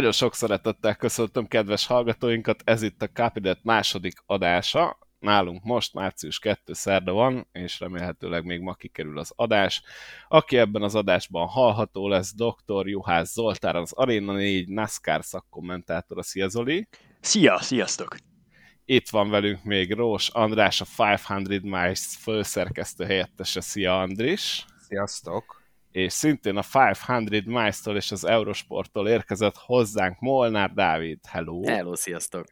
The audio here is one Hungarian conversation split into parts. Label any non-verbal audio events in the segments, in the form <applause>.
Nagyon sok szeretettel köszöntöm kedves hallgatóinkat, ez itt a Capidet második adása. Nálunk most március 2 szerda van, és remélhetőleg még ma kikerül az adás. Aki ebben az adásban hallható lesz, dr. Juhász Zoltár, az Arena 4 NASCAR szakkommentátora. Szia Zoli! Szia, sziasztok! Itt van velünk még Rós András, a 500 Miles főszerkesztő helyettese. Szia Andris! Sziasztok! És szintén a 500 Miles-tól és az Eurosporttól érkezett hozzánk Molnár Dávid. Hello! Hello, sziasztok!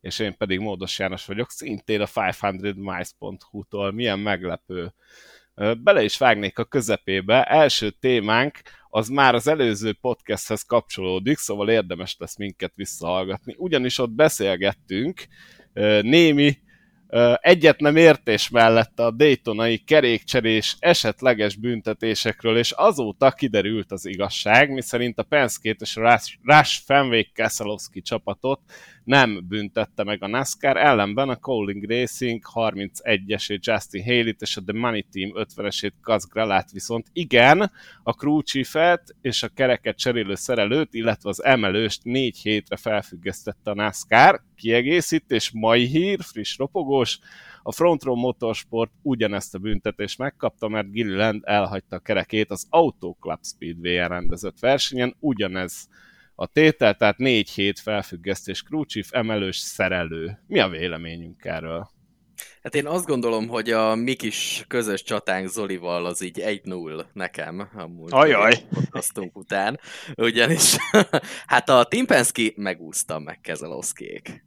És én pedig Módos János vagyok, szintén a 500miles.hu-tól. Milyen meglepő! Bele is vágnék a közepébe. Első témánk az már az előző podcasthez kapcsolódik, szóval érdemes lesz minket visszahallgatni. Ugyanis ott beszélgettünk némi egyet nem értés mellett a Daytonai kerékcserés esetleges büntetésekről, és azóta kiderült az igazság, miszerint a Penske és a Rush Fenwick Keselowski csapatot nem büntette meg a NASCAR, ellenben a Cowling Racing 31-esét Justin haley és a The Money Team 50-esét Kaz Gralát viszont. Igen, a crew chiefet és a kereket cserélő szerelőt, illetve az emelőst négy hétre felfüggesztette a NASCAR. Kiegészítés, mai hír, friss ropogós, a Front Row Motorsport ugyanezt a büntetést megkapta, mert Gilliland elhagyta a kerekét az Auto Club Speedway-en rendezett versenyen, ugyanez a tétel, tehát négy hét felfüggesztés crewchief, emelős, szerelő. Mi a véleményünk erről? Hát én azt gondolom, hogy a mi kis közös csatánk Zolival az így 1-0 nekem, amúgy Ajaj. podcastunk után, ugyanis <laughs> hát a Tim Penske megúszta meg Kezelowskiék.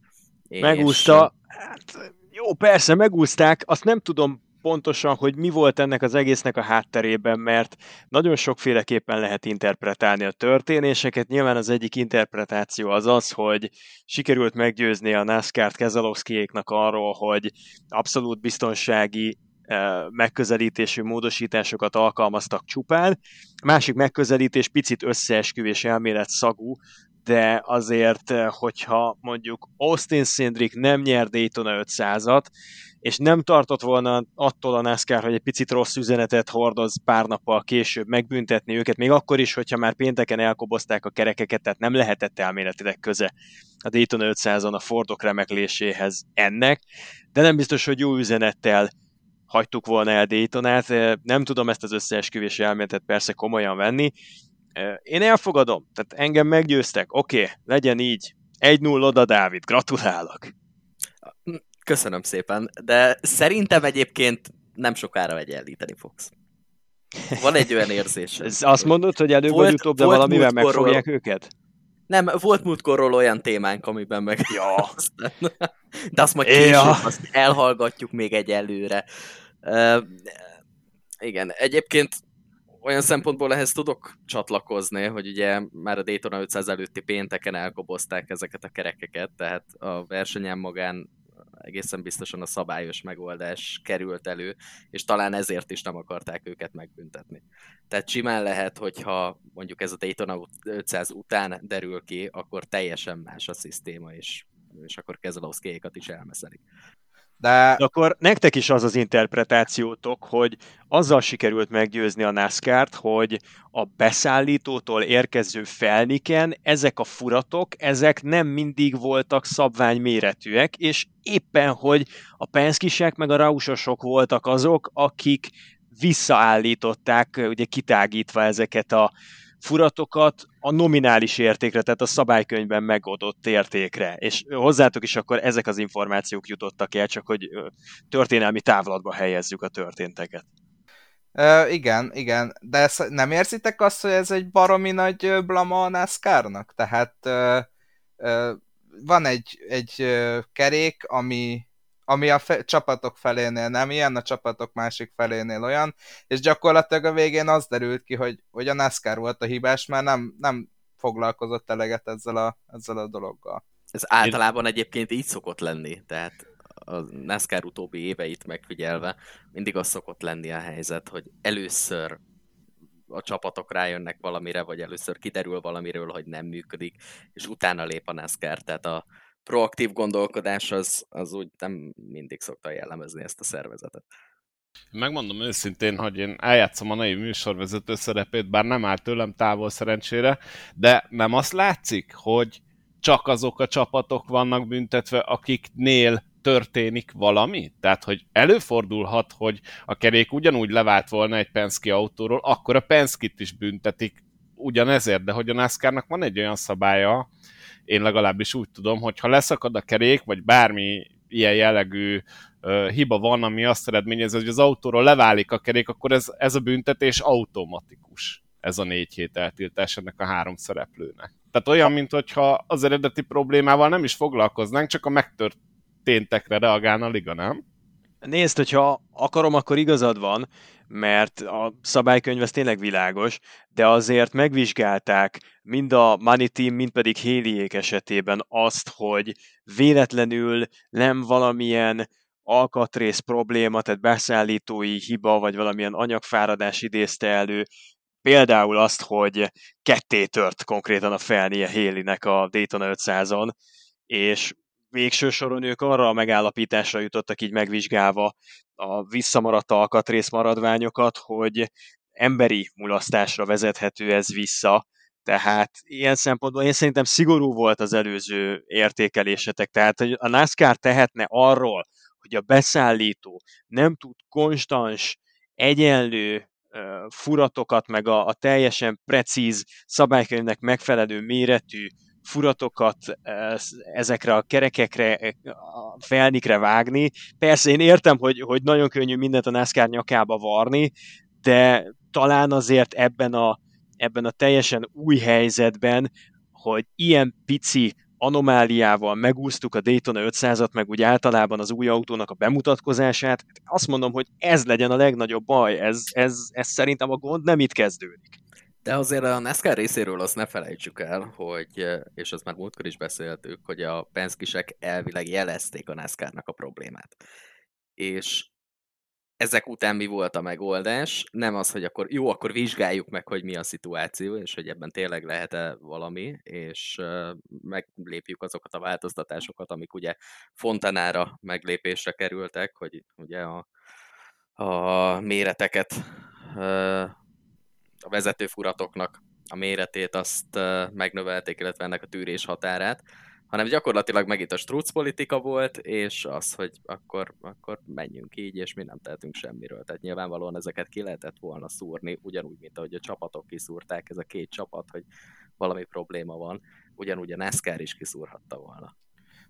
Megúszta, hát jó, persze, megúzták, azt nem tudom pontosan, hogy mi volt ennek az egésznek a hátterében, mert nagyon sokféleképpen lehet interpretálni a történéseket. Nyilván az egyik interpretáció az az, hogy sikerült meggyőzni a NASCAR-t Kezelowskiéknak arról, hogy abszolút biztonsági eh, megközelítésű módosításokat alkalmaztak csupán. Másik megközelítés picit összeesküvés elmélet szagú, de azért, eh, hogyha mondjuk Austin Cindric nem nyer Daytona 500-at, és nem tartott volna attól a NASCAR, hogy egy picit rossz üzenetet hordoz pár nappal később megbüntetni őket, még akkor is, hogyha már pénteken elkobozták a kerekeket, tehát nem lehetett elméletileg köze a Daytona 500-on a Fordok remekléséhez ennek, de nem biztos, hogy jó üzenettel hagytuk volna el Daytonát, nem tudom ezt az összeesküvési elméletet persze komolyan venni, én elfogadom, tehát engem meggyőztek, oké, okay, legyen így, 1-0 oda Dávid, gratulálok! Köszönöm szépen, de szerintem egyébként nem sokára egyenlíteni fogsz. Van egy olyan érzés. <laughs> Azt mondod, hogy előbb vagy utóbb, de valamivel megfogják őket? Nem, volt múltkorról olyan témánk, amiben meg... Ja. <laughs> de azt majd később, ja. azt elhallgatjuk még egy előre. Uh, igen, egyébként olyan szempontból ehhez tudok csatlakozni, hogy ugye már a Daytona 500 előtti pénteken elkobozták ezeket a kerekeket, tehát a versenyen magán egészen biztosan a szabályos megoldás került elő, és talán ezért is nem akarták őket megbüntetni. Tehát simán lehet, hogyha mondjuk ez a Daytona 500 után derül ki, akkor teljesen más a szisztéma, és, és akkor Kezelowskiékat is elmeszelik. De... De akkor nektek is az az interpretációtok, hogy azzal sikerült meggyőzni a NASCAR-t, hogy a beszállítótól érkező felniken ezek a furatok, ezek nem mindig voltak szabványméretűek, és éppen, hogy a penszkisek meg a rausosok voltak azok, akik visszaállították, ugye kitágítva ezeket a furatokat a nominális értékre, tehát a szabálykönyvben megadott értékre. És hozzátok is akkor ezek az információk jutottak el, csak hogy történelmi távlatba helyezzük a történteket. Uh, igen, igen, de ezt nem érzitek azt, hogy ez egy baromi nagy blama a NASCAR-nak? Tehát uh, uh, van egy, egy kerék, ami ami a fe- csapatok felénél nem ilyen, a csapatok másik felénél olyan, és gyakorlatilag a végén az derült ki, hogy, hogy a NASCAR volt a hibás, mert nem, nem foglalkozott eleget ezzel a, ezzel a dologgal. Ez általában egyébként így szokott lenni, tehát a NASCAR utóbbi éveit megfigyelve mindig az szokott lenni a helyzet, hogy először a csapatok rájönnek valamire, vagy először kiderül valamiről, hogy nem működik, és utána lép a NASCAR, tehát a, proaktív gondolkodás az, az úgy nem mindig szokta jellemezni ezt a szervezetet. Megmondom őszintén, hogy én eljátszom a naiv műsorvezető szerepét, bár nem áll tőlem távol szerencsére, de nem azt látszik, hogy csak azok a csapatok vannak büntetve, akiknél történik valami? Tehát, hogy előfordulhat, hogy a kerék ugyanúgy levált volna egy Penske autóról, akkor a Penske-t is büntetik ugyanezért, de hogy a NASCAR-nak van egy olyan szabálya, én legalábbis úgy tudom, hogy ha leszakad a kerék, vagy bármi ilyen jellegű hiba van, ami azt eredményez, hogy az autóról leválik a kerék, akkor ez, ez a büntetés automatikus. Ez a négy hét eltiltás ennek a három szereplőnek. Tehát olyan, mintha az eredeti problémával nem is foglalkoznánk, csak a megtörténtekre reagálna a liga, nem? Nézd, hogyha akarom, akkor igazad van, mert a szabálykönyv ez tényleg világos, de azért megvizsgálták mind a Money Team, mind pedig Héliék esetében azt, hogy véletlenül nem valamilyen alkatrész probléma, tehát beszállítói hiba, vagy valamilyen anyagfáradás idézte elő, például azt, hogy ketté tört konkrétan a felnie Hélinek a Daytona 500-on, és végső soron ők arra a megállapításra jutottak így megvizsgálva a visszamaradt alkatrész maradványokat, hogy emberi mulasztásra vezethető ez vissza, tehát ilyen szempontból én szerintem szigorú volt az előző értékelésetek, tehát a NASCAR tehetne arról, hogy a beszállító nem tud konstans, egyenlő furatokat, meg a, a teljesen precíz szabálykönyvnek megfelelő méretű furatokat ezekre a kerekekre, a felnikre vágni. Persze én értem, hogy, hogy nagyon könnyű mindent a NASCAR nyakába varni, de talán azért ebben a, ebben a teljesen új helyzetben, hogy ilyen pici anomáliával megúsztuk a Daytona 500-at, meg úgy általában az új autónak a bemutatkozását, azt mondom, hogy ez legyen a legnagyobb baj, ez, ez, ez szerintem a gond nem itt kezdődik. De azért a NASCAR részéről azt ne felejtsük el, hogy, és azt már múltkor is beszéltük, hogy a penskisek elvileg jelezték a NASCAR-nak a problémát. És ezek után mi volt a megoldás? Nem az, hogy akkor jó, akkor vizsgáljuk meg, hogy mi a szituáció, és hogy ebben tényleg lehet-e valami, és meglépjük azokat a változtatásokat, amik ugye Fontanára meglépésre kerültek, hogy ugye a, a méreteket a vezetőfuratoknak a méretét azt megnövelték, illetve ennek a tűrés határát, hanem gyakorlatilag meg itt a struc politika volt, és az, hogy akkor, akkor menjünk így, és mi nem tehetünk semmiről. Tehát nyilvánvalóan ezeket ki lehetett volna szúrni, ugyanúgy, mint ahogy a csapatok kiszúrták, ez a két csapat, hogy valami probléma van, ugyanúgy a NASCAR is kiszúrhatta volna.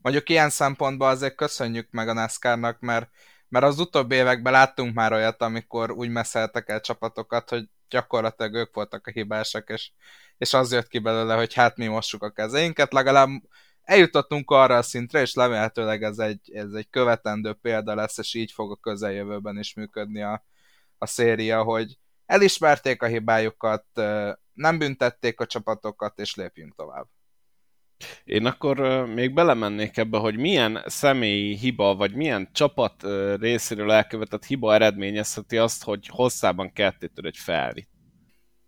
Mondjuk ilyen szempontból azért köszönjük meg a NASCAR-nak, mert, mert az utóbbi években láttunk már olyat, amikor úgy messzeltek el csapatokat, hogy gyakorlatilag ők voltak a hibásak, és, és az jött ki belőle, hogy hát mi mossuk a kezeinket, legalább eljutottunk arra a szintre, és remélhetőleg ez egy, ez egy követendő példa lesz, és így fog a közeljövőben is működni a, a széria, hogy elismerték a hibájukat, nem büntették a csapatokat, és lépjünk tovább. Én akkor még belemennék ebbe, hogy milyen személyi hiba, vagy milyen csapat részéről elkövetett hiba eredményezheti azt, hogy hosszában kettétől egy felvi.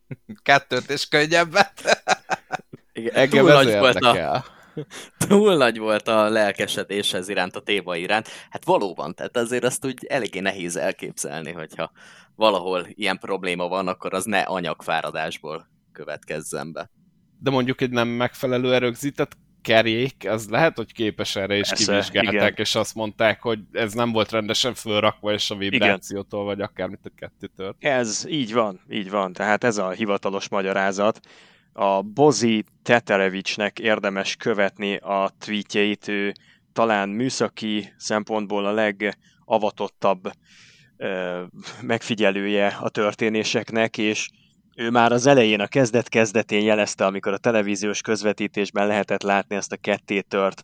<laughs> Kettőt és könnyebbet. <laughs> Igen, Engem <laughs> túl nagy, volt a, túl nagy volt a lelkesedés ez iránt, a téma iránt. Hát valóban, tehát azért azt úgy eléggé nehéz elképzelni, hogyha valahol ilyen probléma van, akkor az ne anyagfáradásból következzen be de mondjuk egy nem megfelelő rögzített kerék, az lehet, hogy képes erre is Persze, kivizsgálták, igen. és azt mondták, hogy ez nem volt rendesen fölrakva, és a vibrációtól, igen. vagy akármit a kettőtől. Ez így van, így van. Tehát ez a hivatalos magyarázat. A Bozi Teterevicsnek érdemes követni a tweetjeit, ő talán műszaki szempontból a legavatottabb megfigyelője a történéseknek, és ő már az elején, a kezdet-kezdetén jelezte, amikor a televíziós közvetítésben lehetett látni ezt a kettétört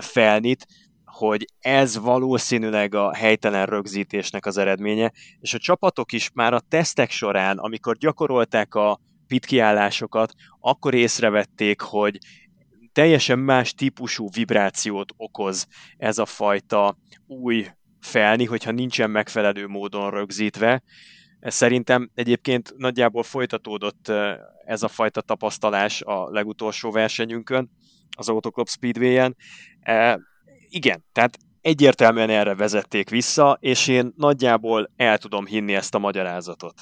felnit, hogy ez valószínűleg a helytelen rögzítésnek az eredménye, és a csapatok is már a tesztek során, amikor gyakorolták a pitkiállásokat, akkor észrevették, hogy teljesen más típusú vibrációt okoz ez a fajta új felni, hogyha nincsen megfelelő módon rögzítve, szerintem egyébként nagyjából folytatódott ez a fajta tapasztalás a legutolsó versenyünkön, az Autoclub Speedway-en. E, igen, tehát egyértelműen erre vezették vissza, és én nagyjából el tudom hinni ezt a magyarázatot.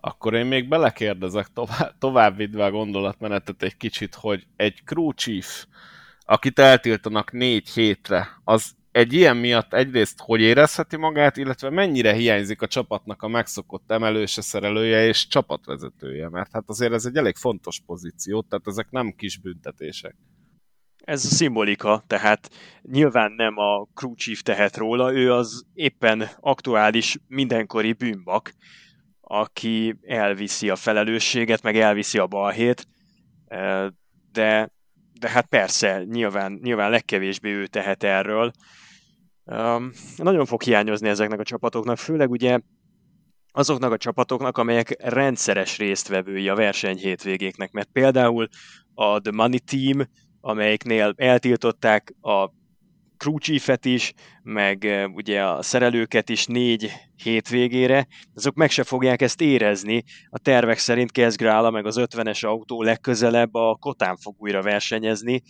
Akkor én még belekérdezek tovább, tovább vidve a gondolatmenetet egy kicsit, hogy egy crew chief, akit eltiltanak négy hétre, az egy ilyen miatt egyrészt hogy érezheti magát, illetve mennyire hiányzik a csapatnak a megszokott emelőse, szerelője és csapatvezetője, mert hát azért ez egy elég fontos pozíció, tehát ezek nem kis büntetések. Ez a szimbolika, tehát nyilván nem a crew chief tehet róla, ő az éppen aktuális mindenkori bűnbak, aki elviszi a felelősséget, meg elviszi a balhét, de, de hát persze, nyilván, nyilván legkevésbé ő tehet erről. Um, nagyon fog hiányozni ezeknek a csapatoknak, főleg ugye azoknak a csapatoknak, amelyek rendszeres résztvevői a verseny hétvégéknek, mert például a The Money Team, amelyiknél eltiltották a crew chiefet is, meg ugye a szerelőket is négy hétvégére, azok meg se fogják ezt érezni. A tervek szerint Kezgrála meg az 50-es autó legközelebb a Kotán fog újra versenyezni,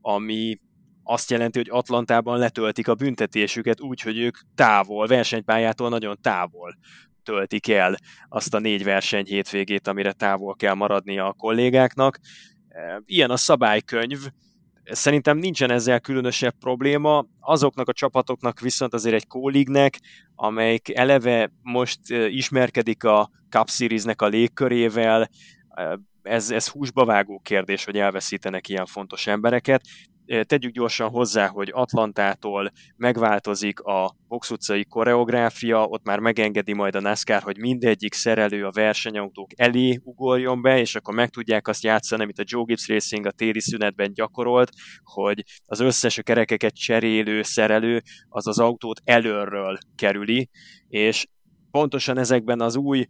ami azt jelenti, hogy Atlantában letöltik a büntetésüket úgy, hogy ők távol, versenypályától nagyon távol töltik el azt a négy verseny hétvégét, amire távol kell maradnia a kollégáknak. Ilyen a szabálykönyv, Szerintem nincsen ezzel különösebb probléma, azoknak a csapatoknak viszont azért egy kólignek, amelyik eleve most ismerkedik a Cup Series-nek a légkörével, ez, ez húsba vágó kérdés, hogy elveszítenek ilyen fontos embereket, tegyük gyorsan hozzá, hogy Atlantától megváltozik a box utcai koreográfia, ott már megengedi majd a NASCAR, hogy mindegyik szerelő a versenyautók elé ugorjon be, és akkor meg tudják azt játszani, amit a Joe Gibbs Racing a téli szünetben gyakorolt, hogy az összes kerekeket cserélő szerelő az az autót előről kerüli, és pontosan ezekben az új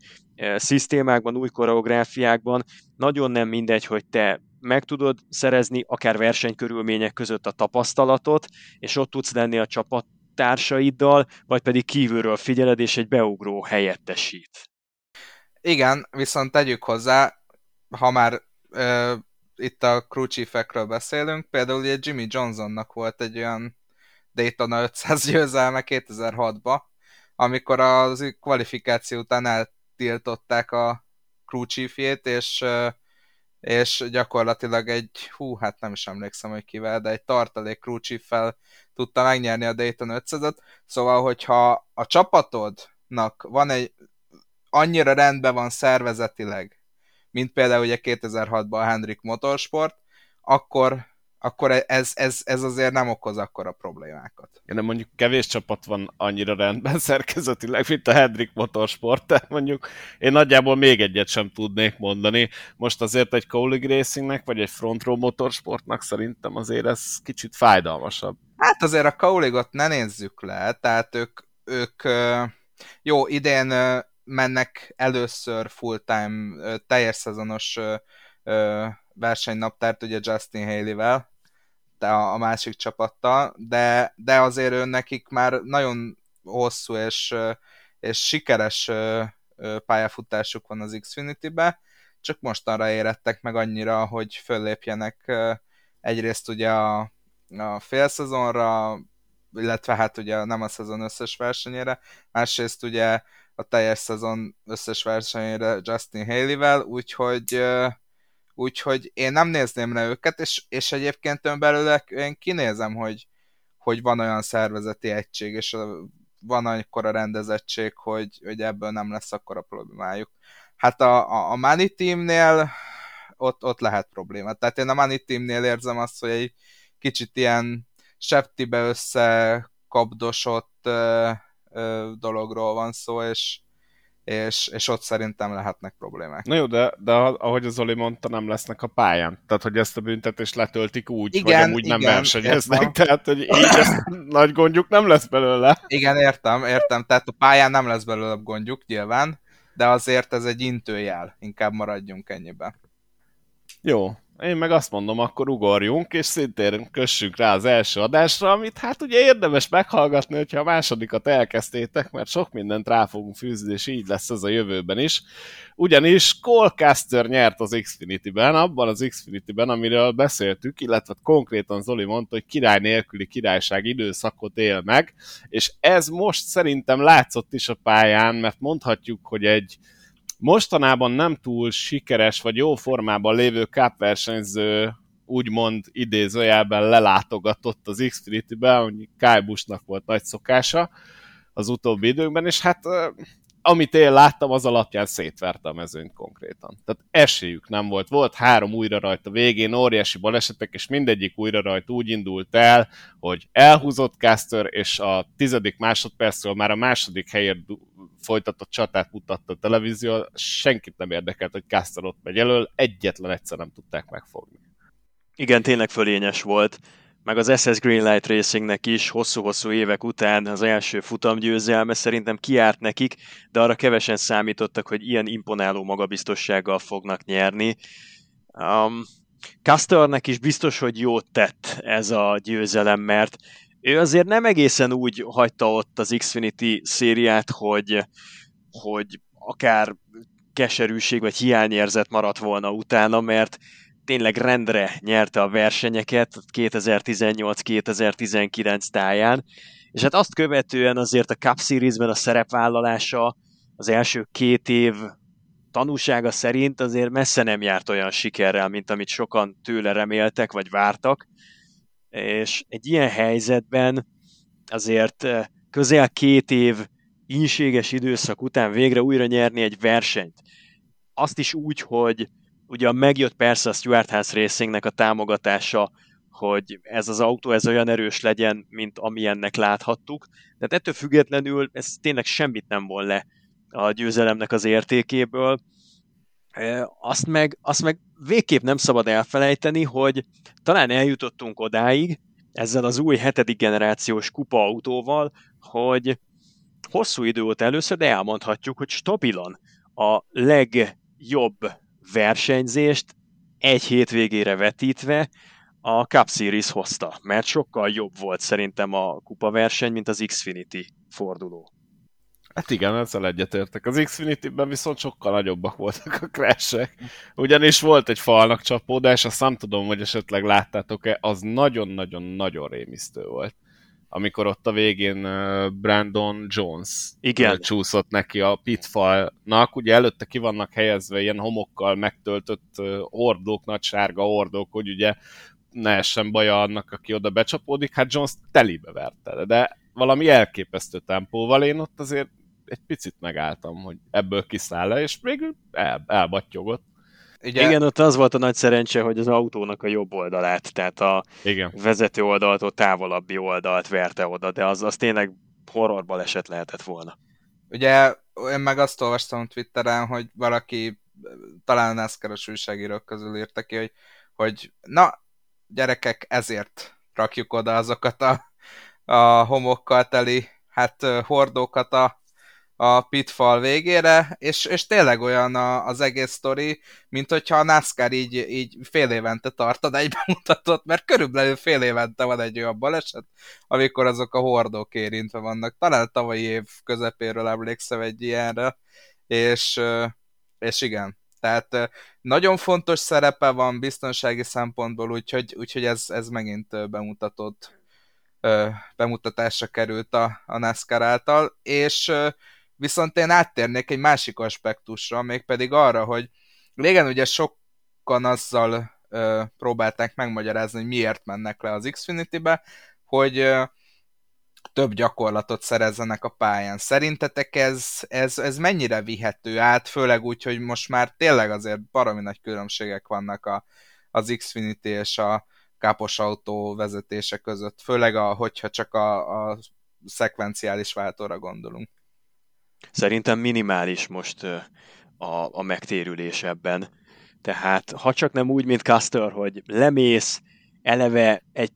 szisztémákban, új koreográfiákban nagyon nem mindegy, hogy te meg tudod szerezni akár versenykörülmények között a tapasztalatot, és ott tudsz lenni a csapattársaidmal, vagy pedig kívülről figyeled, és egy beugró helyettesít. Igen, viszont tegyük hozzá, ha már ö, itt a crew beszélünk, például ugye Jimmy Johnsonnak volt egy olyan Daytona 500 győzelme 2006-ba, amikor az kvalifikáció után eltiltották a crew chiefjét, és és gyakorlatilag egy, hú, hát nem is emlékszem, hogy kivel, de egy tartalék crew chief-fel tudta megnyerni a Dayton 500-at, szóval, hogyha a csapatodnak van egy, annyira rendben van szervezetileg, mint például ugye 2006-ban a Hendrik Motorsport, akkor akkor ez, ez, ez azért nem okoz akkora problémákat. De mondjuk kevés csapat van annyira rendben <laughs> szerkezetileg, mint a Hendrik Motorsport, tehát mondjuk én nagyjából még egyet sem tudnék mondani. Most azért egy Kaulig Racingnek, vagy egy Front Row Motorsportnak szerintem azért ez kicsit fájdalmasabb. Hát azért a Kauligot ne nézzük le, tehát ők, ők jó, idén mennek először full-time, teljes szezonos versenynaptárt ugye Justin Haley-vel, a, a másik csapattal, de, de azért ő nekik már nagyon hosszú és, és sikeres pályafutásuk van az Xfinity-be, csak mostanra érettek meg annyira, hogy föllépjenek egyrészt ugye a, a félszezonra, illetve hát ugye nem a szezon összes versenyére, másrészt ugye a teljes szezon összes versenyére Justin Haley-vel, úgyhogy úgyhogy én nem nézném le őket, és, és egyébként ön belőle én kinézem, hogy, hogy van olyan szervezeti egység, és van a rendezettség, hogy, hogy ebből nem lesz akkor a problémájuk. Hát a, a, a Money Teamnél ott, ott lehet probléma. Tehát én a Money Teamnél érzem azt, hogy egy kicsit ilyen septibe összekapdosott ö, ö, dologról van szó, és, és, és ott szerintem lehetnek problémák. Na jó, de, de ahogy az Zoli mondta, nem lesznek a pályán. Tehát, hogy ezt a büntetést letöltik úgy, igen, hogy amúgy igen, nem versenyeznek. Értem. Tehát, hogy így ezt <laughs> nagy gondjuk nem lesz belőle. Igen, értem, értem. Tehát a pályán nem lesz belőle gondjuk, nyilván, de azért ez egy intőjel. Inkább maradjunk ennyiben. Jó, én meg azt mondom, akkor ugorjunk, és szintén kössünk rá az első adásra, amit hát ugye érdemes meghallgatni, hogyha a másodikat elkezdtétek, mert sok mindent rá fogunk fűzni, és így lesz ez a jövőben is. Ugyanis Colcaster nyert az Xfinity-ben, abban az Xfinity-ben, amiről beszéltük, illetve konkrétan Zoli mondta, hogy király nélküli királyság időszakot él meg, és ez most szerintem látszott is a pályán, mert mondhatjuk, hogy egy mostanában nem túl sikeres vagy jó formában lévő cup versenyző úgymond idézőjelben lelátogatott az Xfinity-be, hogy Kyle Busch-nak volt nagy szokása az utóbbi időkben, és hát amit én láttam, az alapján szétverte a mezőnyt konkrétan. Tehát esélyük nem volt. Volt három újra rajta végén, óriási balesetek, és mindegyik újra rajt úgy indult el, hogy elhúzott Caster, és a tizedik másodpercről már a második helyért folytatott csatát mutatta a televízió, senkit nem érdekelt, hogy Caster ott megy elől, egyetlen egyszer nem tudták megfogni. Igen, tényleg fölényes volt meg az SS Greenlight Racingnek is hosszú-hosszú évek után az első futamgyőzelme szerintem kiárt nekik, de arra kevesen számítottak, hogy ilyen imponáló magabiztossággal fognak nyerni. Um, Custernek is biztos, hogy jót tett ez a győzelem, mert ő azért nem egészen úgy hagyta ott az Xfinity szériát, hogy, hogy akár keserűség vagy hiányérzet maradt volna utána, mert tényleg rendre nyerte a versenyeket 2018-2019 táján, és hát azt követően azért a Cup Series-ben a szerepvállalása az első két év tanúsága szerint azért messze nem járt olyan sikerrel, mint amit sokan tőle reméltek, vagy vártak, és egy ilyen helyzetben azért eh, közel két év ínséges időszak után végre újra nyerni egy versenyt. Azt is úgy, hogy Ugye megjött persze a Stuart House Racingnek a támogatása, hogy ez az autó ez olyan erős legyen, mint amilyennek láthattuk, de ettől függetlenül ez tényleg semmit nem von le a győzelemnek az értékéből. Azt meg, azt meg végképp nem szabad elfelejteni, hogy talán eljutottunk odáig, ezzel az új hetedik generációs kupa autóval, hogy hosszú idő óta először, de elmondhatjuk, hogy stabilan a legjobb versenyzést egy hétvégére vetítve a Cup Series hozta, mert sokkal jobb volt szerintem a kupa verseny, mint az Xfinity forduló. Hát igen, ezzel egyetértek. Az Xfinity-ben viszont sokkal nagyobbak voltak a crashek. Ugyanis volt egy falnak csapódás, azt nem tudom, hogy esetleg láttátok-e, az nagyon-nagyon-nagyon rémisztő volt amikor ott a végén Brandon Jones Igen. csúszott neki a pitfallnak. Ugye előtte ki vannak helyezve ilyen homokkal megtöltött hordók, nagy sárga hordók, hogy ugye ne essen baja annak, aki oda becsapódik. Hát Jones telibe verte, de valami elképesztő tempóval én ott azért egy picit megálltam, hogy ebből kiszáll le, és végül el, elbattyogott. Ugye... Igen, ott az volt a nagy szerencse, hogy az autónak a jobb oldalát, tehát a Igen. vezető oldaltól távolabbi oldalt verte oda, de az, az tényleg horror baleset lehetett volna. Ugye én meg azt olvastam Twitteren, hogy valaki, talán a NASCAR-os újságírók közül írta ki, hogy, hogy na, gyerekek, ezért rakjuk oda azokat a, a homokkal teli hát hordókat a a pitfall végére, és, és tényleg olyan a, az egész sztori, mint hogyha a NASCAR így, így fél évente tartad egy <laughs> bemutatót, mert körülbelül fél évente van egy olyan baleset, amikor azok a hordók érintve vannak. Talán tavalyi év közepéről emlékszem egy ilyenre, és, és igen, tehát nagyon fontos szerepe van biztonsági szempontból, úgyhogy, úgyhogy ez, ez megint bemutatott bemutatásra került a, a NASCAR által, és Viszont én áttérnék egy másik aspektusra, mégpedig arra, hogy régen ugye sokan azzal ö, próbálták megmagyarázni, hogy miért mennek le az Xfinity-be, hogy ö, több gyakorlatot szerezzenek a pályán. Szerintetek ez, ez, ez mennyire vihető át, főleg úgy, hogy most már tényleg azért baromi nagy különbségek vannak a, az Xfinity és a kápos autó vezetése között, főleg a, hogyha csak a, a szekvenciális váltóra gondolunk. Szerintem minimális most a, a megtérülés ebben. Tehát ha csak nem úgy, mint Custer, hogy lemész, eleve egy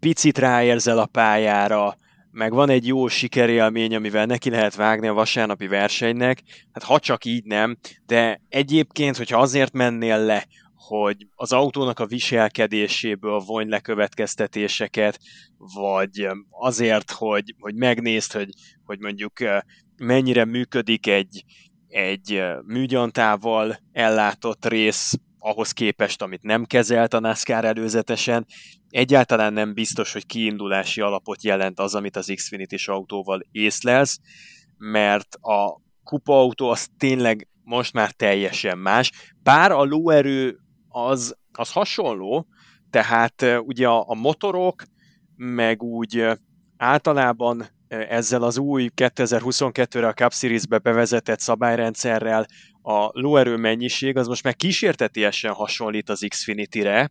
picit ráérzel a pályára, meg van egy jó sikerélmény, amivel neki lehet vágni a vasárnapi versenynek, hát ha csak így nem, de egyébként, hogyha azért mennél le, hogy az autónak a viselkedéséből vonj le következtetéseket, vagy azért, hogy, hogy megnézd, hogy, hogy mondjuk mennyire működik egy, egy műgyantával ellátott rész ahhoz képest, amit nem kezelt a NASCAR előzetesen. Egyáltalán nem biztos, hogy kiindulási alapot jelent az, amit az Xfinity-s autóval észlelsz, mert a kupaautó az tényleg most már teljesen más. Bár a lóerő az, az hasonló, tehát ugye a, a motorok, meg úgy általában ezzel az új 2022-re a Cup Series-be bevezetett szabályrendszerrel a lóerő mennyiség az most már kísértetiesen hasonlít az Xfinity-re,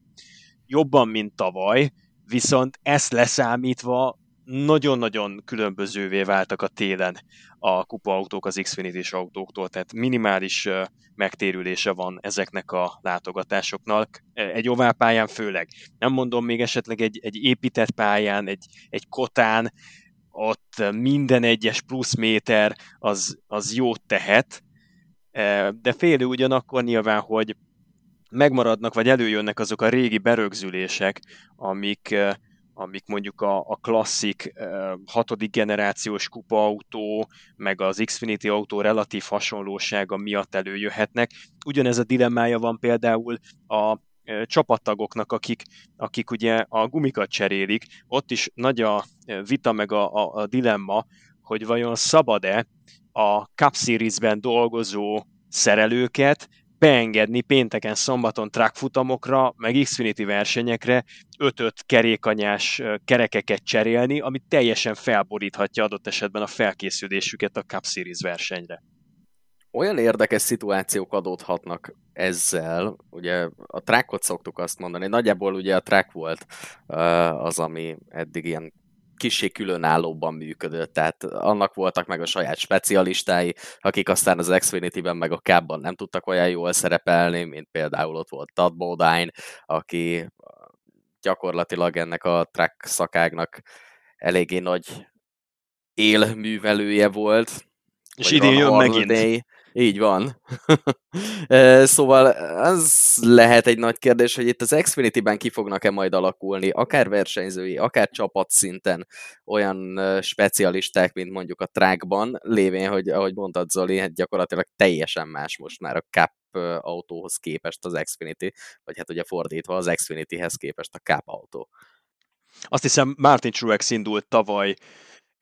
jobban, mint tavaly, viszont ezt leszámítva nagyon-nagyon különbözővé váltak a télen a kupaautók az Xfinity-s autóktól, tehát minimális megtérülése van ezeknek a látogatásoknak, egy oválpályán főleg. Nem mondom még esetleg egy, egy épített pályán, egy, egy kotán, ott minden egyes plusz méter az, az jót tehet, de félő ugyanakkor nyilván, hogy megmaradnak, vagy előjönnek azok a régi berögzülések, amik, amik mondjuk a, a klasszik hatodik generációs kupa autó, meg az Xfinity autó relatív hasonlósága miatt előjöhetnek. Ugyanez a dilemmája van például a csapattagoknak, akik, akik ugye a gumikat cserélik. Ott is nagy a vita meg a, a, a dilemma, hogy vajon szabad-e a Cup Series-ben dolgozó szerelőket beengedni pénteken, szombaton trackfutamokra, meg Xfinity versenyekre 5-5 kerékanyás kerekeket cserélni, ami teljesen felboríthatja adott esetben a felkészülésüket a Cup Series versenyre. Olyan érdekes szituációk adódhatnak ezzel, ugye a trackot szoktuk azt mondani, nagyjából ugye a track volt az, ami eddig ilyen kicsi különállóban működött, tehát annak voltak meg a saját specialistái, akik aztán az Xfinity-ben meg a Cab-ban nem tudtak olyan jól szerepelni, mint például ott volt Todd Bodine, aki gyakorlatilag ennek a track szakágnak eléggé nagy élművelője volt. És idén jön megint. Day. Így van. <laughs> szóval az lehet egy nagy kérdés, hogy itt az Xfinity-ben ki fognak-e majd alakulni, akár versenyzői, akár csapatszinten olyan specialisták, mint mondjuk a trackban, lévén, hogy ahogy mondtad Zoli, hát gyakorlatilag teljesen más most már a Cup autóhoz képest az Xfinity, vagy hát ugye fordítva az Xfinity-hez képest a Cup autó. Azt hiszem Martin Truex indult tavaly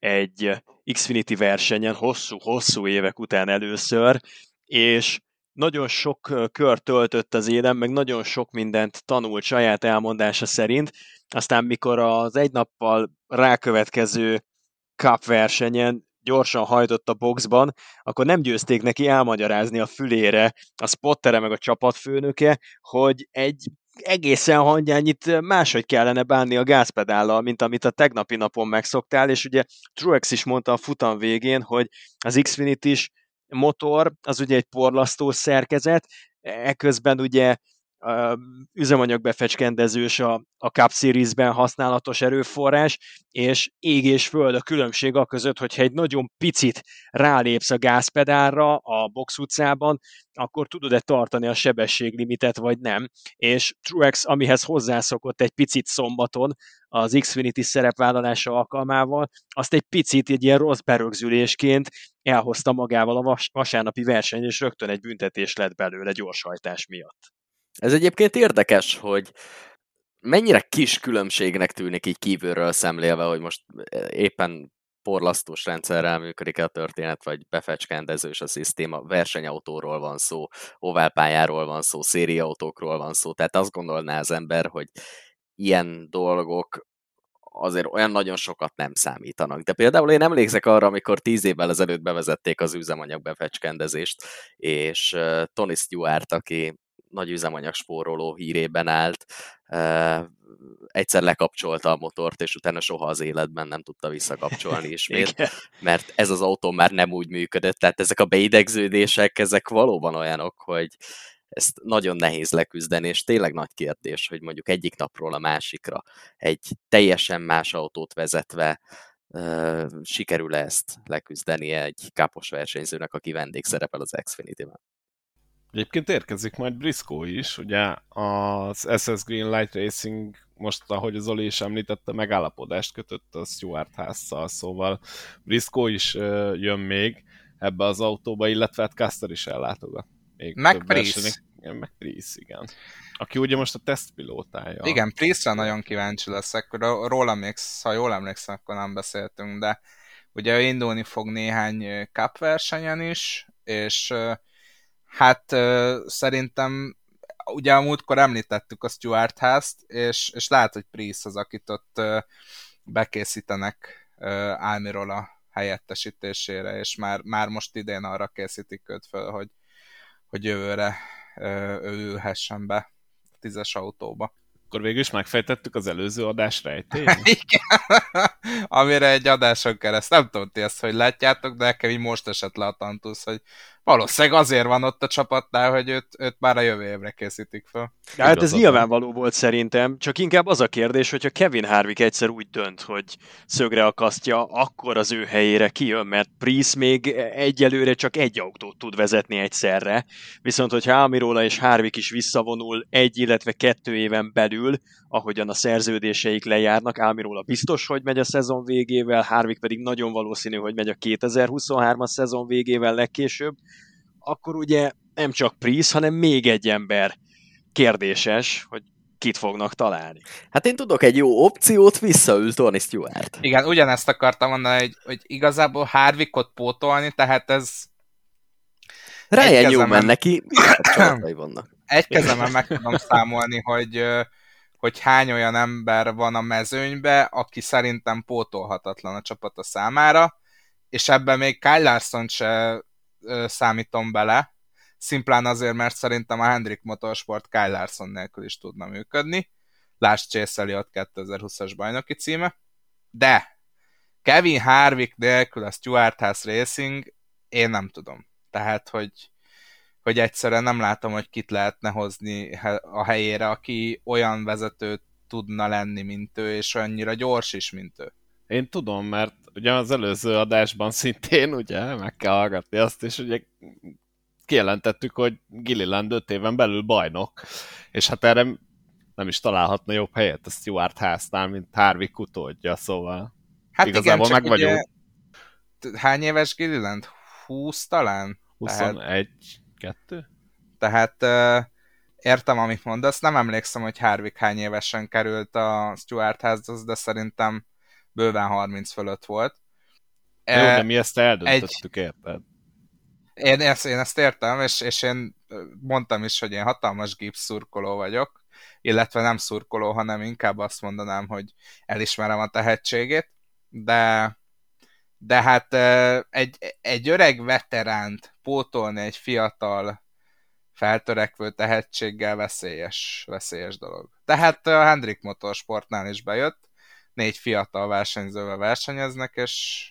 egy Xfinity versenyen hosszú-hosszú évek után először, és nagyon sok kör töltött az élen, meg nagyon sok mindent tanult saját elmondása szerint, aztán mikor az egy nappal rákövetkező Cup versenyen gyorsan hajtott a boxban, akkor nem győzték neki elmagyarázni a fülére a spottere meg a csapatfőnöke, hogy egy egészen hangyányit máshogy kellene bánni a gázpedállal, mint amit a tegnapi napon megszoktál, és ugye Truex is mondta a futam végén, hogy az Xfinity is motor, az ugye egy porlasztó szerkezet, eközben ugye üzemanyagbefecskendezős a, a Cup Series-ben használatos erőforrás, és ég és föld a különbség a között, hogyha egy nagyon picit rálépsz a gázpedálra a box utcában, akkor tudod-e tartani a sebességlimitet, vagy nem. És Truex, amihez hozzászokott egy picit szombaton az Xfinity szerepvállalása alkalmával, azt egy picit egy ilyen rossz berögzülésként elhozta magával a vas- vasárnapi verseny, és rögtön egy büntetés lett belőle gyorshajtás miatt. Ez egyébként érdekes, hogy mennyire kis különbségnek tűnik így kívülről szemlélve, hogy most e, éppen porlasztós rendszerrel működik a történet, vagy befecskendezős a szisztéma, versenyautóról van szó, oválpályáról van szó, szériautókról van szó, tehát azt gondolná az ember, hogy ilyen dolgok azért olyan nagyon sokat nem számítanak. De például én emlékszek arra, amikor tíz évvel ezelőtt bevezették az üzemanyag befecskendezést, és Tony Stewart, aki nagy üzemanyag spóroló hírében állt, egyszer lekapcsolta a motort, és utána soha az életben nem tudta visszakapcsolni <laughs> ismét, mert ez az autó már nem úgy működött, tehát ezek a beidegződések, ezek valóban olyanok, hogy ezt nagyon nehéz leküzdeni, és tényleg nagy kérdés, hogy mondjuk egyik napról a másikra egy teljesen más autót vezetve uh, sikerül ezt leküzdeni egy kápos versenyzőnek, aki vendégszerepel az Xfinity-ben. Egyébként érkezik majd Briscoe is, ugye az SS Green Light Racing most, ahogy az Oli is említette, megállapodást kötött a Stuart házzal, szóval Briscoe is jön még ebbe az autóba, illetve hát Caster is ellátogat. Még meg Price. Meg Price, igen. Aki ugye most a tesztpilótája. Igen, Price-ra nagyon kíváncsi leszek. Róla még, ha jól emlékszem, akkor nem beszéltünk, de ugye indulni fog néhány cup versenyen is, és hát szerintem ugye a múltkor említettük a Stuart házt, és, és lehet, hogy Priest az, akit ott bekészítenek Álmiról a helyettesítésére, és már, már most idén arra készítik őt föl, hogy, hogy jövőre ő ülhessen be a tízes autóba. Akkor végül is megfejtettük az előző adás rejtélyét? <laughs> Igen, amire egy adáson kereszt. Nem tudom ti ezt, hogy látjátok, de nekem így most esett le a tantusz, hogy valószínűleg azért van ott a csapatnál, hogy őt, őt már a jövő évre készítik fel. Ja, hát ez nyilvánvaló volt szerintem, csak inkább az a kérdés, hogyha Kevin Harvick egyszer úgy dönt, hogy szögre akasztja, akkor az ő helyére kijön, mert Price még egyelőre csak egy autót tud vezetni egyszerre, viszont hogyha Amirola és Harvick is visszavonul egy, illetve kettő éven belül, ahogyan a szerződéseik lejárnak, Amirola biztos, hogy megy a szezon végével, Harvick pedig nagyon valószínű, hogy megy a 2023-as szezon végével legkésőbb, akkor ugye nem csak Price, hanem még egy ember kérdéses, hogy kit fognak találni. Hát én tudok egy jó opciót, visszaül Tony Stewart. Igen, ugyanezt akartam mondani, hogy, hogy igazából Harvickot pótolni, tehát ez... Ryan Newman neki <coughs> vannak. Egy kezemen meg tudom számolni, hogy, hogy hány olyan ember van a mezőnybe, aki szerintem pótolhatatlan a csapata számára, és ebben még Kyle Larson se számítom bele, szimplán azért, mert szerintem a Hendrik Motorsport Kyle Larson nélkül is tudna működni. Lásd Chase Elliott 2020-as bajnoki címe. De Kevin Harvick nélkül a Stuart House Racing én nem tudom. Tehát, hogy, hogy egyszerűen nem látom, hogy kit lehetne hozni a helyére, aki olyan vezető tudna lenni, mint ő, és annyira gyors is, mint ő. Én tudom, mert ugye az előző adásban szintén ugye meg kell hallgatni azt, és ugye kijelentettük, hogy Gilliland 5 éven belül bajnok, és hát erre nem is találhatna jobb helyet a Stuart háznál, mint Harvick utódja, szóval hát igazából igen, meg vagyunk. Ugye, hány éves Gilliland? 20 talán? 21, tehát, 2? Tehát uh, értem, amit mondasz, nem emlékszem, hogy Harvick hány évesen került a Stuart házhoz, de szerintem bőven 30 fölött volt. Jó, de e, mi ezt eldöntöttük, egy... érted? Én ezt, én ezt értem, és, és én mondtam is, hogy én hatalmas gipsz szurkoló vagyok, illetve nem szurkoló, hanem inkább azt mondanám, hogy elismerem a tehetségét, de de hát egy, egy öreg veteránt pótolni egy fiatal feltörekvő tehetséggel veszélyes, veszélyes dolog. Tehát a Hendrik Motorsportnál is bejött, négy fiatal versenyzővel versenyeznek, és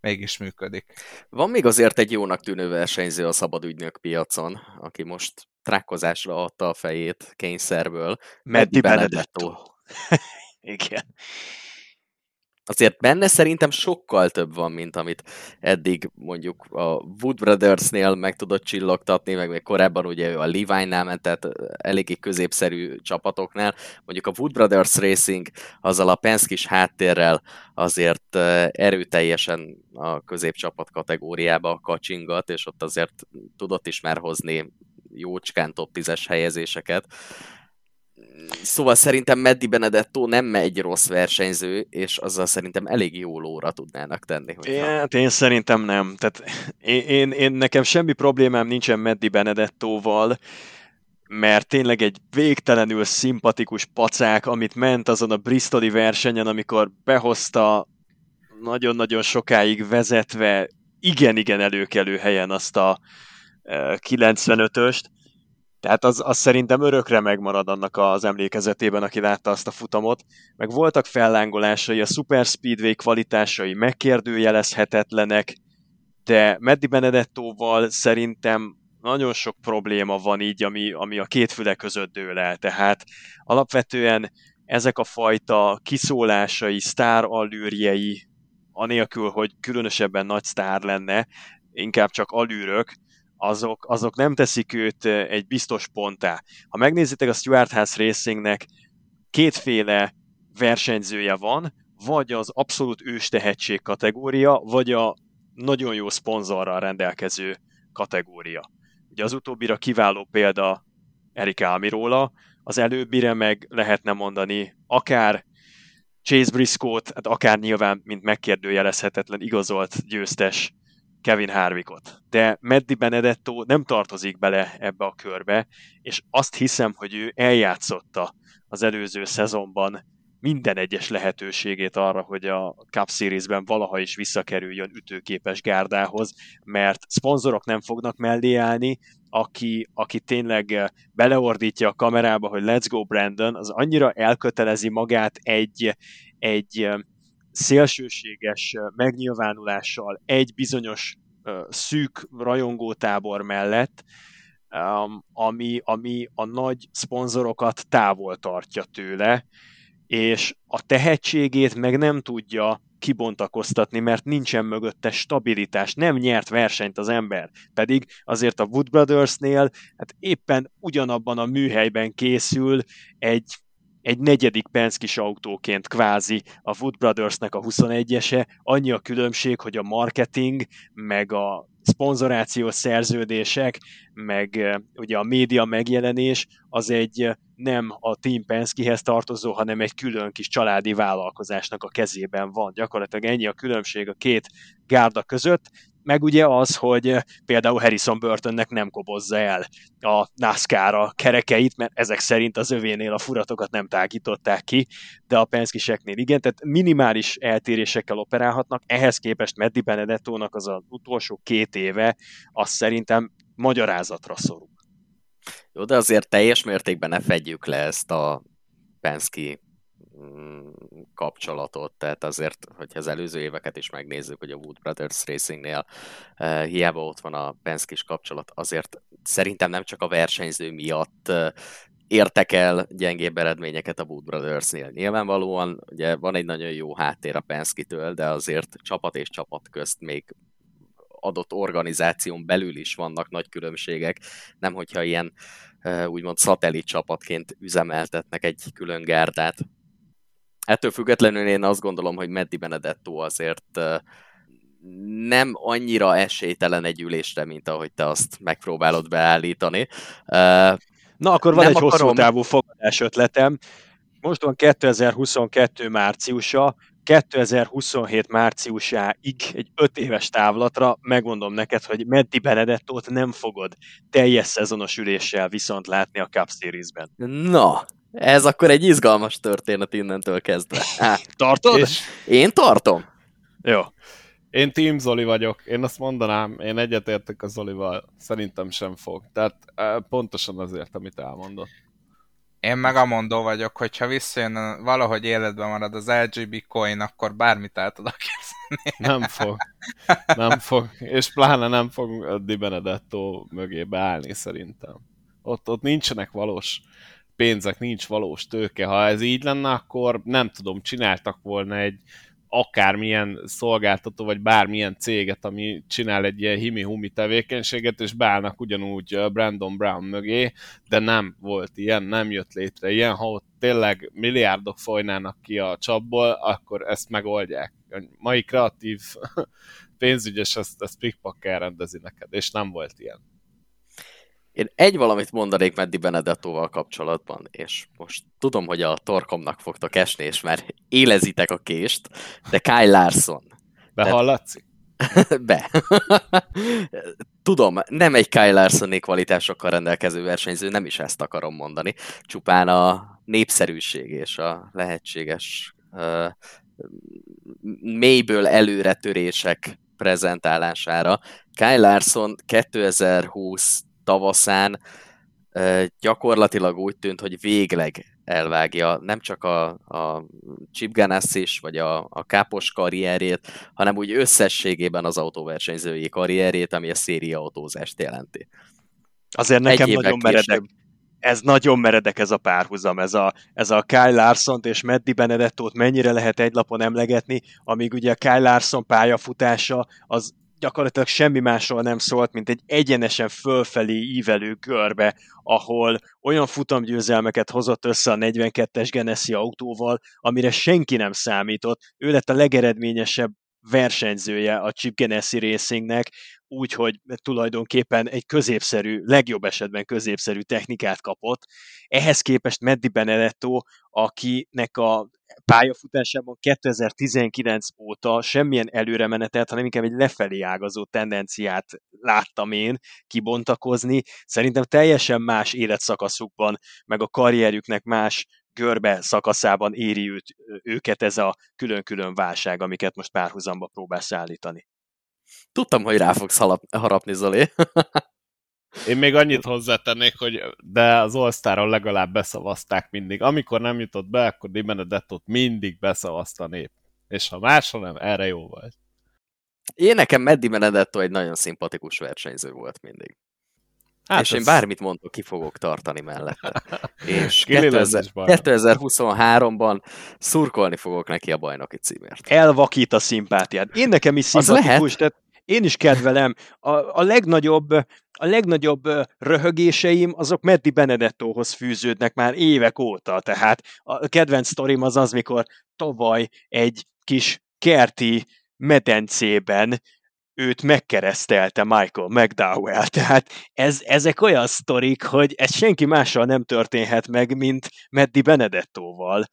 mégis működik. Van még azért egy jónak tűnő versenyző a szabadügynök piacon, aki most trákkozásra adta a fejét kényszerből. Meddi Benedetto. Benedetto. <laughs> Igen azért benne szerintem sokkal több van, mint amit eddig mondjuk a Wood Brothers-nél meg tudott csillogtatni, meg még korábban ugye ő a Levi-nál ment, eléggé középszerű csapatoknál. Mondjuk a Wood Brothers Racing azzal a Penske-is háttérrel azért erőteljesen a középcsapat kategóriába kacsingat, és ott azért tudott is már hozni jócskán top 10-es helyezéseket Szóval szerintem Meddi Benedetto nem egy rossz versenyző, és azzal szerintem elég jó lóra tudnának tenni. Hogyha... Hát én szerintem nem. Tehát én, én, én, nekem semmi problémám nincsen Meddi Benedettóval, mert tényleg egy végtelenül szimpatikus pacák, amit ment azon a Bristoli versenyen, amikor behozta nagyon-nagyon sokáig vezetve igen-igen előkelő helyen azt a 95-öst, tehát az, az szerintem örökre megmarad annak az emlékezetében, aki látta azt a futamot. Meg voltak fellángolásai, a Super Speedway kvalitásai megkérdőjelezhetetlenek, de Meddi Benedettóval szerintem nagyon sok probléma van így, ami, ami a két füle között dől el. Tehát alapvetően ezek a fajta kiszólásai, sztár allűrjei, anélkül, hogy különösebben nagy sztár lenne, inkább csak alűrök, azok, azok nem teszik őt egy biztos ponttá. Ha megnézitek a Stuart House Racingnek kétféle versenyzője van, vagy az abszolút ős tehetség kategória, vagy a nagyon jó szponzorral rendelkező kategória. Ugye az utóbbira kiváló példa Erik Almirola, az előbbire meg lehetne mondani akár Chase Briscoe-t, hát akár nyilván, mint megkérdőjelezhetetlen igazolt győztes Kevin Harvickot. De Meddi Benedetto nem tartozik bele ebbe a körbe, és azt hiszem, hogy ő eljátszotta az előző szezonban minden egyes lehetőségét arra, hogy a Cup Series-ben valaha is visszakerüljön ütőképes gárdához, mert szponzorok nem fognak mellé állni, aki, aki tényleg beleordítja a kamerába, hogy let's go Brandon, az annyira elkötelezi magát egy, egy szélsőséges megnyilvánulással egy bizonyos szűk rajongótábor mellett, ami, ami a nagy szponzorokat távol tartja tőle, és a tehetségét meg nem tudja kibontakoztatni, mert nincsen mögötte stabilitás, nem nyert versenyt az ember. Pedig azért a Wood Brothersnél hát éppen ugyanabban a műhelyben készül egy egy negyedik Penskis autóként kvázi a Wood Brothersnek a 21-ese, annyi a különbség, hogy a marketing, meg a szponzorációs szerződések, meg ugye a média megjelenés, az egy nem a Team Penskehez tartozó, hanem egy külön kis családi vállalkozásnak a kezében van. Gyakorlatilag ennyi a különbség a két gárda között, meg ugye az, hogy például Harrison Burtonnek nem kobozza el a NASCAR a kerekeit, mert ezek szerint az övénél a furatokat nem tágították ki, de a Penskiseknél igen, tehát minimális eltérésekkel operálhatnak, ehhez képest Meddi Benedettónak az az utolsó két éve, az szerintem magyarázatra szorul. Jó, de azért teljes mértékben ne fedjük le ezt a Penske mm, kapcsolatot, tehát azért, hogyha az előző éveket is megnézzük, hogy a Wood Brothers Racingnél uh, hiába ott van a Penske-s kapcsolat, azért szerintem nem csak a versenyző miatt uh, értek el gyengébb eredményeket a Wood Brothersnél. Nyilvánvalóan ugye van egy nagyon jó háttér a Penske-től, de azért csapat és csapat közt még adott organizáción belül is vannak nagy különbségek, nem hogyha ilyen úgymond szatellit csapatként üzemeltetnek egy külön gárdát. Ettől függetlenül én azt gondolom, hogy Meddi Benedetto azért nem annyira esélytelen egy ülésre, mint ahogy te azt megpróbálod beállítani. Na, akkor van nem egy akarom... hosszú távú fogadás ötletem. Most van 2022 márciusa, 2027 márciusáig egy 5 éves távlatra megmondom neked, hogy Meddi Benedettót nem fogod teljes szezonos üléssel viszont látni a Cup Series-ben. Na, ez akkor egy izgalmas történet innentől kezdve. Á, Tartod? És én tartom. Jó. Én Team Zoli vagyok, én azt mondanám, én egyetértek a Zolival, szerintem sem fog. Tehát pontosan azért, amit elmondott. Én meg a mondó vagyok, hogyha visszajön, valahogy életben marad az LGB coin, akkor bármit el tudok képzelni. Nem fog. Nem fog. És pláne nem fog Di Benedetto mögé beállni szerintem. Ott, ott nincsenek valós pénzek, nincs valós tőke. Ha ez így lenne, akkor nem tudom, csináltak volna egy akármilyen szolgáltató, vagy bármilyen céget, ami csinál egy ilyen himi-humi tevékenységet, és beállnak ugyanúgy Brandon Brown mögé, de nem volt ilyen, nem jött létre ilyen. Ha ott tényleg milliárdok folynának ki a csapból, akkor ezt megoldják. A mai kreatív <laughs> pénzügyes ezt, ezt pikpak rendezi neked, és nem volt ilyen. Én egy valamit mondanék Meddi Benedettóval kapcsolatban, és most tudom, hogy a torkomnak fogtok esni, és már élezitek a kést, de Kyle Larson. Behallatszik? <laughs> Be. Tudom, nem egy Kyle larson kvalitásokkal rendelkező versenyző, nem is ezt akarom mondani, csupán a népszerűség és a lehetséges uh, mélyből előretörések prezentálására. Kyle Larson 2020 tavaszán gyakorlatilag úgy tűnt, hogy végleg elvágja nem csak a, a Chip Ganassi vagy a, a kápos karrierét, hanem úgy összességében az autóversenyzői karrierét, ami a széria autózást jelenti. Azért nekem Egy nagyon meredek. Ez nagyon meredek ez a párhuzam, ez a, ez a Kyle larson és Meddi Benedettót mennyire lehet egy lapon emlegetni, amíg ugye a Kyle Larson pályafutása az gyakorlatilag semmi másról nem szólt, mint egy egyenesen fölfelé ívelő görbe, ahol olyan futamgyőzelmeket hozott össze a 42-es Genessi autóval, amire senki nem számított. Ő lett a legeredményesebb versenyzője a Chip Ganassi Racingnek, úgyhogy tulajdonképpen egy középszerű, legjobb esetben középszerű technikát kapott. Ehhez képest Meddi Benedetto, akinek a pályafutásában 2019 óta semmilyen előremenetet, hanem inkább egy lefelé ágazó tendenciát láttam én kibontakozni. Szerintem teljesen más életszakaszukban, meg a karrierjüknek más görbe szakaszában éri őt, őket ez a külön-külön válság, amiket most párhuzamba próbálsz állítani. Tudtam, hogy rá fogsz harapni, Zoli. <laughs> Én még annyit hozzátennék, hogy de az all legalább beszavazták mindig. Amikor nem jutott be, akkor Di Benedettot mindig beszavazta a nép. És ha másra nem, erre jó volt. Én nekem Meddi Benedetto egy nagyon szimpatikus versenyző volt mindig. Hát és ez... én bármit mondok, ki fogok tartani mellette. <laughs> És 2023-ban szurkolni fogok neki a bajnoki címért. Elvakít a szimpátiát. Én nekem is szimpatikus, tehát én is kedvelem. A, a legnagyobb a legnagyobb röhögéseim azok Meddi Benedettóhoz fűződnek már évek óta, tehát a kedvenc sztorim az az, mikor tavaly egy kis kerti medencében őt megkeresztelte Michael McDowell. Tehát ez, ezek olyan sztorik, hogy ez senki mással nem történhet meg, mint Meddi Benedettóval.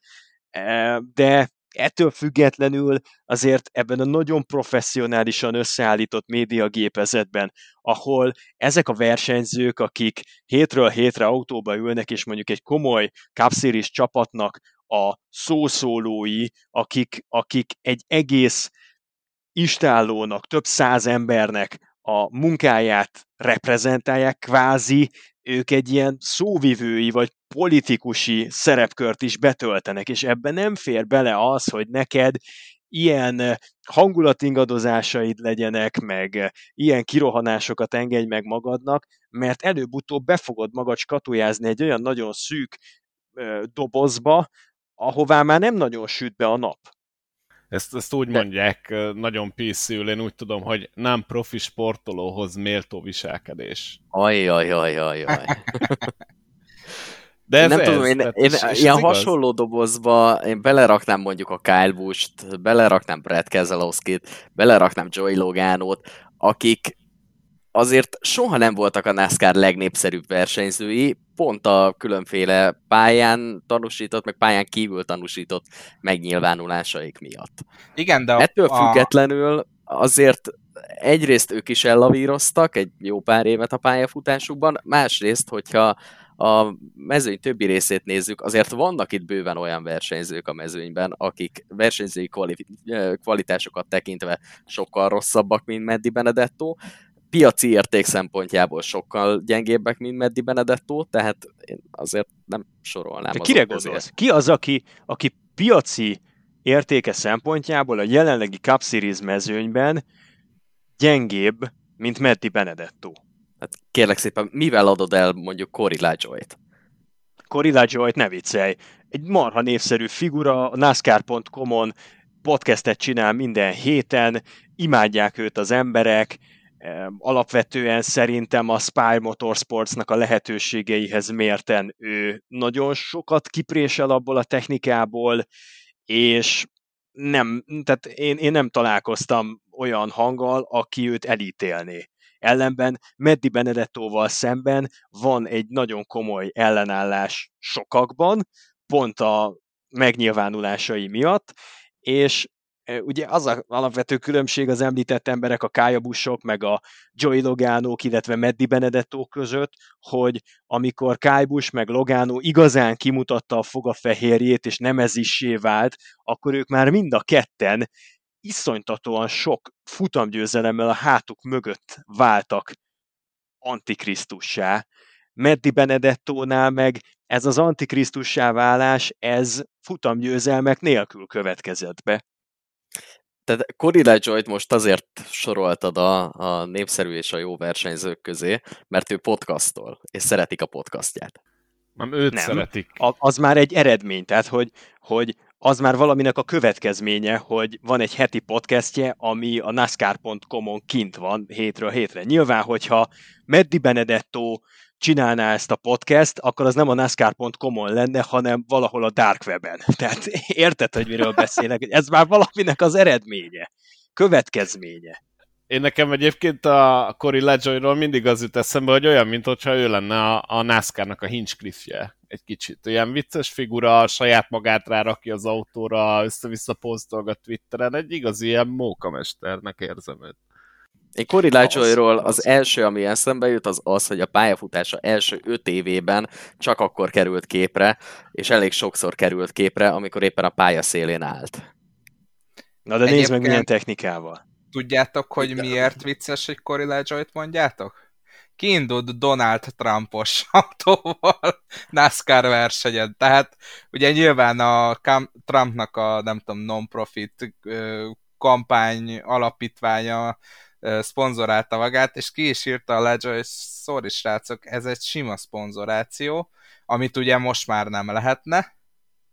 De ettől függetlenül azért ebben a nagyon professzionálisan összeállított médiagépezetben, ahol ezek a versenyzők, akik hétről hétre autóba ülnek, és mondjuk egy komoly Cup csapatnak a szószólói, akik, akik egy egész istállónak, több száz embernek a munkáját reprezentálják, kvázi ők egy ilyen szóvivői vagy politikusi szerepkört is betöltenek, és ebben nem fér bele az, hogy neked ilyen hangulatingadozásaid legyenek, meg ilyen kirohanásokat engedj meg magadnak, mert előbb-utóbb be fogod magad skatujázni egy olyan nagyon szűk dobozba, ahová már nem nagyon süt be a nap. Ezt, ezt úgy De... mondják nagyon piszül, én úgy tudom, hogy nem profi sportolóhoz méltó viselkedés. Ajajajajaj. <laughs> De ez nem ez, tudom, én, én és, és ilyen hasonló igaz? dobozba én beleraknám mondjuk a Kyle Busch-t, beleraknám Brad Keselowski-t, beleraknám Joey Logano-t, akik azért soha nem voltak a NASCAR legnépszerűbb versenyzői, pont a különféle pályán tanúsított, meg pályán kívül tanúsított megnyilvánulásaik miatt. Igen, de Ettől a... függetlenül azért egyrészt ők is ellavíroztak egy jó pár évet a pályafutásukban, másrészt, hogyha a mezőny többi részét nézzük, azért vannak itt bőven olyan versenyzők a mezőnyben, akik versenyzői kvalitásokat tekintve sokkal rosszabbak, mint Meddi Benedetto, piaci érték szempontjából sokkal gyengébbek, mint Meddi Benedetto, tehát én azért nem sorolnám. De kire gondolsz? Ki az, aki, aki piaci értéke szempontjából a jelenlegi Cup Series mezőnyben gyengébb, mint Meddi Benedetto? Hát kérlek szépen, mivel adod el mondjuk Cory LaJoy-t? Cory LaJoy-t ne viccelj. Egy marha névszerű figura, a NASCAR.com-on podcastet csinál minden héten, imádják őt az emberek, alapvetően szerintem a Spy Motorsportsnak a lehetőségeihez mérten ő nagyon sokat kiprésel abból a technikából, és nem, tehát én, én nem találkoztam olyan hanggal, aki őt elítélné. Ellenben Meddi Benedettóval szemben van egy nagyon komoly ellenállás sokakban, pont a megnyilvánulásai miatt, és ugye az a alapvető különbség az említett emberek, a Kájabusok, meg a Joey Logánók, illetve Meddi Benedetto között, hogy amikor Kájbus meg Logánó igazán kimutatta a fogafehérjét, és nem ez is vált, akkor ők már mind a ketten iszonytatóan sok futamgyőzelemmel a hátuk mögött váltak antikrisztussá. Meddi Benedettónál meg ez az antikrisztussá válás, ez futamgyőzelmek nélkül következett be. Tehát Cory LaJoy-t most azért soroltad a, a népszerű és a jó versenyzők közé, mert ő podcastol, és szeretik a podcastját. Nem, őt Nem. szeretik. A, az már egy eredmény, tehát hogy, hogy az már valaminek a következménye, hogy van egy heti podcastje, ami a NASCAR.com-on kint van hétről hétre. Nyilván, hogyha Meddi Benedetto csinálná ezt a podcast, akkor az nem a NASCAR.com-on lenne, hanem valahol a Dark Web-en. <laughs> Tehát érted, hogy miről beszélek? Ez már valaminek az eredménye, következménye. Én nekem egyébként a Cory Lejoyról mindig az jut eszembe, hogy olyan, mintha ő lenne a, a NASCAR-nak a Hinchcliffe-je. Egy kicsit. Olyan vicces figura, saját magát rárakja az autóra, össze-vissza posztolgat Twitteren. Egy igazi ilyen mókamesternek érzem őt. Én Cory Lajoyról az első, ami eszembe jut, az az, hogy a pályafutása első öt évében csak akkor került képre, és elég sokszor került képre, amikor éppen a pálya szélén állt. Na de nézd meg milyen technikával. Tudjátok, hogy miért vicces, hogy Cory Lajoyt mondjátok? Kiindult Donald Trumpos <laughs> autóval NASCAR versenyen. Tehát ugye nyilván a Trumpnak a nem tudom, non-profit kampány alapítványa szponzorálta magát, és ki is írta a Ledger, hogy sorry srácok, ez egy sima szponzoráció, amit ugye most már nem lehetne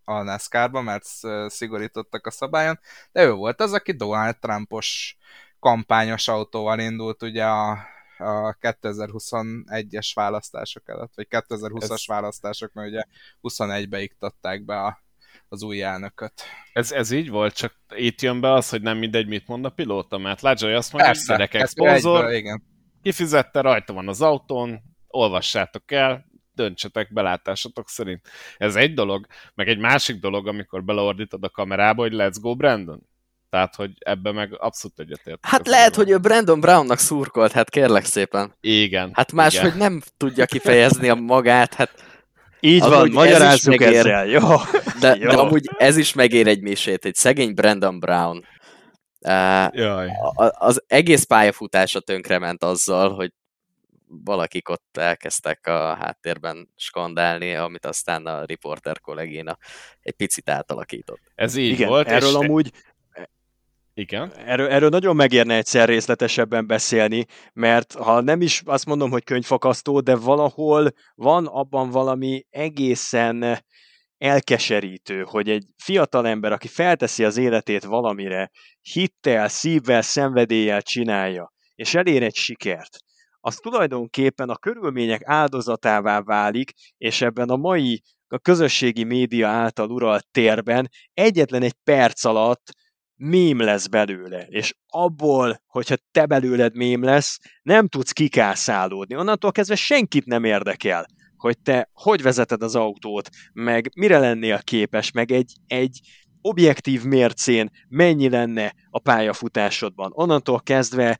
a NASCAR-ban, mert szigorítottak a szabályon, de ő volt az, aki Donald Trumpos kampányos autóval indult ugye a, a 2021-es választások előtt, vagy 2020-as ez... választások, mert ugye 21-be iktatták be a az új elnököt. Ez, ez így volt, csak itt jön be az, hogy nem mindegy, mit mond a pilóta, mert Lajai azt mondja, hogy gyerekek, szponzor, igen. kifizette, rajta van az autón, olvassátok el, döntsetek belátásatok szerint. Ez egy dolog, meg egy másik dolog, amikor beleordítod a kamerába, hogy let's go Brandon. Tehát, hogy ebben meg abszolút egyetért. Hát lehet, hogy ő Brandon Brownnak szurkolt, hát kérlek szépen. Igen. Hát máshogy nem tudja kifejezni a magát, hát így van, van, magyarázzuk ez ezzel, jó. De, jó. de amúgy ez is megér egy misét, egy szegény Brandon Brown. Uh, Jaj. Az egész pályafutása tönkrement azzal, hogy valakik ott elkezdtek a háttérben skandálni, amit aztán a riporter kollégina egy picit átalakított. Ez így Igen, volt. Erről és... amúgy igen. Erről, erről nagyon megérne egyszer részletesebben beszélni, mert ha nem is azt mondom, hogy könyvfakasztó, de valahol van abban valami egészen elkeserítő, hogy egy fiatal ember, aki felteszi az életét valamire, hittel, szívvel, szenvedéllyel csinálja, és elér egy sikert, az tulajdonképpen a körülmények áldozatává válik, és ebben a mai a közösségi média által uralt térben egyetlen egy perc alatt mém lesz belőle, és abból, hogyha te belőled mém lesz, nem tudsz kikászálódni. Onnantól kezdve senkit nem érdekel, hogy te hogy vezeted az autót, meg mire lennél képes, meg egy, egy objektív mércén mennyi lenne a pályafutásodban. Onnantól kezdve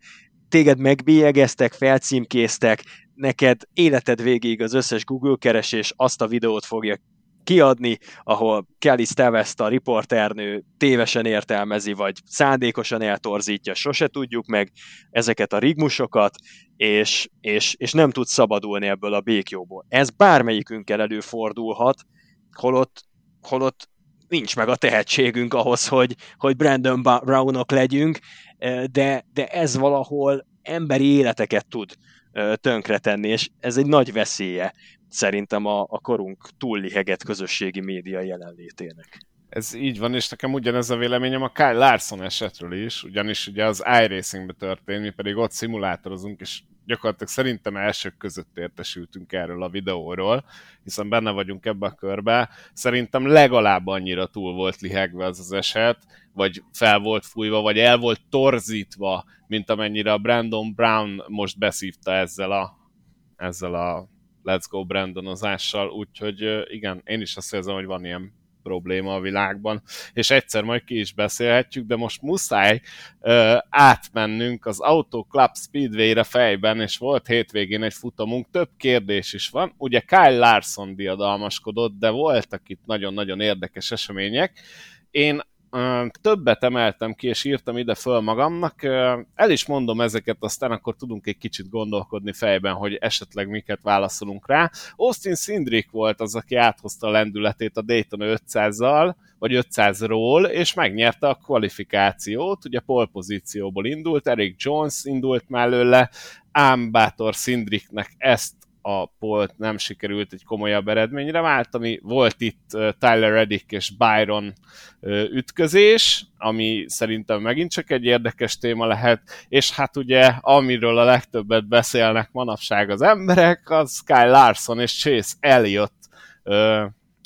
téged megbélyegeztek, felcímkéztek, neked életed végéig az összes Google keresés azt a videót fogja kiadni, ahol Kelly Stevest a riporternő tévesen értelmezi, vagy szándékosan eltorzítja, sose tudjuk meg ezeket a rigmusokat, és, és, és nem tud szabadulni ebből a békjóból. Ez bármelyikünkkel előfordulhat, holott, holott nincs meg a tehetségünk ahhoz, hogy, hogy Brandon Brownok legyünk, de, de ez valahol emberi életeket tud tönkretenni, és ez egy nagy veszélye szerintem a, a korunk túllihegett közösségi média jelenlétének. Ez így van, és nekem ugyanez a véleményem a Kyle Larson esetről is, ugyanis ugye az iRacingbe történt, mi pedig ott szimulátorozunk, és gyakorlatilag szerintem elsők között értesültünk erről a videóról, hiszen benne vagyunk ebbe a körbe. Szerintem legalább annyira túl volt lihegve az az eset, vagy fel volt fújva, vagy el volt torzítva, mint amennyire a Brandon Brown most beszívta ezzel a, ezzel a Let's Go Brandonozással, úgyhogy igen, én is azt érzem, hogy van ilyen probléma a világban, és egyszer majd ki is beszélhetjük, de most muszáj uh, átmennünk az Auto Club Speedway-re fejben, és volt hétvégén egy futamunk, több kérdés is van. Ugye Kyle Larson diadalmaskodott, de voltak itt nagyon-nagyon érdekes események. Én többet emeltem ki, és írtam ide föl magamnak. El is mondom ezeket, aztán akkor tudunk egy kicsit gondolkodni fejben, hogy esetleg miket válaszolunk rá. Austin Sindrick volt az, aki áthozta a lendületét a Dayton 500-zal, vagy 500-ról, és megnyerte a kvalifikációt, ugye polpozícióból indult, Eric Jones indult mellőle, ám bátor Sindricknek ezt a polt nem sikerült egy komolyabb eredményre. Vált, ami volt itt Tyler Reddick és Byron ütközés, ami szerintem megint csak egy érdekes téma lehet, és hát ugye amiről a legtöbbet beszélnek manapság az emberek, az Sky Larson és Chase Elliott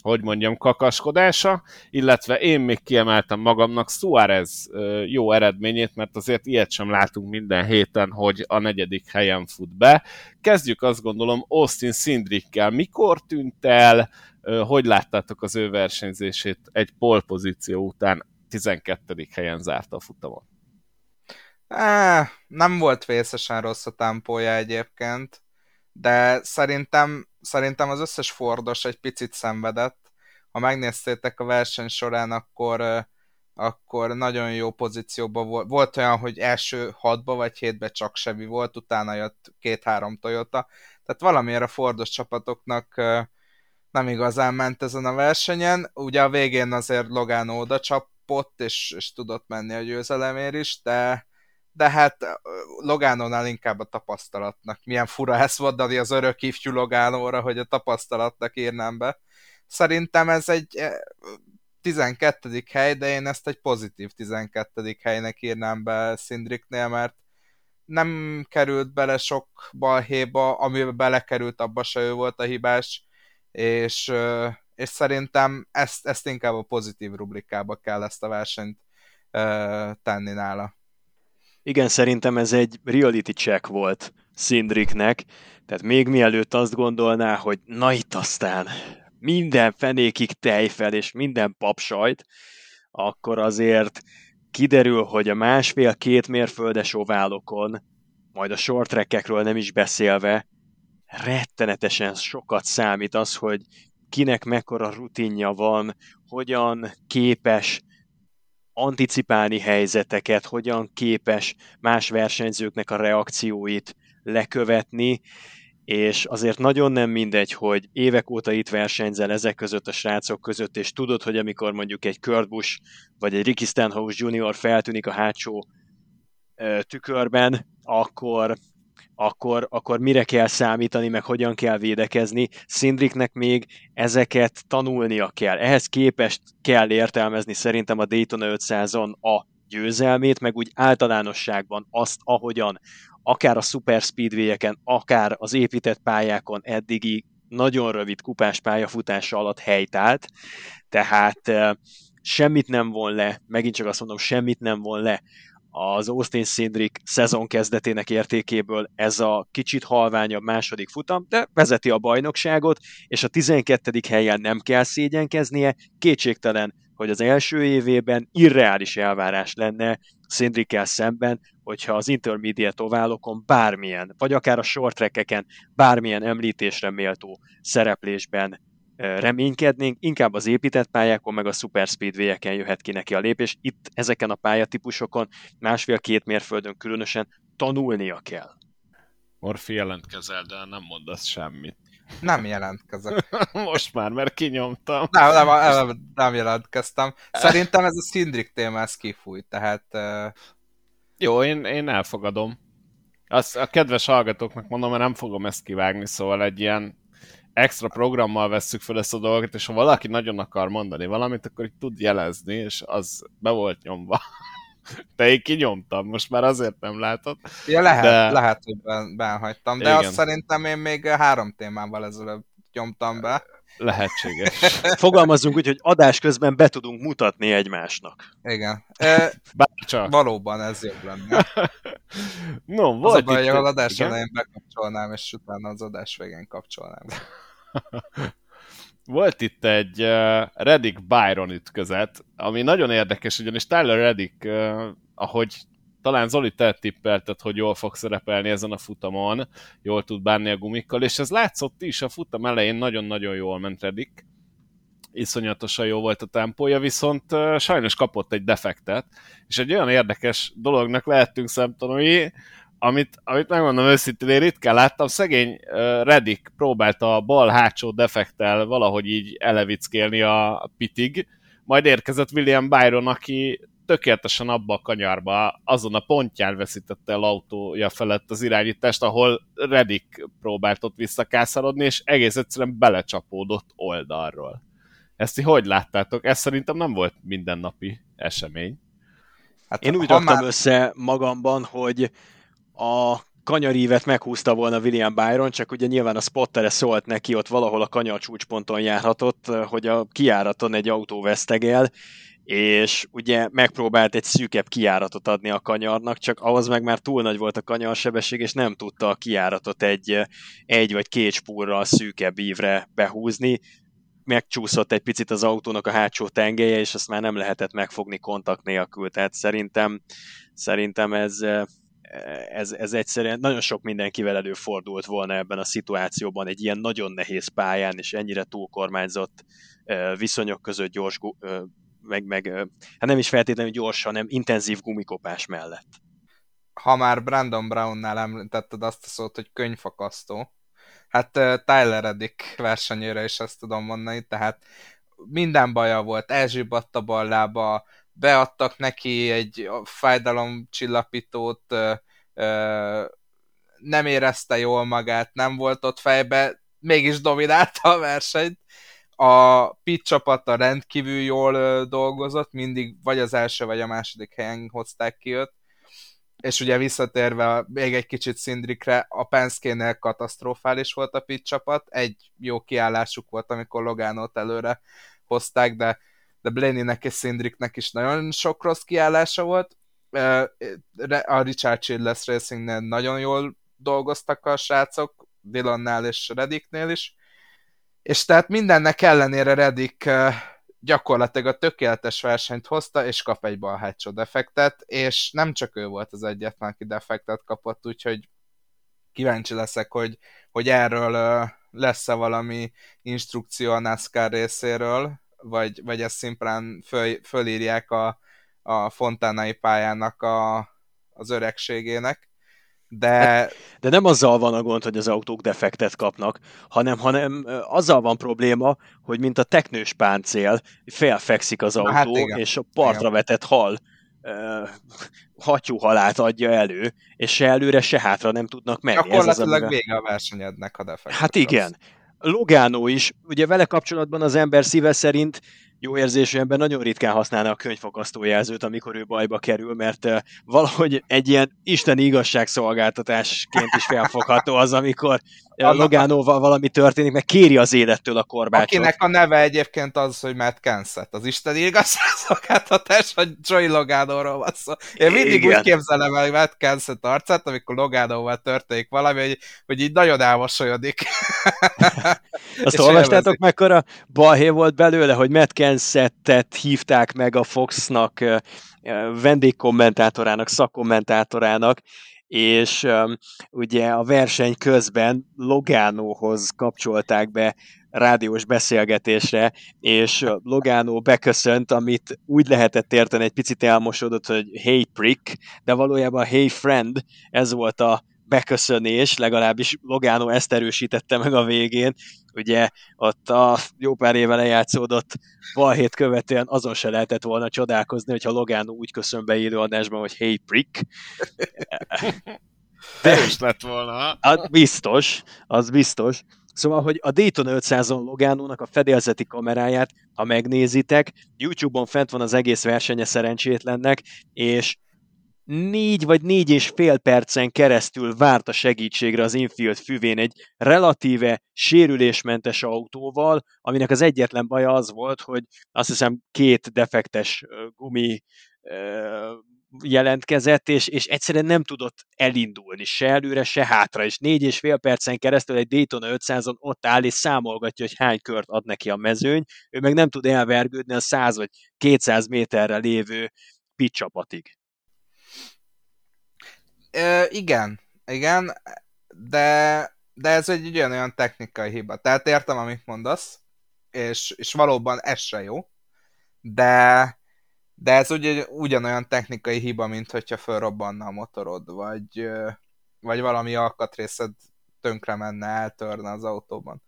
hogy mondjam, kakaskodása, illetve én még kiemeltem magamnak Suárez jó eredményét, mert azért ilyet sem látunk minden héten, hogy a negyedik helyen fut be. Kezdjük azt gondolom Austin Szindrikkel. Mikor tűnt el, hogy láttátok az ő versenyzését egy polpozíció után 12. helyen zárta a futamon? Á, nem volt vészesen rossz a tempója egyébként, de szerintem szerintem az összes Fordos egy picit szenvedett. Ha megnéztétek a verseny során, akkor, akkor nagyon jó pozícióban volt. Volt olyan, hogy első hatba vagy hétbe csak Sevi volt, utána jött két-három Toyota. Tehát valamiért a Fordos csapatoknak nem igazán ment ezen a versenyen. Ugye a végén azért Logano oda csapott, és, és tudott menni a győzelemért is, de, de hát Logánónál inkább a tapasztalatnak. Milyen fura ezt mondani az örök ifjú Logánóra, hogy a tapasztalatnak írnám be. Szerintem ez egy 12. hely, de én ezt egy pozitív 12. helynek írnám be Szindriknél, mert nem került bele sok balhéba, amiben belekerült, abba se ő volt a hibás, és, és szerintem ezt, ezt inkább a pozitív rubrikába kell ezt a versenyt tenni nála. Igen, szerintem ez egy reality check volt Szindriknek, tehát még mielőtt azt gondolná, hogy na itt aztán minden fenékig tejfel és minden papsajt, akkor azért kiderül, hogy a másfél-két mérföldes oválokon, majd a short nem is beszélve, rettenetesen sokat számít az, hogy kinek mekkora rutinja van, hogyan képes anticipálni helyzeteket, hogyan képes más versenyzőknek a reakcióit lekövetni, és azért nagyon nem mindegy, hogy évek óta itt versenyzel ezek között a srácok között, és tudod, hogy amikor mondjuk egy Kurt Busch vagy egy Ricky Stenhouse Jr. feltűnik a hátsó tükörben, akkor akkor, akkor mire kell számítani, meg hogyan kell védekezni. Szindriknek még ezeket tanulnia kell. Ehhez képest kell értelmezni szerintem a Daytona 500-on a győzelmét, meg úgy általánosságban azt, ahogyan akár a super speedway-eken, akár az épített pályákon eddigi nagyon rövid kupás pályafutása alatt helytált, tehát semmit nem von le, megint csak azt mondom, semmit nem von le az Austin Cindric szezon kezdetének értékéből ez a kicsit halványabb második futam, de vezeti a bajnokságot, és a 12. helyen nem kell szégyenkeznie, kétségtelen, hogy az első évében irreális elvárás lenne Szindrikkel szemben, hogyha az intermediate oválokon bármilyen, vagy akár a short bármilyen említésre méltó szereplésben reménykednénk, inkább az épített pályákon, meg a super speedway-eken jöhet ki neki a lépés. Itt ezeken a pályatípusokon másfél-két mérföldön különösen tanulnia kell. Morfi jelentkezel, de nem mondasz semmit. Nem jelentkezek. <laughs> Most már, mert kinyomtam. Nem, nem, nem, nem jelentkeztem. Szerintem ez a Szindrik téma, ez kifújt, tehát... Uh... Jó, én, én elfogadom. Azt a kedves hallgatóknak mondom, mert nem fogom ezt kivágni, szóval egy ilyen extra programmal vesszük fel ezt a dolgot, és ha valaki nagyon akar mondani valamit, akkor így tud jelezni, és az be volt nyomva. <laughs> Te én kinyomtam, most már azért nem látod. Ja, lehet, de... lehet hogy ben, benhagytam, de Igen. azt szerintem én még három témával ezelőtt nyomtam be. Lehetséges. Fogalmazzunk úgy, hogy adás közben be tudunk mutatni egymásnak. Igen. E, Bárcsak. Valóban ez jobb lenne. no, volt az a baj, itt... hogy adás elején bekapcsolnám, és utána az adás végén kapcsolnám. <laughs> Volt itt egy Reddick Byron ütközet, ami nagyon érdekes, ugyanis Tyler Reddick, ahogy talán Zoli te tippelted, hogy jól fog szerepelni ezen a futamon, jól tud bánni a gumikkal, és ez látszott is, a futam elején nagyon-nagyon jól ment Reddick, iszonyatosan jó volt a tempója, viszont sajnos kapott egy defektet, és egy olyan érdekes dolognak lehettünk szemtanúi, amit, amit megmondom őszintén, én ritkán láttam, szegény Reddick próbálta a bal hátsó defektel valahogy így elevickélni a pitig, majd érkezett William Byron, aki tökéletesen abba a kanyarba, azon a pontján veszítette el autója felett az irányítást, ahol Redik próbált ott visszakászarodni, és egész egyszerűen belecsapódott oldalról. Ezt ti hogy láttátok? Ez szerintem nem volt mindennapi esemény. Hát, Én úgy raktam már... össze magamban, hogy a kanyarívet meghúzta volna William Byron, csak ugye nyilván a spottere szólt neki, ott valahol a kanyar csúcsponton járhatott, hogy a kiáraton egy autó vesztegel, és ugye megpróbált egy szűkebb kiáratot adni a kanyarnak, csak ahhoz meg már túl nagy volt a kanyarsebesség, és nem tudta a kiáratot egy, egy vagy két spúrral szűkebb ívre behúzni, megcsúszott egy picit az autónak a hátsó tengelye, és azt már nem lehetett megfogni kontakt nélkül, tehát szerintem, szerintem ez, ez, ez egyszerűen nagyon sok mindenkivel előfordult volna ebben a szituációban, egy ilyen nagyon nehéz pályán, és ennyire túlkormányzott viszonyok között gyors, meg, meg hát nem is feltétlenül gyors, hanem intenzív gumikopás mellett. Ha már Brandon Brownnál említetted azt a szót, hogy könyvfakasztó, hát Tyler Reddick versenyére is ezt tudom mondani, tehát minden baja volt, elzsibbadt a ballába, beadtak neki egy fájdalomcsillapítót, nem érezte jól magát, nem volt ott fejbe, mégis dominálta a versenyt. A pit csapata rendkívül jól dolgozott, mindig vagy az első, vagy a második helyen hozták ki őt. És ugye visszatérve még egy kicsit Szindrikre, a Penske-nél katasztrofális volt a pit csapat, egy jó kiállásuk volt, amikor Logánót előre hozták, de de Blaney-nek és Szindriknek is nagyon sok rossz kiállása volt. A Richard Childress Racingnél nagyon jól dolgoztak a srácok, Dylannál és Reddicknél is. És tehát mindennek ellenére Reddick gyakorlatilag a tökéletes versenyt hozta, és kap egy bal hátsó defektet, és nem csak ő volt az egyetlen, aki defektet kapott, úgyhogy kíváncsi leszek, hogy, hogy erről lesz-e valami instrukció a NASCAR részéről, vagy, vagy ezt szimplán föl, fölírják a, a fontánai pályának a, az öregségének. De... Hát, de nem azzal van a gond, hogy az autók defektet kapnak, hanem, hanem azzal van probléma, hogy mint a teknős páncél, felfekszik az hát autó, hát igen, és a partra vetett hal uh, hattyúhalát adja elő, és se előre, se hátra nem tudnak menni. Gyakorlatilag Ez az, vége a versenyednek a defekt. Hát igen. Logano is, ugye vele kapcsolatban az ember szíve szerint jó érzésű ember nagyon ritkán használna a könyvfakasztó jelzőt, amikor ő bajba kerül, mert valahogy egy ilyen isteni igazságszolgáltatásként is felfogható az, amikor Logánóval valami történik, meg kéri az élettől a korbácsot. Akinek a neve egyébként az, hogy Matt Kenseth, az isteni igazságszolgáltatás, hogy Joey Logánóról van szó. Én mindig Igen. úgy képzelem el Matt Kenseth arcát, amikor Logánóval történik valami, hogy, hogy így nagyon elmosolyodik. <laughs> Azt olvastátok, mekkora balhé volt belőle, hogy Matt Kensettet hívták meg a Foxnak vendégkommentátorának, szakkommentátorának, és ugye a verseny közben Logánóhoz kapcsolták be rádiós beszélgetésre, és Logano beköszönt, amit úgy lehetett érteni, egy picit elmosódott, hogy hey prick, de valójában hey friend, ez volt a beköszönés, legalábbis Logano ezt erősítette meg a végén, ugye ott a jó pár éve lejátszódott balhét követően azon se lehetett volna csodálkozni, hogyha Logano úgy köszön be élőadásban, hogy hey prick. <laughs> De is lett volna. Az biztos, az biztos. Szóval, hogy a Dayton 500-on Logánónak a fedélzeti kameráját, ha megnézitek, YouTube-on fent van az egész versenye szerencsétlennek, és négy vagy négy és fél percen keresztül várt a segítségre az infield füvén egy relatíve sérülésmentes autóval, aminek az egyetlen baja az volt, hogy azt hiszem két defektes gumi jelentkezett, és, és egyszerűen nem tudott elindulni se előre, se hátra, és négy és fél percen keresztül egy Daytona 500-on ott áll, és számolgatja, hogy hány kört ad neki a mezőny, ő meg nem tud elvergődni a 100 vagy 200 méterre lévő pit csapatig. Igen, igen, de, de ez egy olyan technikai hiba. Tehát értem, amit mondasz, és, és valóban ez se jó, de, de ez ugye ugyanolyan technikai hiba, mint hogyha felrobbanna a motorod, vagy, vagy valami alkatrészed tönkre menne, eltörne az autóban.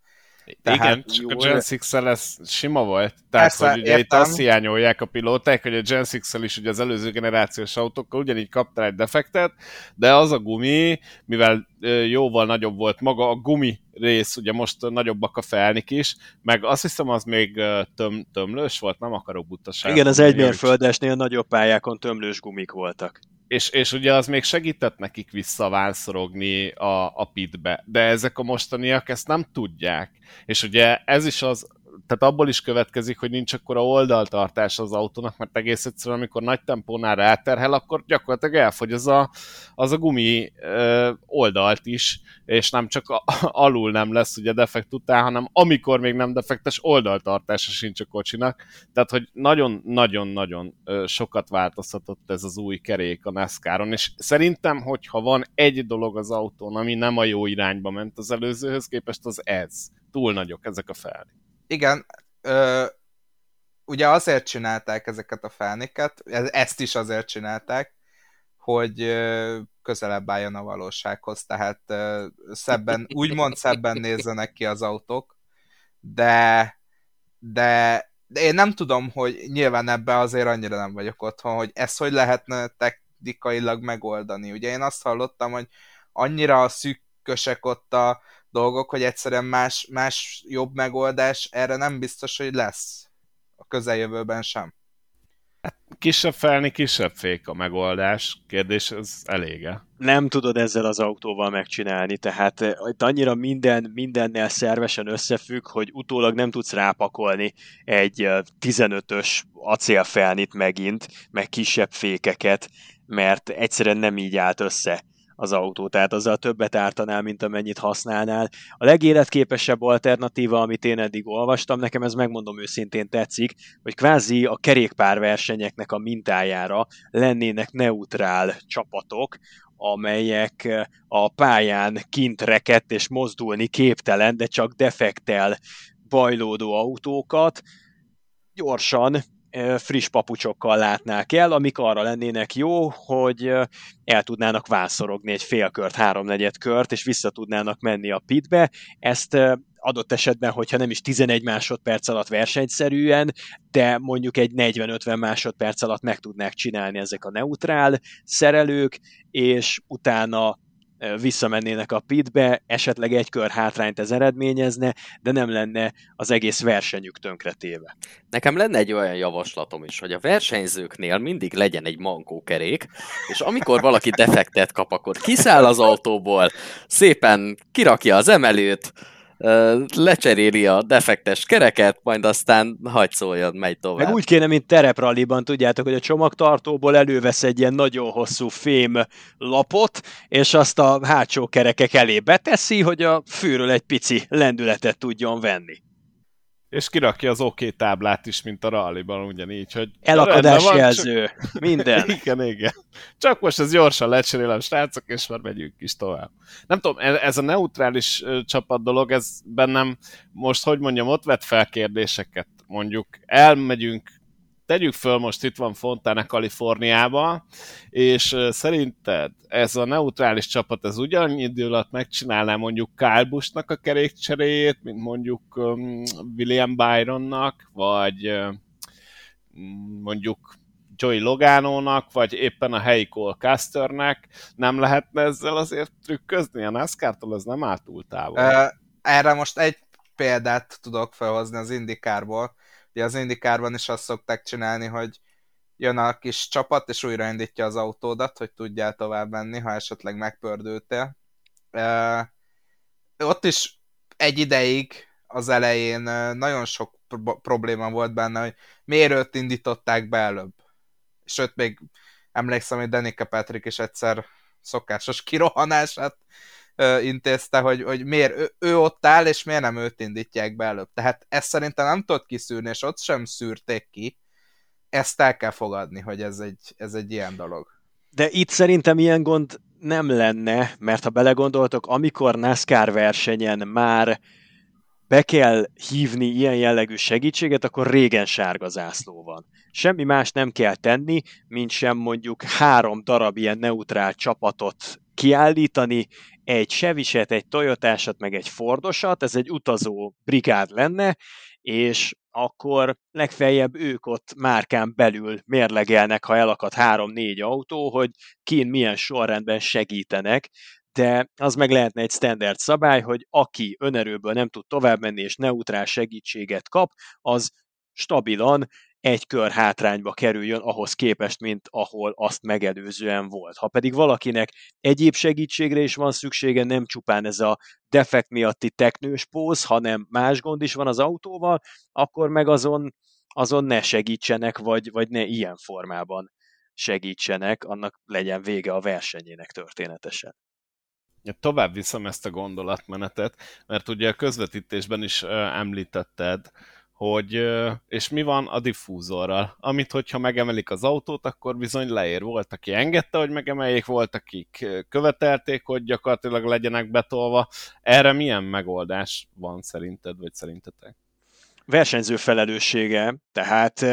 Tehát Igen, csak a Gen 6 ez sima volt. Tehát, Persze, hogy ugye értem. itt azt hiányolják a pilóták, hogy a Gen 6 is ugye az előző generációs autókkal ugyanígy kaptál egy defektet, de az a gumi, mivel jóval nagyobb volt maga a gumi rész, ugye most nagyobbak a felnik is, meg azt hiszem az még töm, tömlős volt, nem akarok butaságot. Igen, az egymérföldesnél nagyobb pályákon tömlős gumik voltak és, és ugye az még segített nekik visszavánszorogni a, a pitbe, de ezek a mostaniak ezt nem tudják. És ugye ez is az, tehát abból is következik, hogy nincs akkora oldaltartás az autónak, mert egész egyszerűen, amikor nagy tempónál ráterhel, akkor gyakorlatilag elfogy az a, az a gumi ö, oldalt is, és nem csak a, <laughs> alul nem lesz ugye defekt után, hanem amikor még nem defektes oldaltartása sincs a kocsinak. Tehát, hogy nagyon-nagyon-nagyon sokat változtatott ez az új kerék a NASCAR-on, és szerintem, hogyha van egy dolog az autón, ami nem a jó irányba ment az előzőhöz képest, az ez. Túl nagyok ezek a felni igen, ö, ugye azért csinálták ezeket a felniket, ezt is azért csinálták, hogy közelebb álljon a valósághoz, tehát ö, szebben, úgymond szebben nézzenek ki az autók, de, de, de én nem tudom, hogy nyilván ebbe azért annyira nem vagyok otthon, hogy ezt hogy lehetne technikailag megoldani. Ugye én azt hallottam, hogy annyira szűkösek ott a dolgok, hogy egyszerűen más, más jobb megoldás erre nem biztos, hogy lesz a közeljövőben sem. Hát kisebb felni, kisebb fék a megoldás. Kérdés, ez elége. Nem tudod ezzel az autóval megcsinálni, tehát eh, itt annyira minden, mindennel szervesen összefügg, hogy utólag nem tudsz rápakolni egy 15-ös eh, acélfelnit megint, meg kisebb fékeket, mert egyszerűen nem így állt össze az autó, tehát azzal többet ártanál, mint amennyit használnál. A legéletképesebb alternatíva, amit én eddig olvastam, nekem ez megmondom őszintén tetszik, hogy kvázi a kerékpárversenyeknek a mintájára lennének neutrál csapatok, amelyek a pályán kint rekett és mozdulni képtelen, de csak defektel bajlódó autókat gyorsan friss papucsokkal látnák el, amik arra lennének jó, hogy el tudnának vászorogni egy félkört, háromnegyed kört, és vissza tudnának menni a pitbe. Ezt adott esetben, hogyha nem is 11 másodperc alatt versenyszerűen, de mondjuk egy 40-50 másodperc alatt meg tudnák csinálni ezek a neutrál szerelők, és utána visszamennének a pitbe, esetleg egy kör hátrányt ez eredményezne, de nem lenne az egész versenyük tönkretéve. Nekem lenne egy olyan javaslatom is, hogy a versenyzőknél mindig legyen egy mankókerék, és amikor valaki defektet kap, akkor kiszáll az autóból, szépen kirakja az emelőt, lecseréli a defektes kereket, majd aztán hagy szóljon, megy tovább. Meg úgy kéne, mint terepralliban, tudjátok, hogy a csomagtartóból elővesz egy ilyen nagyon hosszú fém lapot, és azt a hátsó kerekek elé beteszi, hogy a fűről egy pici lendületet tudjon venni és kirakja az OK táblát is, mint a rallyban, ugyanígy, hogy... Elakadásjelző, csak... minden. <laughs> igen, igen. Csak most ez gyorsan lecserélem, srácok, és már megyünk is tovább. Nem tudom, ez a neutrális csapat dolog, ez bennem most, hogy mondjam, ott vet fel kérdéseket. Mondjuk elmegyünk tegyük föl, most itt van Fontana Kaliforniába, és szerinted ez a neutrális csapat, ez ugyanannyi idő alatt megcsinálná mondjuk Kyle Busch-nak a kerékcseréjét, mint mondjuk William Byronnak, vagy mondjuk Joey Logánónak, vagy éppen a helyi Cole Casternek, nem lehetne ezzel azért trükközni? A NASCAR-tól ez nem áll túl távol. Erre most egy példát tudok felhozni az Indikárból. Ugye az Indikárban is azt szokták csinálni, hogy jön a kis csapat, és újraindítja az autódat, hogy tudjál tovább menni, ha esetleg megpördültél. Uh, ott is egy ideig az elején nagyon sok probléma volt benne, hogy miért őt indították be előbb. Sőt, még emlékszem, hogy Danica Patrick is egyszer szokásos kirohanását intézte, hogy, hogy miért ő, ő ott áll, és miért nem őt indítják be előbb. Tehát ezt szerintem nem tudott kiszűrni, és ott sem szűrték ki. Ezt el kell fogadni, hogy ez egy, ez egy ilyen dolog. De itt szerintem ilyen gond nem lenne, mert ha belegondoltok, amikor NASCAR versenyen már be kell hívni ilyen jellegű segítséget, akkor régen sárga zászló van. Semmi más nem kell tenni, mint sem mondjuk három darab ilyen neutrál csapatot kiállítani egy Cheviset, egy Toyotásat, meg egy Fordosat, ez egy utazó brigád lenne, és akkor legfeljebb ők ott márkán belül mérlegelnek, ha elakad három-négy autó, hogy kin milyen sorrendben segítenek, de az meg lehetne egy standard szabály, hogy aki önerőből nem tud tovább menni és neutrál segítséget kap, az stabilan egy kör hátrányba kerüljön ahhoz képest, mint ahol azt megelőzően volt. Ha pedig valakinek egyéb segítségre is van szüksége, nem csupán ez a defekt miatti teknős póz, hanem más gond is van az autóval, akkor meg azon, azon ne segítsenek, vagy, vagy ne ilyen formában segítsenek, annak legyen vége a versenyének történetesen. Ja, tovább viszem ezt a gondolatmenetet, mert ugye a közvetítésben is említetted, hogy, és mi van a diffúzorral, amit hogyha megemelik az autót, akkor bizony leér. Volt, aki engedte, hogy megemeljék, volt, akik követelték, hogy gyakorlatilag legyenek betolva. Erre milyen megoldás van szerinted, vagy szerintetek? Versenyző felelőssége, tehát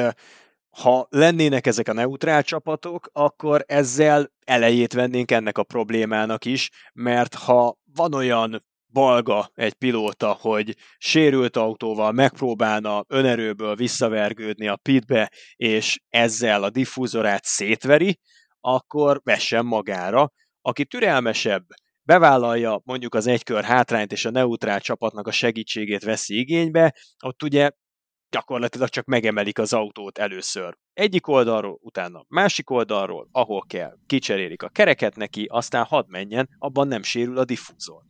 ha lennének ezek a neutrál csapatok, akkor ezzel elejét vennénk ennek a problémának is, mert ha van olyan balga egy pilóta, hogy sérült autóval megpróbálna önerőből visszavergődni a pitbe, és ezzel a diffúzorát szétveri, akkor vessen magára. Aki türelmesebb, bevállalja mondjuk az egykör hátrányt és a neutrál csapatnak a segítségét veszi igénybe, ott ugye gyakorlatilag csak megemelik az autót először. Egyik oldalról, utána másik oldalról, ahol kell, kicserélik a kereket neki, aztán hadd menjen, abban nem sérül a diffúzor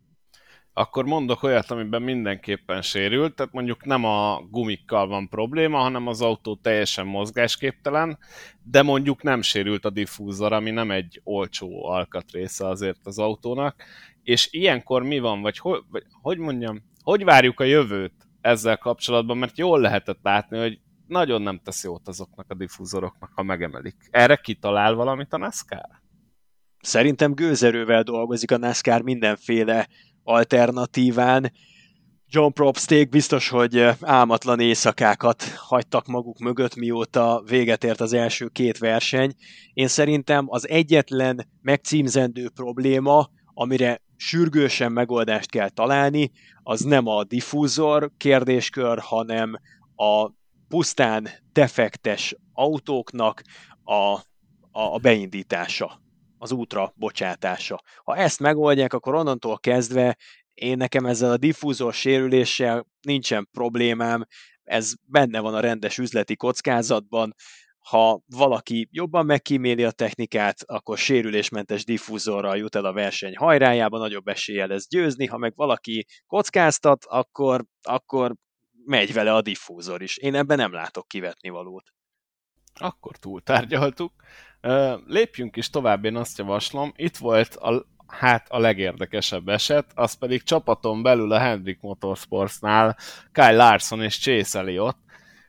akkor mondok olyat, amiben mindenképpen sérült, tehát mondjuk nem a gumikkal van probléma, hanem az autó teljesen mozgásképtelen, de mondjuk nem sérült a diffúzor, ami nem egy olcsó alkatrésze azért az autónak, és ilyenkor mi van, vagy hogy, vagy hogy mondjam, hogy várjuk a jövőt ezzel kapcsolatban, mert jól lehetett látni, hogy nagyon nem tesz jót azoknak a diffúzoroknak, ha megemelik. Erre kitalál valamit a NASCAR? Szerintem gőzerővel dolgozik a NASCAR mindenféle alternatíván. John Propsték biztos, hogy álmatlan éjszakákat hagytak maguk mögött, mióta véget ért az első két verseny. Én szerintem az egyetlen megcímzendő probléma, amire sürgősen megoldást kell találni, az nem a diffúzor kérdéskör, hanem a pusztán defektes autóknak a, a, a beindítása az útra bocsátása. Ha ezt megoldják, akkor onnantól kezdve én nekem ezzel a diffúzor sérüléssel nincsen problémám, ez benne van a rendes üzleti kockázatban, ha valaki jobban megkíméli a technikát, akkor sérülésmentes diffúzorral jut el a verseny hajrájába, nagyobb esélye lesz győzni, ha meg valaki kockáztat, akkor, akkor megy vele a diffúzor is. Én ebben nem látok kivetni valót. Akkor túltárgyaltuk. Lépjünk is tovább, én azt javaslom. Itt volt a, hát a legérdekesebb eset, az pedig csapaton belül a Hendrick Motorsportsnál Kyle Larson és Chase Elliott.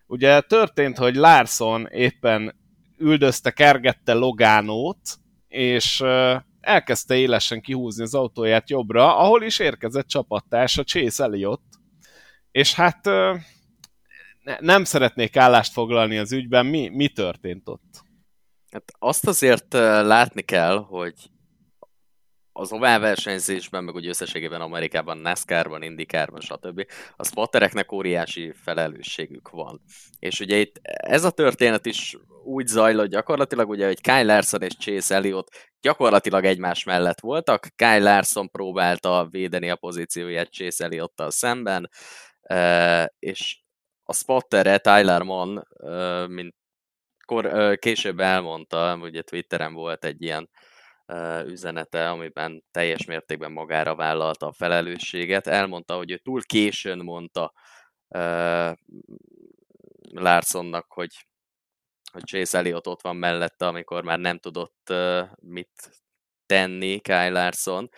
Ugye történt, hogy Larson éppen üldözte, kergette Logánót, és elkezdte élesen kihúzni az autóját jobbra, ahol is érkezett csapattársa Chase Elliott. És hát nem szeretnék állást foglalni az ügyben, mi, mi történt ott? Hát azt azért látni kell, hogy az ovál versenyzésben, meg úgy összességében Amerikában, NASCAR-ban, IndyCar-ban, stb. a spottereknek óriási felelősségük van. És ugye itt ez a történet is úgy zajlott gyakorlatilag, ugye, hogy Kyle Larson és Chase Elliott gyakorlatilag egymás mellett voltak. Kyle Larson próbálta védeni a pozícióját Chase Elliottal szemben, és a spottere Tyler Mann, mint kor, később elmondta, ugye Twitteren volt egy ilyen üzenete, amiben teljes mértékben magára vállalta a felelősséget. Elmondta, hogy ő túl későn mondta Larsonnak, hogy, hogy Chase Elliot ott van mellette, amikor már nem tudott mit tenni Kyle Larson.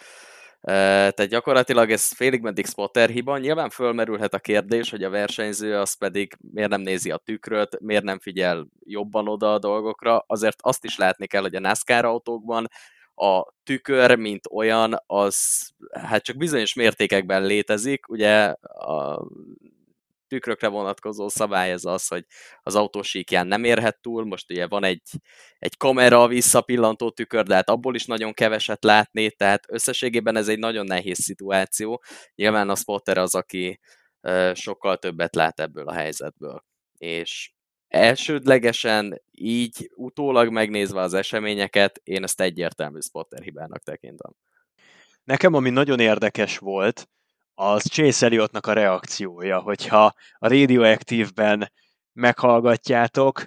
Tehát gyakorlatilag ez félig meddig spotter hiba. Nyilván fölmerülhet a kérdés, hogy a versenyző az pedig miért nem nézi a tükröt, miért nem figyel jobban oda a dolgokra. Azért azt is látni kell, hogy a NASCAR autókban a tükör, mint olyan, az hát csak bizonyos mértékekben létezik. Ugye a tükrökre vonatkozó szabály ez az, hogy az autósíkján nem érhet túl, most ugye van egy, egy kamera visszapillantó tükör, de hát abból is nagyon keveset látni, tehát összességében ez egy nagyon nehéz szituáció. Nyilván a spotter az, aki sokkal többet lát ebből a helyzetből. És elsődlegesen így utólag megnézve az eseményeket, én ezt egyértelmű spotter hibának tekintem. Nekem ami nagyon érdekes volt, az Chase Elliottnak a reakciója, hogyha a Radioactive-ben meghallgatjátok,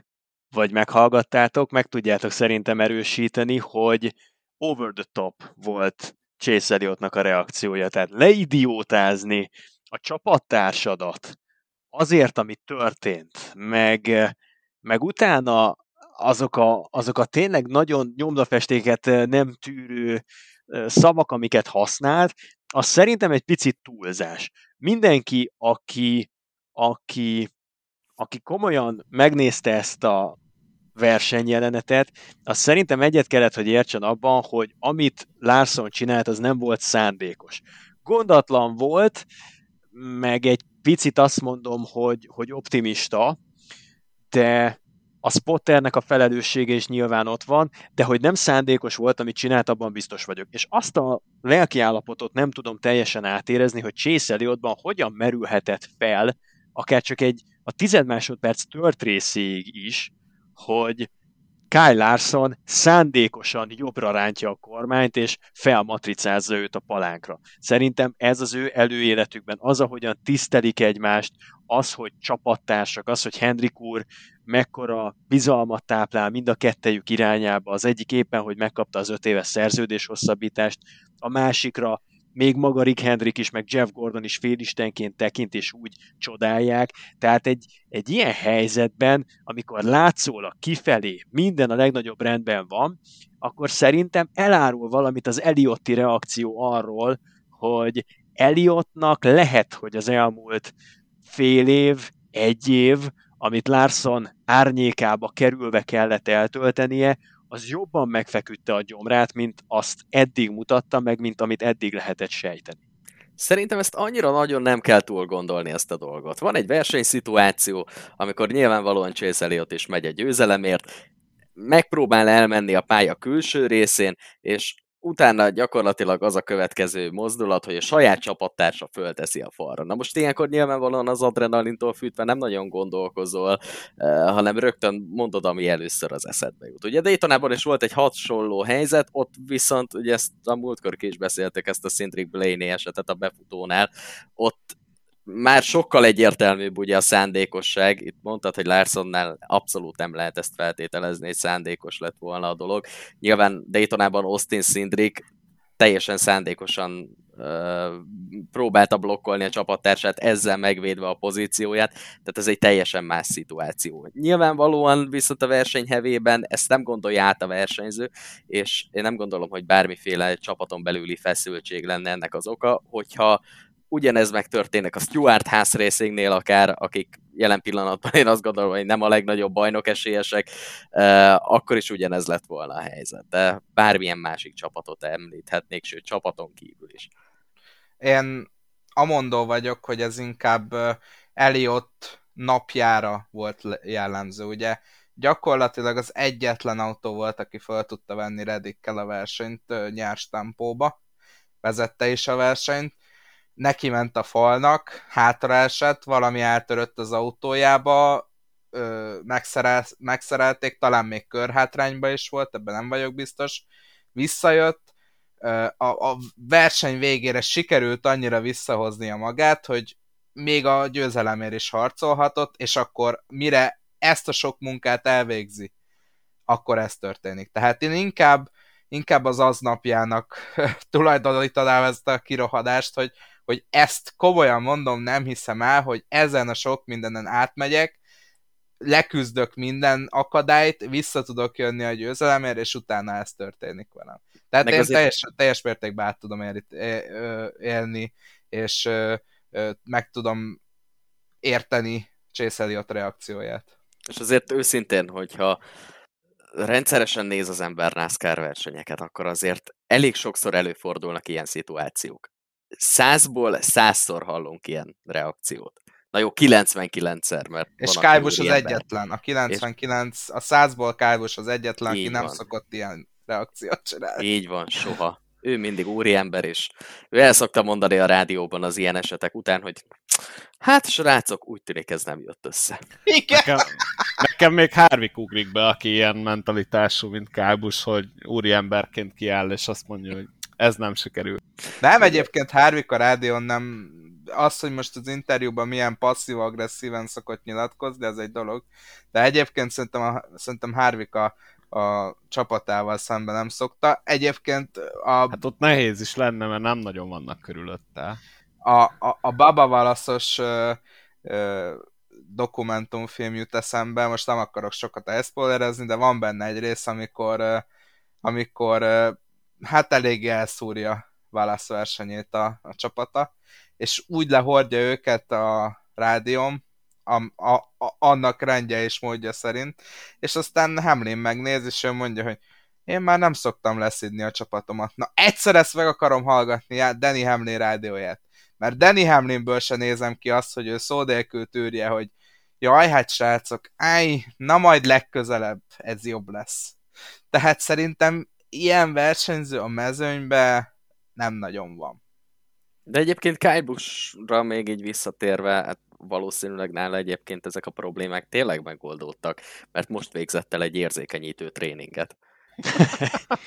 vagy meghallgattátok, meg tudjátok szerintem erősíteni, hogy over the top volt Chase Elliottnak a reakciója. Tehát leidiótázni a csapattársadat azért, ami történt, meg, meg utána azok a, azok a tényleg nagyon nyomdafestéket nem tűrő szavak, amiket használt, az szerintem egy picit túlzás. Mindenki, aki, aki, aki komolyan megnézte ezt a versenyjelenetet, az szerintem egyet kellett, hogy értsen abban, hogy amit Larson csinált, az nem volt szándékos. Gondatlan volt, meg egy picit azt mondom, hogy, hogy optimista, de a spotternek a felelőssége is nyilván ott van, de hogy nem szándékos volt, amit csinált, abban biztos vagyok. És azt a lelki állapotot nem tudom teljesen átérezni, hogy Chase Elliottban hogyan merülhetett fel, akár csak egy a tized másodperc tört részéig is, hogy Kyle Larson szándékosan jobbra rántja a kormányt, és felmatricázza őt a palánkra. Szerintem ez az ő előéletükben, az, ahogyan tisztelik egymást, az, hogy csapattársak, az, hogy Hendrik úr mekkora bizalmat táplál mind a kettejük irányába, az egyik éppen, hogy megkapta az öt éves szerződés hosszabbítást, a másikra még maga Rick Hendrick is, meg Jeff Gordon is félistenként tekint, és úgy csodálják. Tehát egy, egy ilyen helyzetben, amikor látszólag kifelé minden a legnagyobb rendben van, akkor szerintem elárul valamit az Eliotti reakció arról, hogy Eliottnak lehet, hogy az elmúlt fél év, egy év, amit Larson árnyékába kerülve kellett eltöltenie, az jobban megfeküdte a gyomrát, mint azt eddig mutatta meg, mint amit eddig lehetett sejteni. Szerintem ezt annyira nagyon nem kell túl gondolni ezt a dolgot. Van egy versenyszituáció, amikor nyilvánvalóan Chase Elliot is megy egy győzelemért, megpróbál elmenni a pálya külső részén, és utána gyakorlatilag az a következő mozdulat, hogy a saját csapattársa fölteszi a falra. Na most ilyenkor nyilvánvalóan az adrenalintól fűtve nem nagyon gondolkozol, eh, hanem rögtön mondod, ami először az eszedbe jut. Ugye Daytonában is volt egy hasonló helyzet, ott viszont, ugye ezt a múltkor is beszéltek, ezt a Cindric Blaney esetet a befutónál, ott már sokkal egyértelműbb ugye a szándékosság. Itt mondtad, hogy Larsonnál abszolút nem lehet ezt feltételezni, hogy szándékos lett volna a dolog. Nyilván Daytonában Austin Sindrick teljesen szándékosan uh, próbálta blokkolni a csapattársát, ezzel megvédve a pozícióját, tehát ez egy teljesen más szituáció. Nyilvánvalóan viszont a verseny hevében ezt nem gondolja át a versenyző, és én nem gondolom, hogy bármiféle csapaton belüli feszültség lenne ennek az oka, hogyha ugyanez megtörténik a Stuart House Racingnél akár, akik jelen pillanatban én azt gondolom, hogy nem a legnagyobb bajnok esélyesek, akkor is ugyanez lett volna a helyzet. De bármilyen másik csapatot említhetnék, sőt csapaton kívül is. Én amondó vagyok, hogy ez inkább Eliott napjára volt jellemző, ugye gyakorlatilag az egyetlen autó volt, aki fel tudta venni Redikkel a versenyt nyárs tempóba, vezette is a versenyt, neki ment a falnak, hátra esett, valami eltörött az autójába, ö, megszerel, megszerelték, talán még körhátrányba is volt, ebben nem vagyok biztos, visszajött, ö, a, a verseny végére sikerült annyira visszahoznia magát, hogy még a győzelemért is harcolhatott, és akkor mire ezt a sok munkát elvégzi, akkor ez történik. Tehát én inkább, inkább az aznapjának <laughs> tulajdonítanám ezt a kirohadást, hogy hogy ezt komolyan mondom, nem hiszem el, hogy ezen a sok mindenen átmegyek, leküzdök minden akadályt, vissza tudok jönni a győzelemért, és utána ez történik velem. Tehát Meg én azért... teljes, teljes mértékben át tudom élni, és meg tudom érteni Chase Elliot reakcióját. És azért őszintén, hogyha rendszeresen néz az ember NASCAR versenyeket, akkor azért elég sokszor előfordulnak ilyen szituációk százból százszor hallunk ilyen reakciót. Na jó, 99-szer, mert És Kálbus az egyetlen. A 99, és... a 100-ból Kálbus az egyetlen, Így aki van. nem szokott ilyen reakciót csinálni. Így van, soha. Ő mindig úriember, és ő el szokta mondani a rádióban az ilyen esetek után, hogy hát srácok, úgy tűnik ez nem jött össze. Igen. Nekem, nekem még Harvik ugrik be, aki ilyen mentalitású, mint Kábus, hogy úriemberként kiáll, és azt mondja, hogy ez nem sikerül. Nem, egyébként Harvik a rádión nem az, hogy most az interjúban milyen passzív-agresszíven szokott nyilatkozni, ez egy dolog, de egyébként szerintem, a, szerintem Harvik a, a csapatával szemben nem szokta. Egyébként a... Hát ott nehéz is lenne, mert nem nagyon vannak körülötte. A, a, a Baba válaszos ö, ö, dokumentumfilm jut eszembe, most nem akarok sokat elszpoilerezni, de van benne egy rész, amikor, amikor hát eléggé elszúrja válaszversenyét a, a csapata, és úgy lehordja őket a rádióm, a, a, a, annak rendje és módja szerint, és aztán Hamlin megnéz, és ő mondja, hogy én már nem szoktam leszidni a csapatomat. Na egyszer ezt meg akarom hallgatni, Danny Hamlin rádióját. Mert Danny Hamlinből se nézem ki azt, hogy ő szó nélkül tűrje, hogy jaj, hát srácok, áj, na majd legközelebb ez jobb lesz. Tehát szerintem ilyen versenyző a mezőnybe nem nagyon van. De egyébként Kyle Busch-ra még így visszatérve, hát valószínűleg nála egyébként ezek a problémák tényleg megoldódtak, mert most végzett el egy érzékenyítő tréninget. <laughs>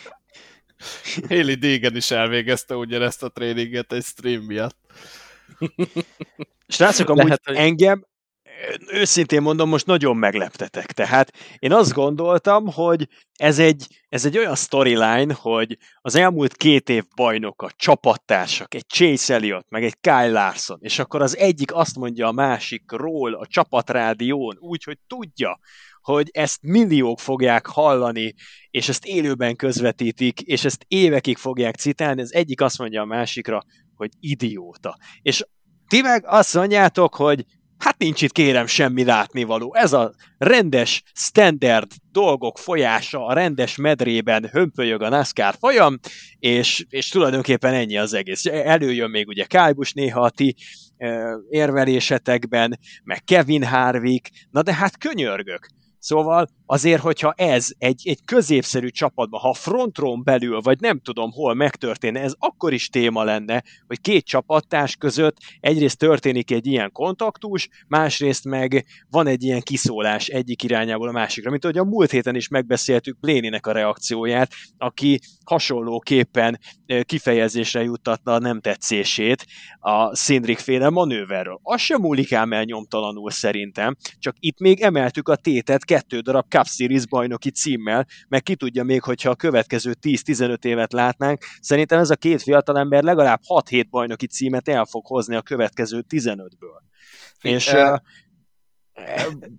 Haley Deegan is elvégezte ugyanezt a tréninget egy stream miatt. Srácok, amúgy Lehet, hogy... engem őszintén mondom, most nagyon megleptetek. Tehát én azt gondoltam, hogy ez egy, ez egy olyan storyline, hogy az elmúlt két év bajnoka, csapattársak, egy Chase Elliott, meg egy Kyle Larson, és akkor az egyik azt mondja a másikról a csapatrádión, úgy, hogy tudja, hogy ezt milliók fogják hallani, és ezt élőben közvetítik, és ezt évekig fogják citálni, az egyik azt mondja a másikra, hogy idióta. És ti meg azt mondjátok, hogy Hát nincs itt kérem semmi látnivaló. Ez a rendes, standard dolgok folyása a rendes medrében hömpölyög a NASCAR folyam, és, és tulajdonképpen ennyi az egész. Előjön még ugye Kájbus néha a ti érvelésetekben, meg Kevin Harvick, na de hát könyörgök. Szóval azért, hogyha ez egy, egy középszerű csapatban, ha frontron belül, vagy nem tudom hol megtörténne, ez akkor is téma lenne, hogy két csapattárs között egyrészt történik egy ilyen kontaktus, másrészt meg van egy ilyen kiszólás egyik irányából a másikra, mint ahogy a múlt héten is megbeszéltük Pléninek a reakcióját, aki hasonlóképpen kifejezésre juttatna a nem tetszését a Szindrik féle manőverről. Az sem múlik ám el nyomtalanul szerintem, csak itt még emeltük a tétet kettő darab Cup Series bajnoki címmel, meg ki tudja még, hogyha a következő 10-15 évet látnánk, szerintem ez a két fiatalember legalább 6-7 bajnoki címet el fog hozni a következő 15-ből. És uh,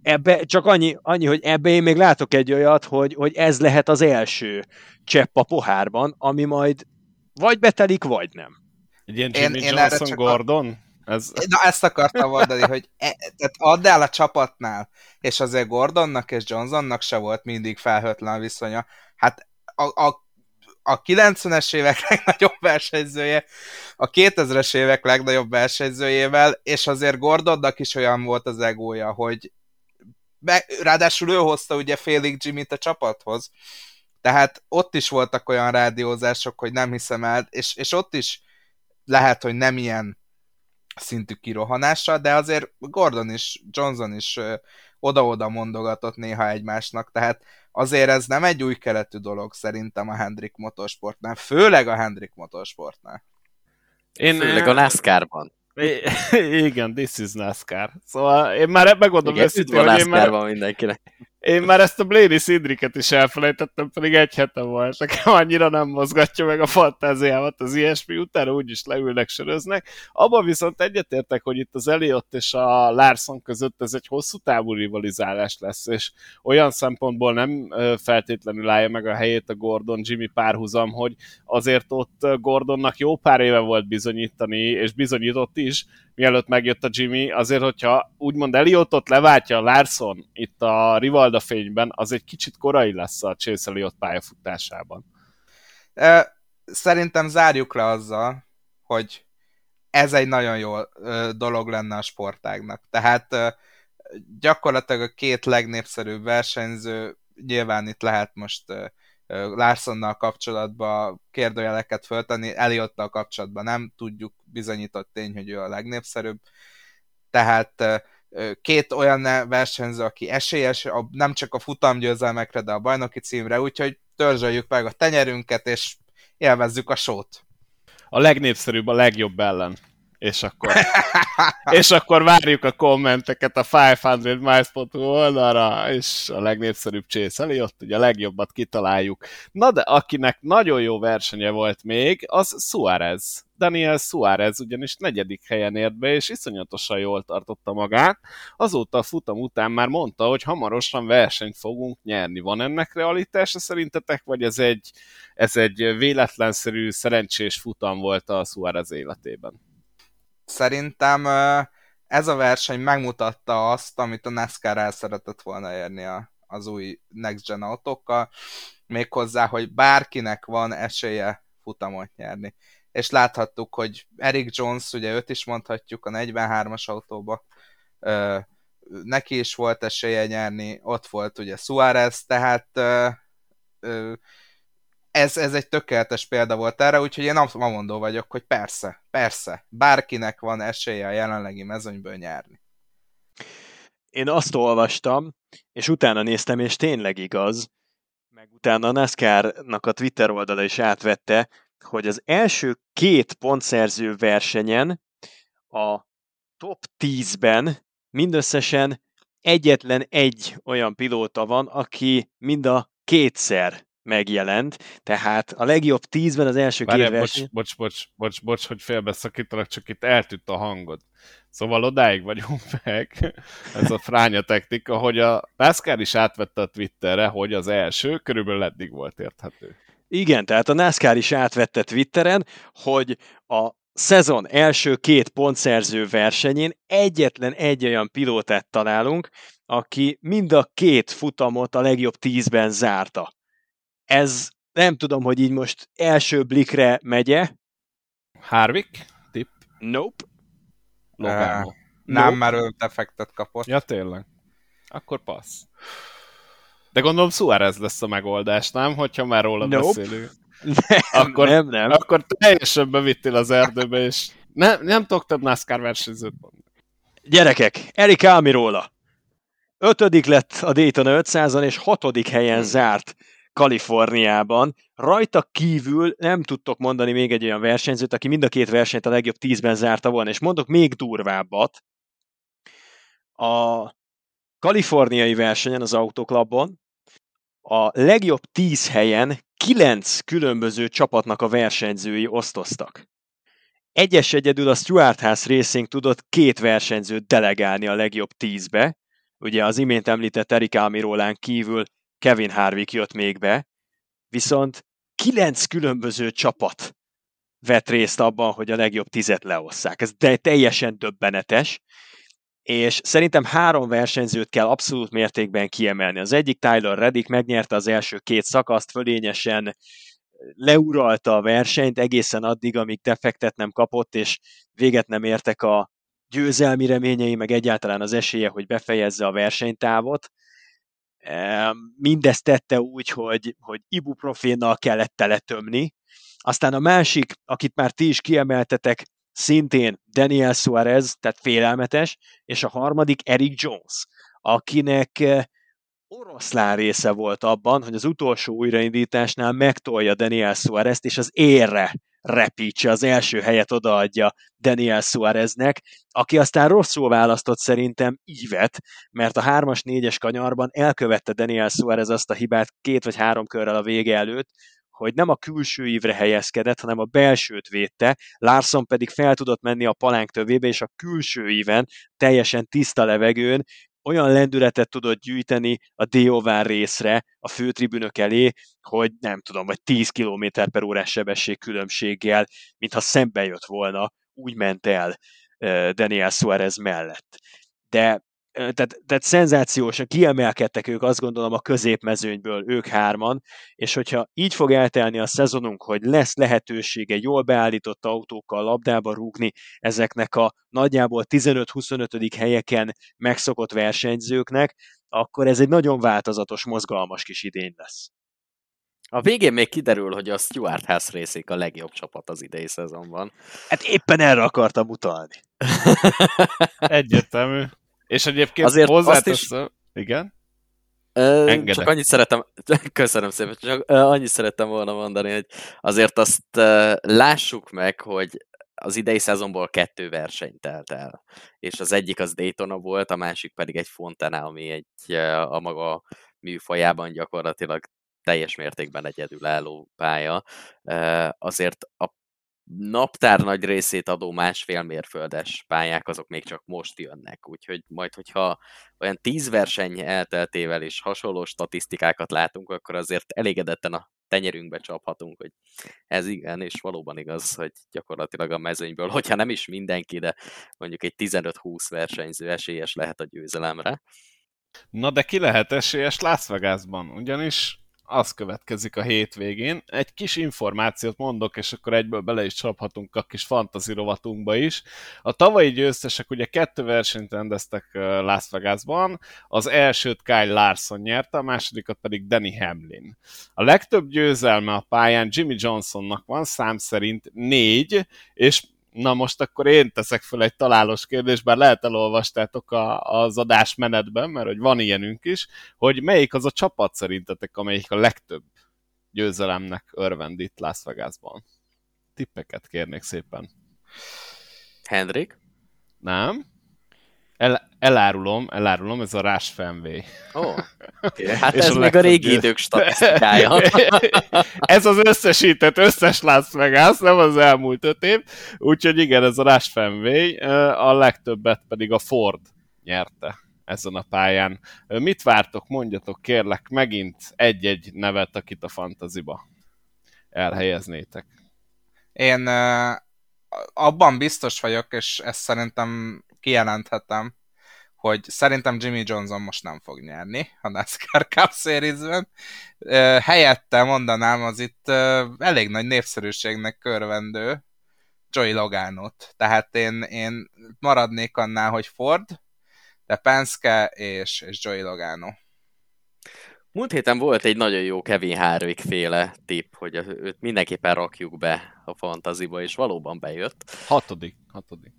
ebbe csak annyi, annyi, hogy ebbe én még látok egy olyat, hogy, hogy ez lehet az első csepp a pohárban, ami majd vagy betelik, vagy nem. Egy ilyen Jimmy én, Johnson én Gordon? A ez... Na ezt akartam mondani, hogy e, tehát add el a csapatnál, és azért Gordonnak és Johnsonnak se volt mindig felhőtlen viszonya. Hát a, a, a 90-es évek <laughs> legnagyobb versenyzője, a 2000-es évek legnagyobb versenyzőjével, és azért Gordonnak is olyan volt az egója, hogy be, ráadásul ő hozta ugye félig Jimmy-t a csapathoz, tehát ott is voltak olyan rádiózások, hogy nem hiszem el, és, és ott is lehet, hogy nem ilyen szintű kirohanással, de azért Gordon is, Johnson is oda-oda mondogatott néha egymásnak, tehát azért ez nem egy új keletű dolog szerintem a Hendrik Motorsportnál, főleg a Hendrik Motorsportnál. Én, főleg a NASCAR-ban. Igen, this is NASCAR. Szóval én már megmondom őszintén, hogy én már... mindenkinek. Én már ezt a Blaney Szindriket is elfelejtettem, pedig egy hete volt. Nekem annyira nem mozgatja meg a fantáziámat az ilyesmi, utána úgyis leülnek, söröznek. Abban viszont egyetértek, hogy itt az Eliott és a Larson között ez egy hosszú távú rivalizálás lesz, és olyan szempontból nem feltétlenül állja meg a helyét a Gordon-Jimmy párhuzam, hogy azért ott Gordonnak jó pár éve volt bizonyítani, és bizonyított is, mielőtt megjött a Jimmy, azért, hogyha úgymond Eliottot leváltja Larson itt a Rivalda fényben, az egy kicsit korai lesz a Chase Eliott pályafutásában. Szerintem zárjuk le azzal, hogy ez egy nagyon jó dolog lenne a sportágnak. Tehát gyakorlatilag a két legnépszerűbb versenyző, nyilván itt lehet most Larsonnal kapcsolatban kérdőjeleket föltenni, Eliottal kapcsolatban nem tudjuk, bizonyított tény, hogy ő a legnépszerűbb. Tehát két olyan versenyző, aki esélyes, nem csak a futamgyőzelmekre, de a bajnoki címre, úgyhogy törzsöljük meg a tenyerünket, és élvezzük a sót. A legnépszerűbb a legjobb ellen és akkor, és akkor várjuk a kommenteket a 500 miles.hu oldalra, és a legnépszerűbb Chase Elliot, ugye a legjobbat kitaláljuk. Na de akinek nagyon jó versenye volt még, az Suarez. Daniel Suarez ugyanis negyedik helyen ért be, és iszonyatosan jól tartotta magát. Azóta a futam után már mondta, hogy hamarosan versenyt fogunk nyerni. Van ennek realitása szerintetek, vagy ez egy, ez egy véletlenszerű, szerencsés futam volt a Suarez életében? Szerintem ez a verseny megmutatta azt, amit a NASCAR el szeretett volna érni a, az új Next Gen autókkal, méghozzá, hogy bárkinek van esélye futamot nyerni. És láthattuk, hogy Eric Jones, ugye őt is mondhatjuk a 43-as autóba, neki is volt esélye nyerni, ott volt ugye Suarez, tehát ez, ez egy tökéletes példa volt erre, úgyhogy én mondó vagyok, hogy persze, persze, bárkinek van esélye a jelenlegi mezőnyből nyerni. Én azt olvastam, és utána néztem, és tényleg igaz, meg utána a NASCAR-nak a Twitter oldala is átvette, hogy az első két pontszerző versenyen a top 10-ben mindösszesen egyetlen egy olyan pilóta van, aki mind a kétszer megjelent, tehát a legjobb tízben az első Várjál, két verseny... Bocs, bocs, bocs, bocs, bocs, hogy félbeszakítanak, csak itt eltűnt a hangod. Szóval odáig vagyunk <laughs> meg, ez a fránya technika, hogy a NASCAR is átvette a Twitterre, hogy az első körülbelül eddig volt érthető. Igen, tehát a NASCAR is átvette Twitteren, hogy a szezon első két pontszerző versenyén egyetlen egy olyan pilótát találunk, aki mind a két futamot a legjobb tízben zárta. Ez nem tudom, hogy így most első blikre megye. Harvick? Tip? Nope. Logano. Uh, nem, nope. már ő defektet kapott. Ja, tényleg. Akkor passz. De gondolom Suarez lesz a megoldás, nem? Hogyha már róla nope. beszélünk. <laughs> Nem, akkor, nem, nem. Akkor teljesen bevittél az erdőbe, és nem, nem tudok több NASCAR versenyzőt mondani. Gyerekek, Erik Almirola. Ötödik lett a Daytona 500-on, és hatodik helyen hmm. zárt Kaliforniában. Rajta kívül nem tudtok mondani még egy olyan versenyzőt, aki mind a két versenyt a legjobb tízben zárta volna, és mondok még durvábbat. A kaliforniai versenyen, az Autoklubon a legjobb tíz helyen kilenc különböző csapatnak a versenyzői osztoztak. Egyes egyedül a Stuart House Racing tudott két versenyzőt delegálni a legjobb tízbe, ugye az imént említett Erik Almirólán kívül Kevin Harvick jött még be, viszont kilenc különböző csapat vett részt abban, hogy a legjobb tizet leosszák. Ez de teljesen döbbenetes, és szerintem három versenyzőt kell abszolút mértékben kiemelni. Az egyik Tyler Reddick megnyerte az első két szakaszt, fölényesen leuralta a versenyt egészen addig, amíg defektet nem kapott, és véget nem értek a győzelmi reményei, meg egyáltalán az esélye, hogy befejezze a versenytávot. Mindezt tette úgy, hogy, hogy ibuprofénnal kellett teletömni. Aztán a másik, akit már ti is kiemeltetek, szintén Daniel Suarez, tehát félelmetes, és a harmadik Eric Jones, akinek eh, oroszlán része volt abban, hogy az utolsó újraindításnál megtolja Daniel Suarez és az érre repítse, az első helyet odaadja Daniel Suareznek, aki aztán rosszul választott szerintem ívet, mert a 3-as, 4-es kanyarban elkövette Daniel Suarez azt a hibát két vagy három körrel a vége előtt, hogy nem a külső ívre helyezkedett, hanem a belsőt védte, Larson pedig fel tudott menni a palánk tövébe, és a külső íven, teljesen tiszta levegőn, olyan lendületet tudott gyűjteni a Diovár részre a főtribünök elé, hogy nem tudom, vagy 10 km per órás sebesség különbséggel, mintha szembe jött volna, úgy ment el Daniel Suarez mellett. De tehát, tehát szenzációsan kiemelkedtek ők, azt gondolom, a középmezőnyből, ők hárman, és hogyha így fog eltelni a szezonunk, hogy lesz lehetősége jól beállított autókkal labdába rúgni ezeknek a nagyjából 15-25. helyeken megszokott versenyzőknek, akkor ez egy nagyon változatos, mozgalmas kis idény lesz. A végén még kiderül, hogy a Stuart House részék a legjobb csapat az idei szezonban. Hát éppen erre akartam utalni. <laughs> Egyértelmű. És egyébként Azért hozzáteszem... Is... Igen? Ö, csak annyit szeretem, <laughs> köszönöm szépen, csak annyit szerettem volna mondani, hogy azért azt lássuk meg, hogy az idei szezonból kettő verseny telt el, és az egyik az Daytona volt, a másik pedig egy Fontana, ami egy a maga műfajában gyakorlatilag teljes mértékben egyedülálló pálya. Azért a naptár nagy részét adó másfél mérföldes pályák, azok még csak most jönnek, úgyhogy majd, hogyha olyan tíz verseny elteltével és hasonló statisztikákat látunk, akkor azért elégedetten a tenyerünkbe csaphatunk, hogy ez igen, és valóban igaz, hogy gyakorlatilag a mezőnyből, hogyha nem is mindenki, de mondjuk egy 15-20 versenyző esélyes lehet a győzelemre. Na de ki lehet esélyes Las Vegasban? Ugyanis az következik a hétvégén. Egy kis információt mondok, és akkor egyből bele is csaphatunk a kis fantasy rovatunkba is. A tavalyi győztesek ugye kettő versenyt rendeztek Las Vegasban, az elsőt Kyle Larson nyerte, a másodikat pedig Danny Hamlin. A legtöbb győzelme a pályán Jimmy Johnsonnak van, szám szerint négy, és Na most akkor én teszek fel egy találós kérdést, bár lehet elolvastátok a, az adás menetben, mert hogy van ilyenünk is, hogy melyik az a csapat szerintetek, amelyik a legtöbb győzelemnek örvend Las Vegasban. Tippeket kérnék szépen. Hendrik? Nem. El, elárulom, elárulom, ez a Rush Fenway. Ó, oh, okay. <laughs> hát ez a még a régi idők statisztikája. <laughs> ez az összesített összes Las Vegas, nem az elmúlt öt év, úgyhogy igen, ez a Rush Fenway, a legtöbbet pedig a Ford nyerte ezen a pályán. Mit vártok, mondjatok kérlek megint egy-egy nevet, akit a fantaziba elhelyeznétek. Én uh, abban biztos vagyok, és ezt szerintem kijelenthetem, hogy szerintem Jimmy Johnson most nem fog nyerni a NASCAR Cup Series-ben. Helyette mondanám az itt elég nagy népszerűségnek körvendő Joey Loganot. Tehát én, én maradnék annál, hogy Ford, de Penske és, és Joey Logano. Múlt héten volt egy nagyon jó Kevin Harvick féle tipp, hogy őt mindenképpen rakjuk be a fantaziba, és valóban bejött. Hatodik, hatodik.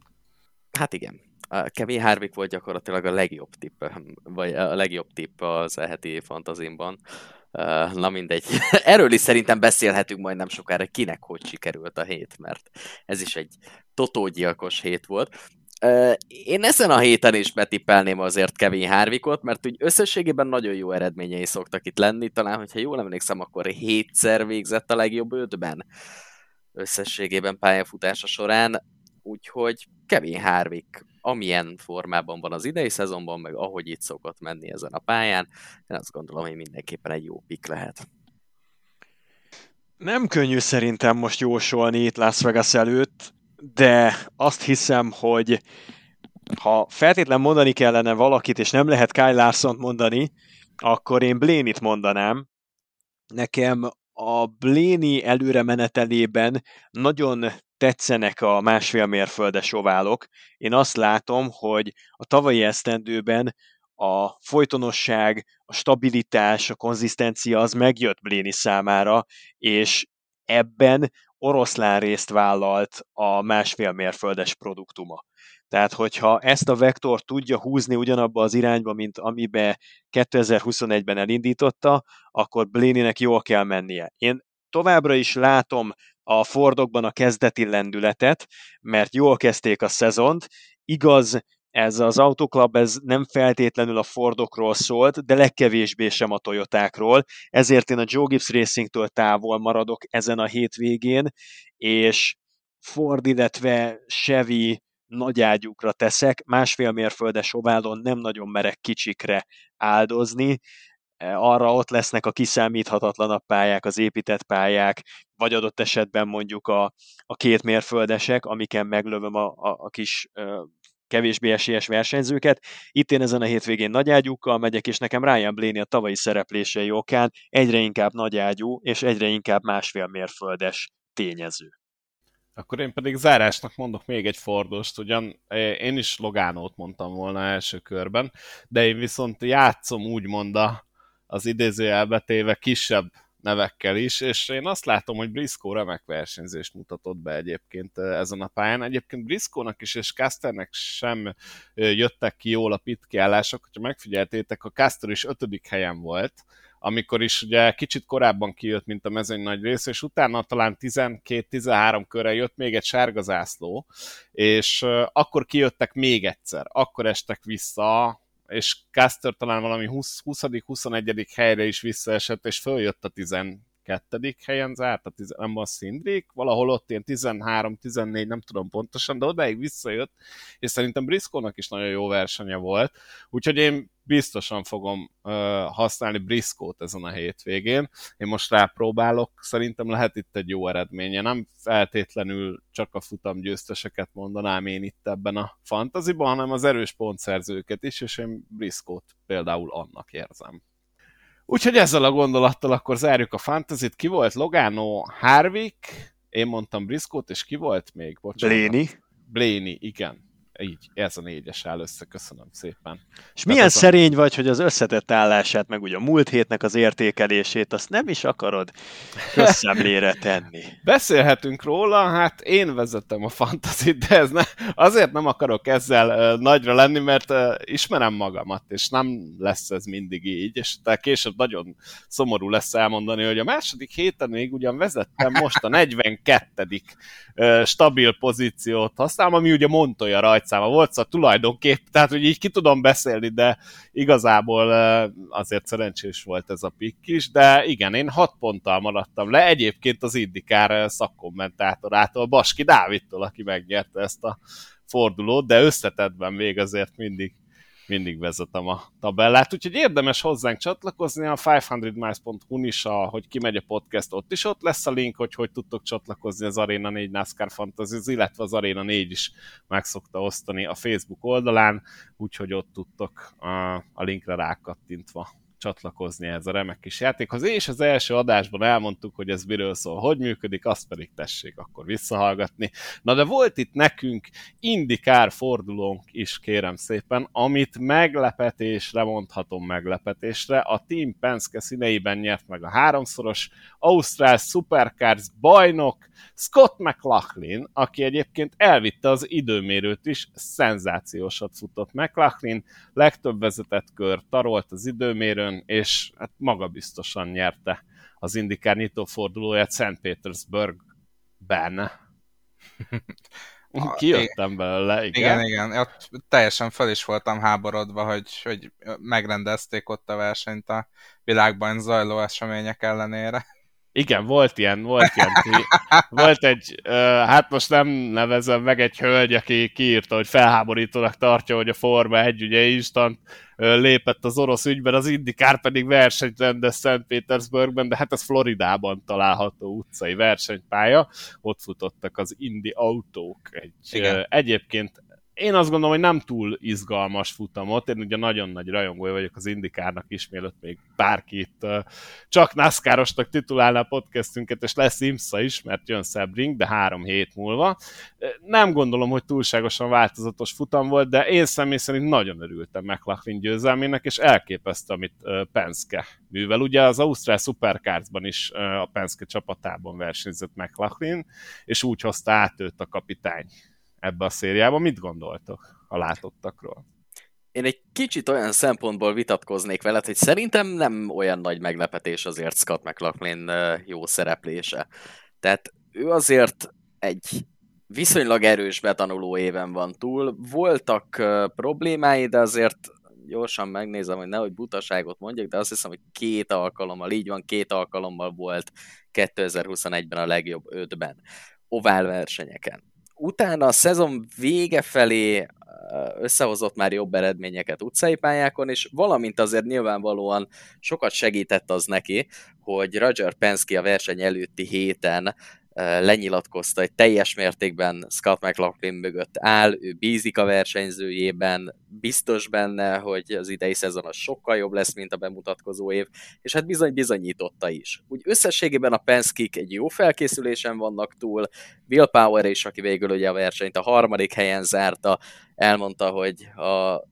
Hát igen, a Kevin Harvick volt gyakorlatilag a legjobb tipp, vagy a legjobb tipp az eheti fantazimban. Na mindegy. <laughs> Erről is szerintem beszélhetünk majd nem sokára, kinek hogy sikerült a hét, mert ez is egy totógyilkos hét volt. Én ezen a héten is betippelném azért Kevin Harvickot, mert úgy összességében nagyon jó eredményei szoktak itt lenni. Talán, hogyha jól emlékszem, akkor hétszer végzett a legjobb ötben összességében pályafutása során. Úgyhogy Kevin Harvick amilyen formában van az idei szezonban, meg ahogy itt szokott menni ezen a pályán, én azt gondolom, hogy mindenképpen egy jó pik lehet. Nem könnyű szerintem most jósolni itt Las Vegas előtt, de azt hiszem, hogy ha feltétlen mondani kellene valakit, és nem lehet Kyle larson mondani, akkor én Blaney-t mondanám. Nekem a Blaney előre menetelében nagyon tetszenek a másfél mérföldes oválok. Én azt látom, hogy a tavalyi esztendőben a folytonosság, a stabilitás, a konzisztencia az megjött Bléni számára, és ebben oroszlán részt vállalt a másfél mérföldes produktuma. Tehát, hogyha ezt a vektort tudja húzni ugyanabba az irányba, mint amibe 2021-ben elindította, akkor Bléninek jól kell mennie. Én továbbra is látom a Fordokban a kezdeti lendületet, mert jól kezdték a szezont. Igaz, ez az autoklub ez nem feltétlenül a Fordokról szólt, de legkevésbé sem a Toyotákról, ezért én a Joe Gibbs Racingtől távol maradok ezen a hétvégén, és Ford, illetve Chevy nagyágyukra teszek, másfél mérföldes oválon nem nagyon merek kicsikre áldozni, arra ott lesznek a kiszámíthatatlanabb pályák, az épített pályák, vagy adott esetben mondjuk a, a két mérföldesek, amiken meglövöm a, a, a kis kevésbé esélyes versenyzőket. Itt én ezen a hétvégén nagyágyúkkal megyek, és nekem Ryan Blaney a tavalyi szereplései okán egyre inkább nagyágyú, és egyre inkább másfél mérföldes tényező. Akkor én pedig zárásnak mondok még egy fordost, ugyan én is Logánót mondtam volna első körben, de én viszont játszom úgymond a, az idézőjelbetéve kisebb nevekkel is, és én azt látom, hogy Briscoe remek versenyzést mutatott be egyébként ezen a pályán. Egyébként Briscoe-nak is és Casternek sem jöttek ki jól a pitkiállások, hogyha megfigyeltétek, a Caster is ötödik helyen volt, amikor is ugye kicsit korábban kijött, mint a mezőny nagy rész, és utána talán 12-13 körre jött még egy sárga zászló, és akkor kijöttek még egyszer, akkor estek vissza, és Caster talán valami 20-21. helyre is visszaesett, és följött a 12. helyen zárt, a tiz- nem a Szindrik, valahol ott ilyen 13-14, nem tudom pontosan, de odáig visszajött, és szerintem Briscoe-nak is nagyon jó versenye volt, úgyhogy én biztosan fogom uh, használni Briscoe-t ezen a hétvégén. Én most rápróbálok, szerintem lehet itt egy jó eredménye. Nem feltétlenül csak a futam győzteseket mondanám én itt ebben a fantaziban, hanem az erős pontszerzőket is, és én Briscoe-t például annak érzem. Úgyhogy ezzel a gondolattal akkor zárjuk a fantazit. Ki volt Logano Harvick, én mondtam Briscoe-t, és ki volt még? Bocsánat. Blaney. Blaney, igen így, ez a négyes áll össze, köszönöm szépen. És milyen ez szerény a... vagy, hogy az összetett állását, meg ugye a múlt hétnek az értékelését, azt nem is akarod közszemlére tenni. <laughs> Beszélhetünk róla, hát én vezetem a fantazit, de ez ne, azért nem akarok ezzel uh, nagyra lenni, mert uh, ismerem magamat, és nem lesz ez mindig így, és te később nagyon szomorú lesz elmondani, hogy a második héten még ugyan vezettem most a 42. Uh, stabil pozíciót használom, ami ugye Montoya rajt száma volt, szóval tulajdonképp, tehát hogy így ki tudom beszélni, de igazából azért szerencsés volt ez a pikk is, de igen, én hat ponttal maradtam le, egyébként az Indikár szakkommentátorától, Baski Dávidtól, aki megnyerte ezt a fordulót, de összetettben még azért mindig mindig vezetem a tabellát, úgyhogy érdemes hozzánk csatlakozni, a 500miles.hu is, hogy kimegy a podcast, ott is ott lesz a link, hogy hogy tudtok csatlakozni az Arena 4 NASCAR Fantasy, illetve az Arena 4 is meg szokta osztani a Facebook oldalán, úgyhogy ott tudtok a, a linkre rákattintva csatlakozni ez a remek kis játékhoz, és az első adásban elmondtuk, hogy ez miről szól, hogy működik, azt pedig tessék akkor visszahallgatni. Na de volt itt nekünk indikár fordulónk is, kérem szépen, amit meglepetésre mondhatom meglepetésre, a Team Penske színeiben nyert meg a háromszoros Ausztrál Supercars bajnok, Scott McLaughlin, aki egyébként elvitte az időmérőt is, szenzációsat futott McLaughlin, legtöbb vezetett kör tarolt az időmérőn, és hát magabiztosan nyerte az indikár nyitófordulóját Szent Petersburgben. <laughs> <laughs> Kijöttem belőle, igen. Igen, igen. Ott teljesen fel is voltam háborodva, hogy, hogy megrendezték ott a versenyt a világban zajló események ellenére. Igen, volt ilyen, volt ilyen. Volt egy, hát most nem nevezem meg egy hölgy, aki kiírta, hogy felháborítónak tartja, hogy a Forma egy ugye instant lépett az orosz ügyben, az Indikár pedig versenyt rendez Szent Petersburgben, de hát ez Floridában található utcai versenypálya. Ott futottak az Indi autók. Egy, uh, egyébként én azt gondolom, hogy nem túl izgalmas futamot. Én ugye nagyon nagy rajongója vagyok az Indikárnak is, mielőtt még bárki itt uh, csak NASCAR-osnak titulálná a podcastünket, és lesz IMSA is, mert jön Sebring, de három hét múlva. Nem gondolom, hogy túlságosan változatos futam volt, de én személy szerint nagyon örültem McLaughlin győzelmének, és elképesztő, amit Penske művel. Ugye az Ausztrál Supercarsban is a Penske csapatában versenyzett McLaughlin, és úgy hozta át őt a kapitány ebbe a szériába. Mit gondoltok a látottakról? Én egy kicsit olyan szempontból vitatkoznék veled, hogy szerintem nem olyan nagy meglepetés azért Scott McLaughlin jó szereplése. Tehát ő azért egy viszonylag erős betanuló éven van túl. Voltak problémái, de azért gyorsan megnézem, hogy nehogy butaságot mondjak, de azt hiszem, hogy két alkalommal, így van, két alkalommal volt 2021-ben a legjobb ötben ovál versenyeken utána a szezon vége felé összehozott már jobb eredményeket utcai pályákon, és valamint azért nyilvánvalóan sokat segített az neki, hogy Roger Penske a verseny előtti héten lenyilatkozta, hogy teljes mértékben Scott McLaughlin mögött áll, ő bízik a versenyzőjében, biztos benne, hogy az idei szezon az sokkal jobb lesz, mint a bemutatkozó év, és hát bizony bizonyította is. Úgy összességében a Penskik egy jó felkészülésen vannak túl, Will Power is, aki végül ugye a versenyt a harmadik helyen zárta, elmondta, hogy a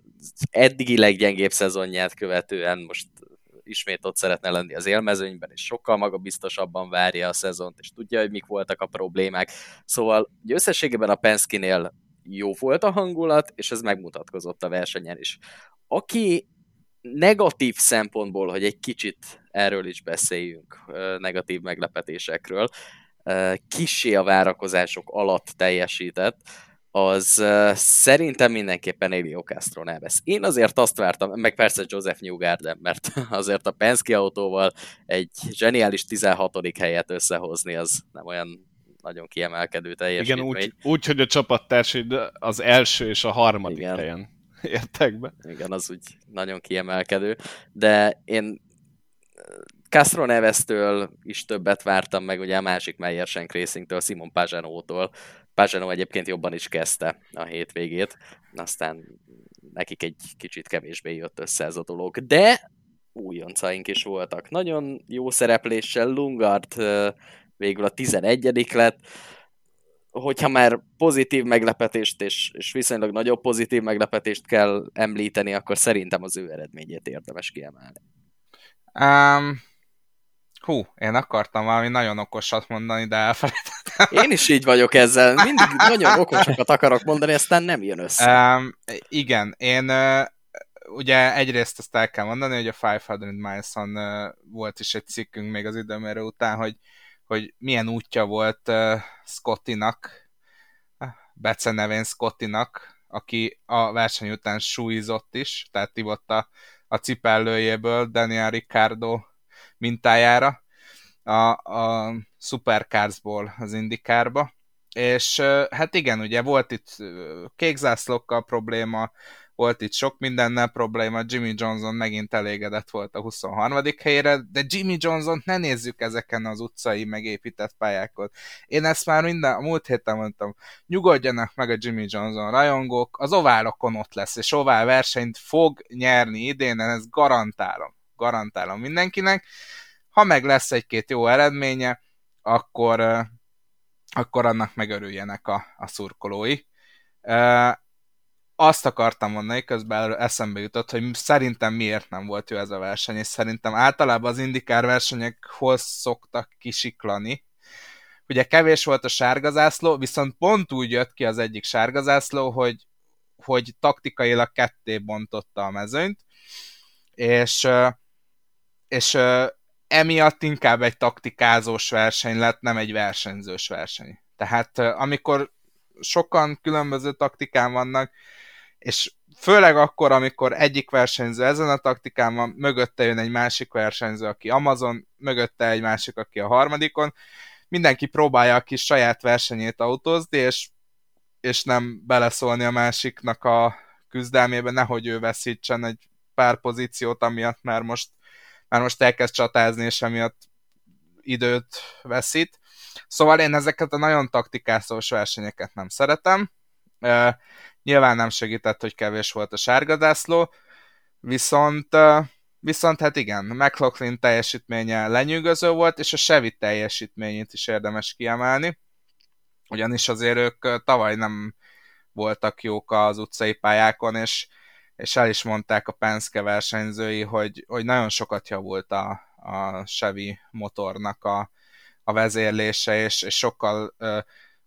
eddigi leggyengébb szezonját követően most ismét ott szeretne lenni az élmezőnyben, és sokkal magabiztosabban várja a szezont, és tudja, hogy mik voltak a problémák. Szóval összességében a Penske-nél jó volt a hangulat, és ez megmutatkozott a versenyen is. Aki negatív szempontból, hogy egy kicsit erről is beszéljünk, negatív meglepetésekről, kissé a várakozások alatt teljesített, az uh, szerintem mindenképpen Elio Castro Neves. Én azért azt vártam, meg persze Joseph Newgarden, mert <laughs> azért a Penske autóval egy zseniális 16. helyet összehozni, az nem olyan nagyon kiemelkedő teljesítmény. Igen, úgy, úgy hogy a csapattársaid az első és a harmadik Igen. helyen <laughs> értek be. Igen, az úgy nagyon kiemelkedő, de én Castro Neves-től is többet vártam meg, ugye a másik Meyer Shank Racing-től, Simon Pagano-tól, Pazsano egyébként jobban is kezdte a hétvégét, aztán nekik egy kicsit kevésbé jött össze ez a dolog, de újoncaink is voltak. Nagyon jó szerepléssel Lungard végül a 11 lett, hogyha már pozitív meglepetést és, és viszonylag nagyobb pozitív meglepetést kell említeni, akkor szerintem az ő eredményét érdemes kiemelni. Um, Hú, én akartam valami nagyon okosat mondani, de elfelejtettem. Én is így vagyok ezzel. Mindig nagyon okosokat akarok mondani, aztán nem jön össze. Um, igen, én ugye egyrészt azt el kell mondani, hogy a 500 Miles-on volt is egy cikkünk még az időmérő után, hogy, hogy milyen útja volt uh, Scottinak, Bece nevén Scottinak, aki a verseny után súlyzott is, tehát ivott a, a cipellőjéből Daniel Ricardo mintájára a, a Supercarsból az Indikárba. És hát igen, ugye volt itt kékzászlókkal probléma, volt itt sok mindennel probléma, Jimmy Johnson megint elégedett volt a 23. helyére, de Jimmy Johnson ne nézzük ezeken az utcai megépített pályákon. Én ezt már minden, a múlt héten mondtam, nyugodjanak meg a Jimmy Johnson rajongók, az oválokon ott lesz, és ovál versenyt fog nyerni idén, ezt garantálom garantálom mindenkinek. Ha meg lesz egy-két jó eredménye, akkor, akkor annak megörüljenek a, a szurkolói. Azt akartam mondani, közben eszembe jutott, hogy szerintem miért nem volt jó ez a verseny, és szerintem általában az indikár versenyek hol szoktak kisiklani. Ugye kevés volt a sárgazászló, viszont pont úgy jött ki az egyik sárgazászló, hogy, hogy taktikailag ketté bontotta a mezőnyt, és és uh, emiatt inkább egy taktikázós verseny lett, nem egy versenyzős verseny. Tehát uh, amikor sokan különböző taktikán vannak, és főleg akkor, amikor egyik versenyző ezen a taktikán van, mögötte jön egy másik versenyző, aki Amazon, mögötte egy másik, aki a harmadikon, mindenki próbálja a kis saját versenyét autózni, és, és nem beleszólni a másiknak a küzdelmébe, nehogy ő veszítsen egy pár pozíciót, amiatt már most már most elkezd csatázni, és emiatt időt veszít. Szóval én ezeket a nagyon taktikászós versenyeket nem szeretem. Nyilván nem segített, hogy kevés volt a sárgadászló, viszont, viszont hát igen, McLaughlin teljesítménye lenyűgöző volt, és a Chevy teljesítményét is érdemes kiemelni, ugyanis azért ők tavaly nem voltak jók az utcai pályákon, és és el is mondták a Penske versenyzői, hogy, hogy nagyon sokat javult a, a Chevy motornak a, a vezérlése, és, és sokkal ö,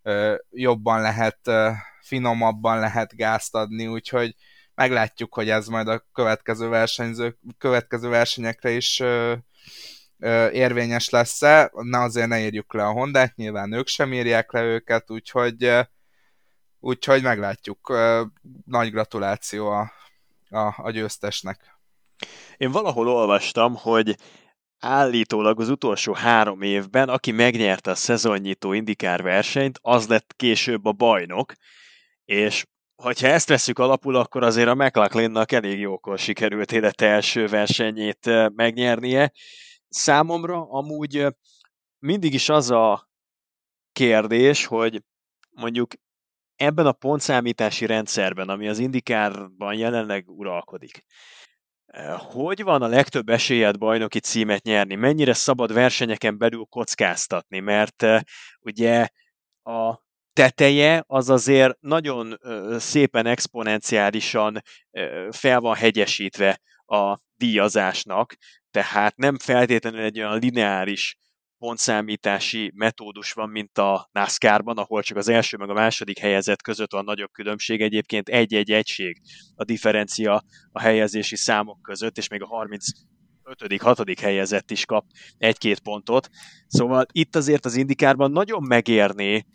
ö, jobban lehet, ö, finomabban lehet gázt adni, úgyhogy meglátjuk, hogy ez majd a következő, versenyző, következő versenyekre is ö, ö, érvényes lesz-e. Na azért ne írjuk le a Hondát, nyilván ők sem írják le őket, úgyhogy úgyhogy meglátjuk. Nagy gratuláció a a, a győztesnek. Én valahol olvastam, hogy állítólag az utolsó három évben, aki megnyerte a szezonnyitó indikár versenyt, az lett később a bajnok, és hogyha ezt veszük alapul, akkor azért a McLachlannak elég jókor sikerült élete első versenyét megnyernie. Számomra amúgy mindig is az a kérdés, hogy mondjuk ebben a pontszámítási rendszerben, ami az indikárban jelenleg uralkodik, hogy van a legtöbb esélyed bajnoki címet nyerni? Mennyire szabad versenyeken belül kockáztatni? Mert ugye a teteje az azért nagyon szépen exponenciálisan fel van hegyesítve a díjazásnak, tehát nem feltétlenül egy olyan lineáris pontszámítási metódus van, mint a NASCAR-ban, ahol csak az első meg a második helyezett között van nagyobb különbség. Egyébként egy-egy egység a differencia a helyezési számok között, és még a 35. 6. helyezett is kap egy-két pontot. Szóval itt azért az indikárban nagyon megérné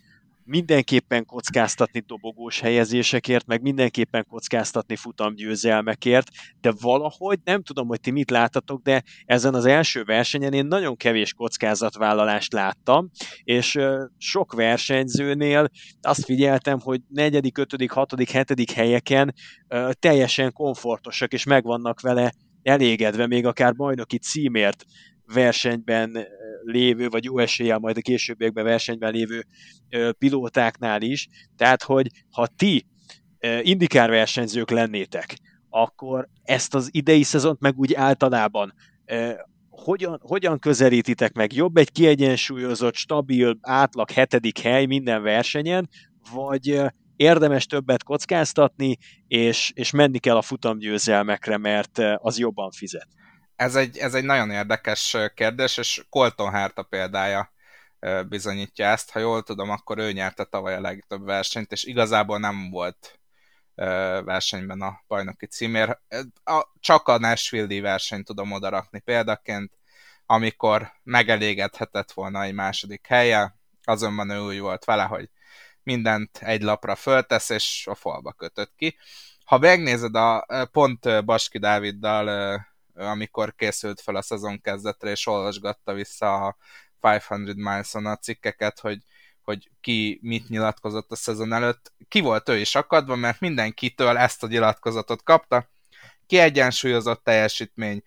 mindenképpen kockáztatni dobogós helyezésekért, meg mindenképpen kockáztatni futamgyőzelmekért, de valahogy nem tudom, hogy ti mit láttatok, de ezen az első versenyen én nagyon kevés kockázatvállalást láttam, és sok versenyzőnél azt figyeltem, hogy negyedik, ötödik, hatodik, hetedik helyeken teljesen komfortosak, és megvannak vele elégedve, még akár bajnoki címért versenyben lévő, vagy jó eséllyel majd a későbbiekben versenyben lévő pilótáknál is. Tehát, hogy ha ti indikár versenyzők lennétek, akkor ezt az idei szezont meg úgy általában hogyan, hogyan közelítitek meg? Jobb egy kiegyensúlyozott, stabil, átlag hetedik hely minden versenyen, vagy érdemes többet kockáztatni, és, és menni kell a futamgyőzelmekre, mert az jobban fizet? Ez egy, ez egy nagyon érdekes kérdés, és Colton Herta példája bizonyítja ezt. Ha jól tudom, akkor ő nyerte tavaly a legtöbb versenyt, és igazából nem volt versenyben a bajnoki címér. Csak a Nashville-i versenyt tudom odarakni példaként, amikor megelégedhetett volna egy második helye, azonban ő úgy volt vele, hogy mindent egy lapra föltesz, és a falba kötött ki. Ha megnézed a pont Baski Dáviddal amikor készült fel a szezon kezdetre, és olvasgatta vissza a 500 Miles-on a cikkeket, hogy, hogy ki mit nyilatkozott a szezon előtt. Ki volt ő is akadva, mert mindenkitől ezt a nyilatkozatot kapta. Kiegyensúlyozott teljesítmény,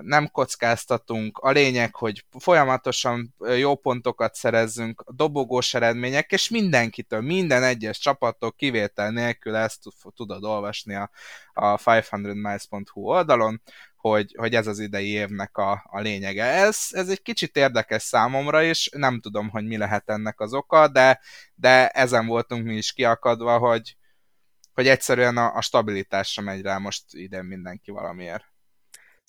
nem kockáztatunk, a lényeg, hogy folyamatosan jó pontokat szerezzünk, dobogós eredmények, és mindenkitől, minden egyes csapattól kivétel nélkül ezt tudod olvasni a, a 500miles.hu oldalon, hogy, hogy ez az idei évnek a, a lényege. Ez, ez egy kicsit érdekes számomra is, nem tudom, hogy mi lehet ennek az oka, de, de ezen voltunk mi is kiakadva, hogy, hogy egyszerűen a, a stabilitásra megy rá most ide mindenki valamiért.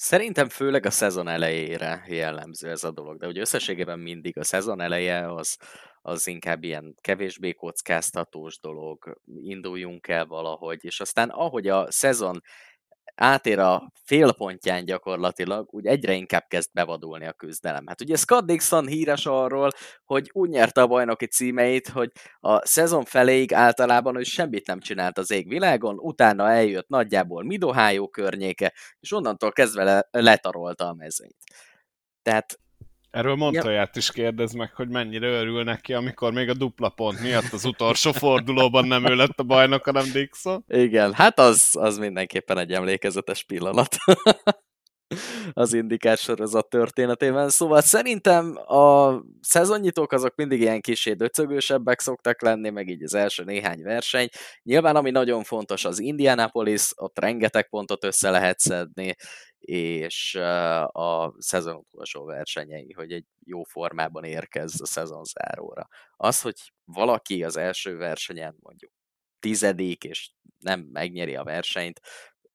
Szerintem főleg a szezon elejére jellemző ez a dolog, de ugye összességében mindig a szezon eleje az, az inkább ilyen kevésbé kockáztatós dolog, induljunk el valahogy, és aztán ahogy a szezon átér a félpontján gyakorlatilag, úgy egyre inkább kezd bevadulni a küzdelem. Hát ugye Scott Dixon híres arról, hogy úgy nyerte a bajnoki címeit, hogy a szezon feléig általában ő semmit nem csinált az égvilágon, utána eljött nagyjából Midohájó környéke, és onnantól kezdve le, letarolta a mezőnyt. Tehát Erről Montoyát is kérdez meg, hogy mennyire örül neki, amikor még a dupla pont miatt az utolsó fordulóban nem ő lett a bajnok, hanem Dixon. Igen, hát az, az mindenképpen egy emlékezetes pillanat <laughs> az indikás sorozat történetében. Szóval szerintem a szezonnyitók azok mindig ilyen kisé döcögősebbek szoktak lenni, meg így az első néhány verseny. Nyilván ami nagyon fontos az Indianapolis, ott rengeteg pontot össze lehet szedni, és a szezon utolsó versenyei, hogy egy jó formában érkezz a szezon záróra. Az, hogy valaki az első versenyen mondjuk tizedik, és nem megnyeri a versenyt,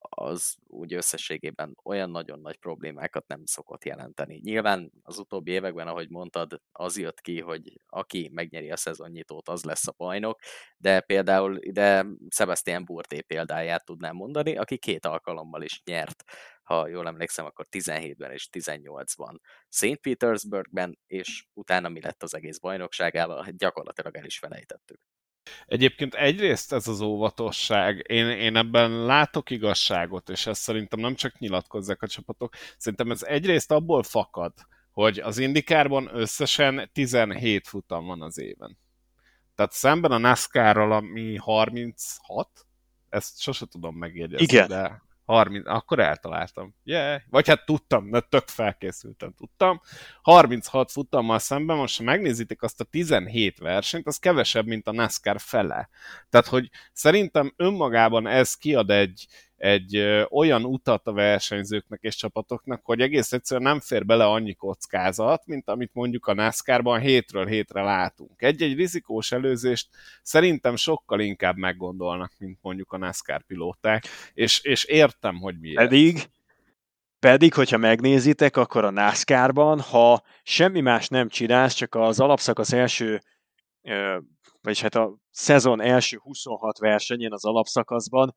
az úgy összességében olyan nagyon nagy problémákat nem szokott jelenteni. Nyilván az utóbbi években, ahogy mondtad, az jött ki, hogy aki megnyeri a szezonnyitót, az lesz a bajnok, de például ide Sebastian Burté példáját tudnám mondani, aki két alkalommal is nyert ha jól emlékszem, akkor 17-ben és 18-ban St. Petersburgben, és utána mi lett az egész bajnokságával, hát gyakorlatilag el is felejtettük. Egyébként egyrészt ez az óvatosság, én, én ebben látok igazságot, és ezt szerintem nem csak nyilatkozzák a csapatok, szerintem ez egyrészt abból fakad, hogy az Indikárban összesen 17 futam van az éven. Tehát szemben a NASCAR-ral, ami 36, ezt sose tudom megjegyezni, Igen. de 30, akkor eltaláltam. Yeah. Vagy hát tudtam, de tök felkészültem, tudtam. 36 futammal szemben, most ha megnézitek azt a 17 versenyt, az kevesebb, mint a NASCAR fele. Tehát, hogy szerintem önmagában ez kiad egy, egy olyan utat a versenyzőknek és csapatoknak, hogy egész egyszerűen nem fér bele annyi kockázat, mint amit mondjuk a NASCAR-ban hétről hétre látunk. Egy-egy rizikós előzést szerintem sokkal inkább meggondolnak, mint mondjuk a NASCAR pilóták, és, és értem, hogy miért. Pedig, pedig, hogyha megnézitek, akkor a NASCAR-ban, ha semmi más nem csinálsz, csak az alapszakasz első, vagyis hát a szezon első 26 versenyén az alapszakaszban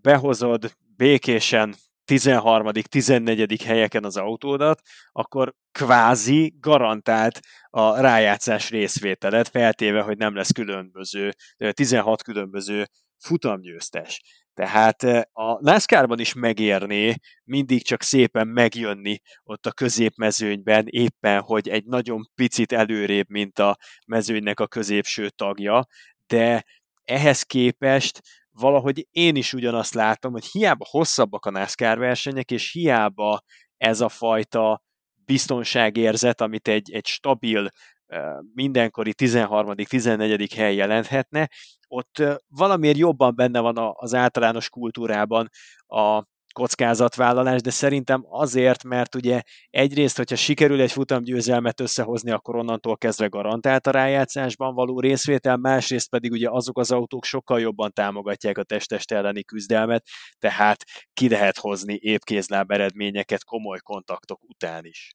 behozod békésen 13., 14. helyeken az autódat, akkor kvázi garantált a rájátszás részvételet, feltéve, hogy nem lesz különböző, 16 különböző futamgyőztes. Tehát a NASCAR-ban is megérné mindig csak szépen megjönni ott a középmezőnyben, éppen, hogy egy nagyon picit előrébb, mint a mezőnynek a középső tagja, de ehhez képest valahogy én is ugyanazt látom, hogy hiába hosszabbak a NASCAR versenyek, és hiába ez a fajta biztonságérzet, amit egy, egy stabil, mindenkori 13.-14. hely jelenthetne, ott valamiért jobban benne van az általános kultúrában a kockázatvállalás, de szerintem azért, mert ugye egyrészt, hogyha sikerül egy futamgyőzelmet összehozni, akkor onnantól kezdve garantált a rájátszásban való részvétel, másrészt pedig ugye azok az autók sokkal jobban támogatják a testest elleni küzdelmet, tehát ki lehet hozni épkézláb eredményeket komoly kontaktok után is.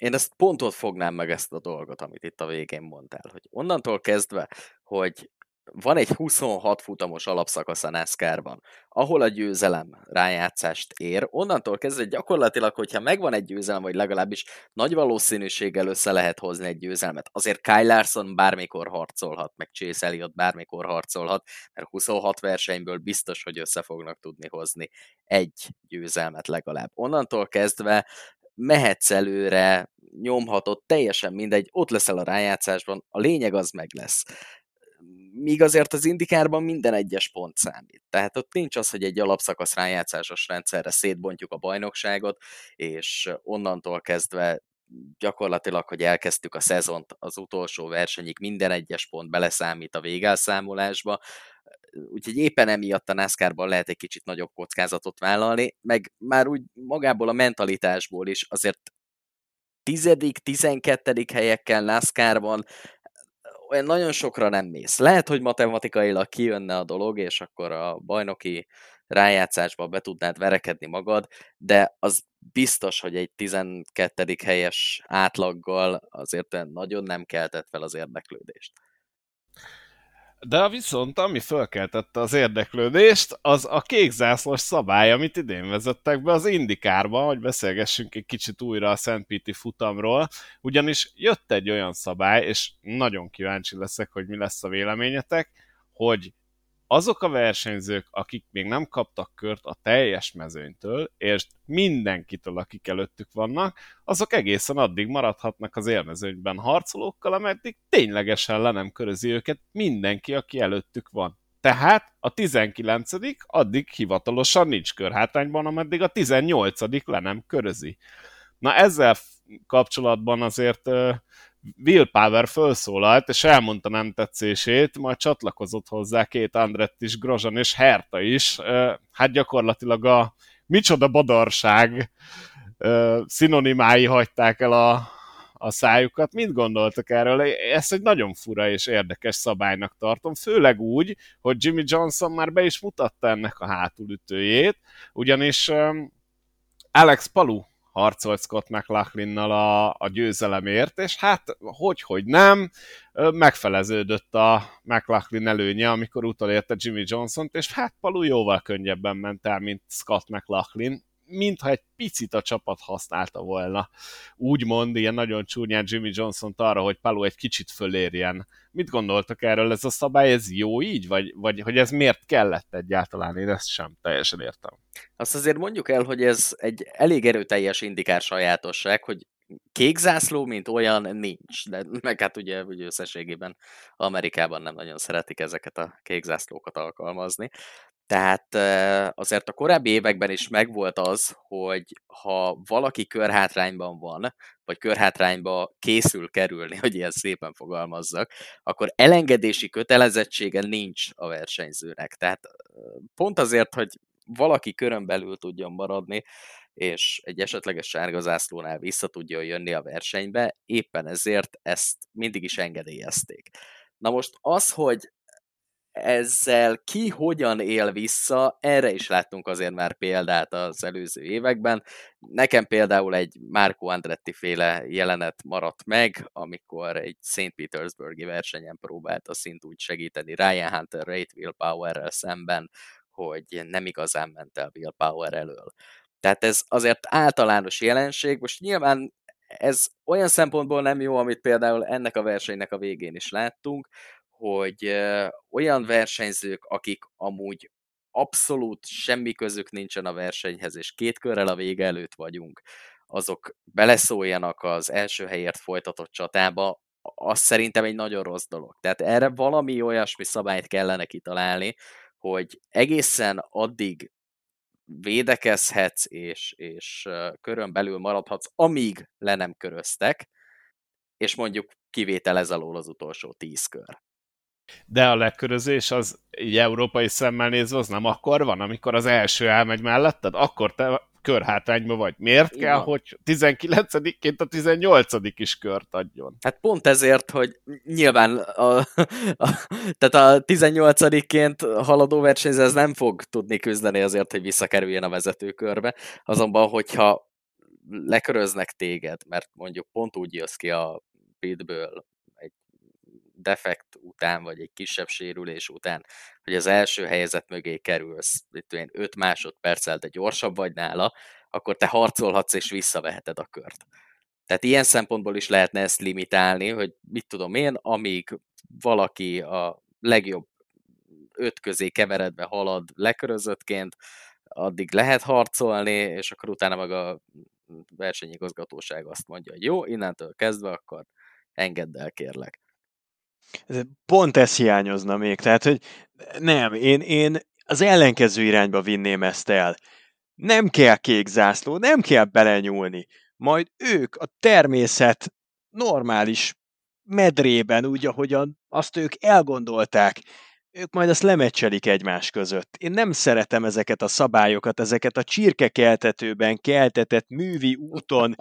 Én ezt pont ott fognám meg ezt a dolgot, amit itt a végén mondtál, hogy onnantól kezdve, hogy van egy 26 futamos alapszakasz a NASCAR-ban, ahol a győzelem rájátszást ér, onnantól kezdve gyakorlatilag, hogyha megvan egy győzelem, vagy legalábbis nagy valószínűséggel össze lehet hozni egy győzelmet, azért Kyle Larson bármikor harcolhat, meg Chase Elliott bármikor harcolhat, mert 26 versenyből biztos, hogy össze fognak tudni hozni egy győzelmet legalább. Onnantól kezdve mehetsz előre, nyomhatod, teljesen mindegy, ott leszel a rájátszásban, a lényeg az meg lesz míg azért az indikárban minden egyes pont számít. Tehát ott nincs az, hogy egy alapszakasz rájátszásos rendszerre szétbontjuk a bajnokságot, és onnantól kezdve gyakorlatilag, hogy elkezdtük a szezont az utolsó versenyig, minden egyes pont beleszámít a végelszámolásba, úgyhogy éppen emiatt a NASCAR-ban lehet egy kicsit nagyobb kockázatot vállalni, meg már úgy magából a mentalitásból is azért tizedik, tizenkettedik helyekkel NASCAR-ban olyan nagyon sokra nem mész. Lehet, hogy matematikailag kijönne a dolog, és akkor a bajnoki rájátszásba be tudnád verekedni magad, de az biztos, hogy egy 12. helyes átlaggal azért nagyon nem keltett fel az érdeklődést. De viszont, ami fölkeltette az érdeklődést, az a kékzászlós szabály, amit idén vezettek be az Indikárban, hogy beszélgessünk egy kicsit újra a Szent Piti futamról, ugyanis jött egy olyan szabály, és nagyon kíváncsi leszek, hogy mi lesz a véleményetek, hogy azok a versenyzők, akik még nem kaptak kört a teljes mezőnytől, és mindenkitől, akik előttük vannak, azok egészen addig maradhatnak az élmezőnyben harcolókkal, ameddig ténylegesen le nem körözi őket mindenki, aki előttük van. Tehát a 19 addig hivatalosan nincs körhátrányban, ameddig a 18 le nem körözi. Na ezzel kapcsolatban azért Will Power felszólalt, és elmondta nem tetszését, majd csatlakozott hozzá két Andrett is, Grozan és Herta is. Hát gyakorlatilag a micsoda badarság szinonimái hagyták el a, a szájukat. Mit gondoltak erről? Ezt egy nagyon fura és érdekes szabálynak tartom, főleg úgy, hogy Jimmy Johnson már be is mutatta ennek a hátulütőjét, ugyanis Alex Palu harcolt Scott McLachlan-nal a, a győzelemért, és hát hogy, hogy nem, megfeleződött a McLachlan előnye, amikor utolérte Jimmy Johnson-t, és hát Palu jóval könnyebben ment el, mint Scott McLachlan, mintha egy picit a csapat használta volna. Úgymond, ilyen nagyon csúnyán Jimmy johnson arra, hogy Palu egy kicsit fölérjen. Mit gondoltak erről? Ez a szabály, ez jó így? Vagy, vagy hogy ez miért kellett egyáltalán? Én ezt sem teljesen értem. Azt azért mondjuk el, hogy ez egy elég erőteljes indikár sajátosság, hogy kék zászló, mint olyan nincs, de meg hát ugye, ugye összességében Amerikában nem nagyon szeretik ezeket a kék zászlókat alkalmazni. Tehát azért a korábbi években is megvolt az, hogy ha valaki körhátrányban van, vagy körhátrányba készül kerülni, hogy ilyen szépen fogalmazzak, akkor elengedési kötelezettsége nincs a versenyzőnek. Tehát pont azért, hogy valaki körön belül tudjon maradni, és egy esetleges sárga zászlónál vissza tudjon jönni a versenybe, éppen ezért ezt mindig is engedélyezték. Na most az, hogy ezzel ki hogyan él vissza, erre is láttunk azért már példát az előző években. Nekem például egy Marco Andretti féle jelenet maradt meg, amikor egy St. Petersburgi versenyen próbálta szint úgy segíteni Ryan Hunter Rate Willpower-rel szemben, hogy nem igazán ment el Willpower elől. Tehát ez azért általános jelenség, most nyilván ez olyan szempontból nem jó, amit például ennek a versenynek a végén is láttunk, hogy olyan versenyzők, akik amúgy abszolút semmi közük nincsen a versenyhez, és két körrel a vége előtt vagyunk, azok beleszóljanak az első helyért folytatott csatába, az szerintem egy nagyon rossz dolog. Tehát erre valami olyasmi szabályt kellene kitalálni, hogy egészen addig védekezhetsz, és, és körön belül maradhatsz, amíg le nem köröztek, és mondjuk kivétel ez alól az utolsó tíz kör. De a legkörözés az így európai szemmel nézve az nem akkor van, amikor az első elmegy melletted, akkor te körhátrányba vagy. Miért Igen. kell, hogy 19-ként a 18 is kört adjon? Hát pont ezért, hogy nyilván a, a, tehát a 18-ként haladó versenyző ez nem fog tudni küzdeni azért, hogy visszakerüljön a vezetőkörbe. Azonban, hogyha leköröznek téged, mert mondjuk pont úgy jössz ki a pitből defekt után, vagy egy kisebb sérülés után, hogy az első helyzet mögé kerülsz, itt olyan 5 másodperccel, de gyorsabb vagy nála, akkor te harcolhatsz és visszaveheted a kört. Tehát ilyen szempontból is lehetne ezt limitálni, hogy mit tudom én, amíg valaki a legjobb öt közé keveredve halad lekörözöttként, addig lehet harcolni, és akkor utána meg a versenyigazgatóság azt mondja, hogy jó, innentől kezdve akkor engedd el, kérlek. Pont ez hiányozna még, tehát, hogy nem, én, én az ellenkező irányba vinném ezt el. Nem kell kék zászló, nem kell belenyúlni. Majd ők a természet normális medrében, úgy, ahogyan azt ők elgondolták, ők majd azt lemecselik egymás között. Én nem szeretem ezeket a szabályokat, ezeket a csirkekeltetőben keltetett művi úton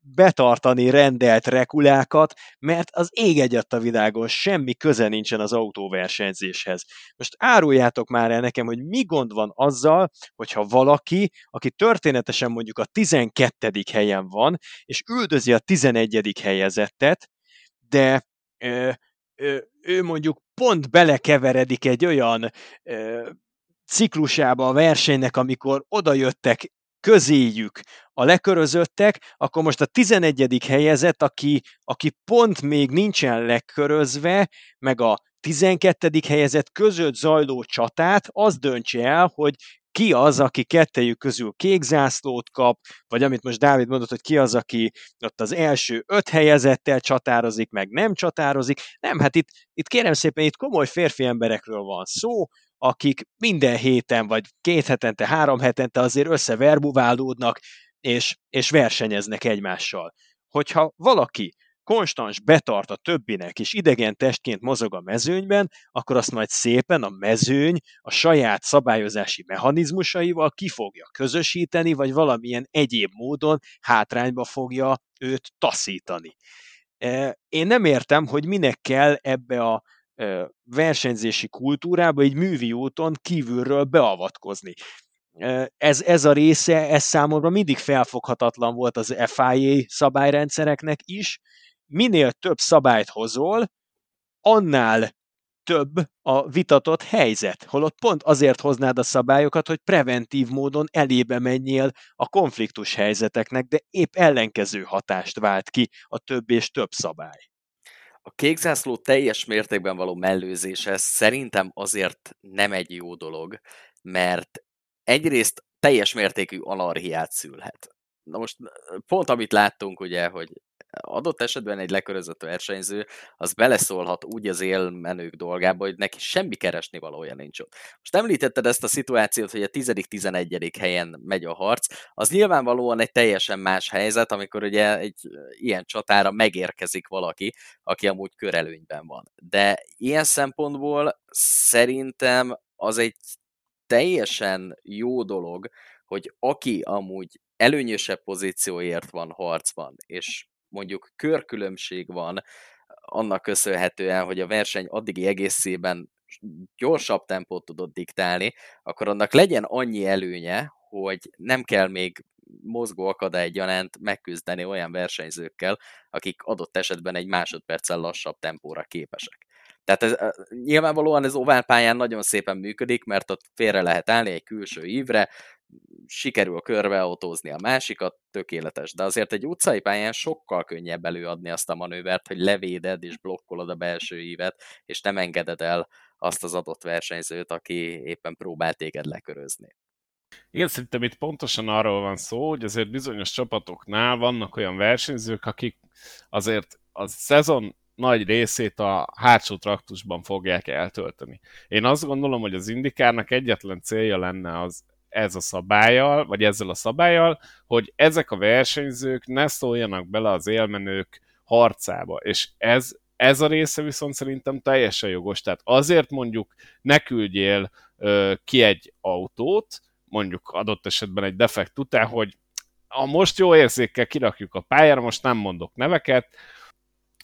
betartani rendelt rekulákat, mert az ég egyet a világon semmi köze nincsen az autóversenyzéshez. Most áruljátok már el nekem, hogy mi gond van azzal, hogyha valaki, aki történetesen mondjuk a 12. helyen van, és üldözi a 11. helyezettet, de ő mondjuk pont belekeveredik egy olyan ö, ciklusába a versenynek, amikor odajöttek közéjük a lekörözöttek, akkor most a 11. helyezett, aki, aki pont még nincsen lekörözve, meg a 12. helyezett között zajló csatát, az döntse el, hogy ki az, aki kettejük közül kék zászlót kap, vagy amit most Dávid mondott, hogy ki az, aki ott az első öt helyezettel csatározik, meg nem csatározik. Nem, hát itt, itt kérem szépen, itt komoly férfi emberekről van szó, akik minden héten, vagy két hetente, három hetente azért összeverbuválódnak, és, és versenyeznek egymással. Hogyha valaki konstans betart a többinek, és idegen testként mozog a mezőnyben, akkor azt majd szépen a mezőny a saját szabályozási mechanizmusaival ki fogja közösíteni, vagy valamilyen egyéb módon hátrányba fogja őt taszítani. E, én nem értem, hogy minek kell ebbe a e, versenyzési kultúrába egy művi úton kívülről beavatkozni. E, ez, ez a része, ez számomra mindig felfoghatatlan volt az FIA szabályrendszereknek is, minél több szabályt hozol, annál több a vitatott helyzet, holott pont azért hoznád a szabályokat, hogy preventív módon elébe menjél a konfliktus helyzeteknek, de épp ellenkező hatást vált ki a több és több szabály. A kékzászló teljes mértékben való mellőzése szerintem azért nem egy jó dolog, mert egyrészt teljes mértékű anarhiát szülhet. Na most pont amit láttunk ugye, hogy adott esetben egy lekörözött versenyző, az beleszólhat úgy az élmenők dolgába, hogy neki semmi keresni valója nincs ott. Most említetted ezt a szituációt, hogy a 10.-11. helyen megy a harc, az nyilvánvalóan egy teljesen más helyzet, amikor ugye egy ilyen csatára megérkezik valaki, aki amúgy körelőnyben van. De ilyen szempontból szerintem az egy teljesen jó dolog, hogy aki amúgy előnyösebb pozícióért van harcban, és mondjuk körkülönbség van, annak köszönhetően, hogy a verseny addigi egészében gyorsabb tempót tudott diktálni, akkor annak legyen annyi előnye, hogy nem kell még mozgó akadály gyanánt megküzdeni olyan versenyzőkkel, akik adott esetben egy másodperccel lassabb tempóra képesek. Tehát ez, nyilvánvalóan ez oválpályán nagyon szépen működik, mert ott félre lehet állni egy külső ívre, sikerül körbeautózni a másikat, tökéletes. De azért egy utcai pályán sokkal könnyebb előadni azt a manővert, hogy levéded és blokkolod a belső ívet, és nem engeded el azt az adott versenyzőt, aki éppen próbál téged lekörözni. Igen, szerintem itt pontosan arról van szó, hogy azért bizonyos csapatoknál vannak olyan versenyzők, akik azért a szezon nagy részét a hátsó traktusban fogják eltölteni. Én azt gondolom, hogy az indikárnak egyetlen célja lenne az ez a szabályjal, vagy ezzel a szabályjal, hogy ezek a versenyzők ne szóljanak bele az élmenők harcába. És ez, ez a része viszont szerintem teljesen jogos. Tehát azért mondjuk ne küldjél ö, ki egy autót, mondjuk adott esetben egy defekt után, hogy a most jó érzékkel kirakjuk a pályára, most nem mondok neveket,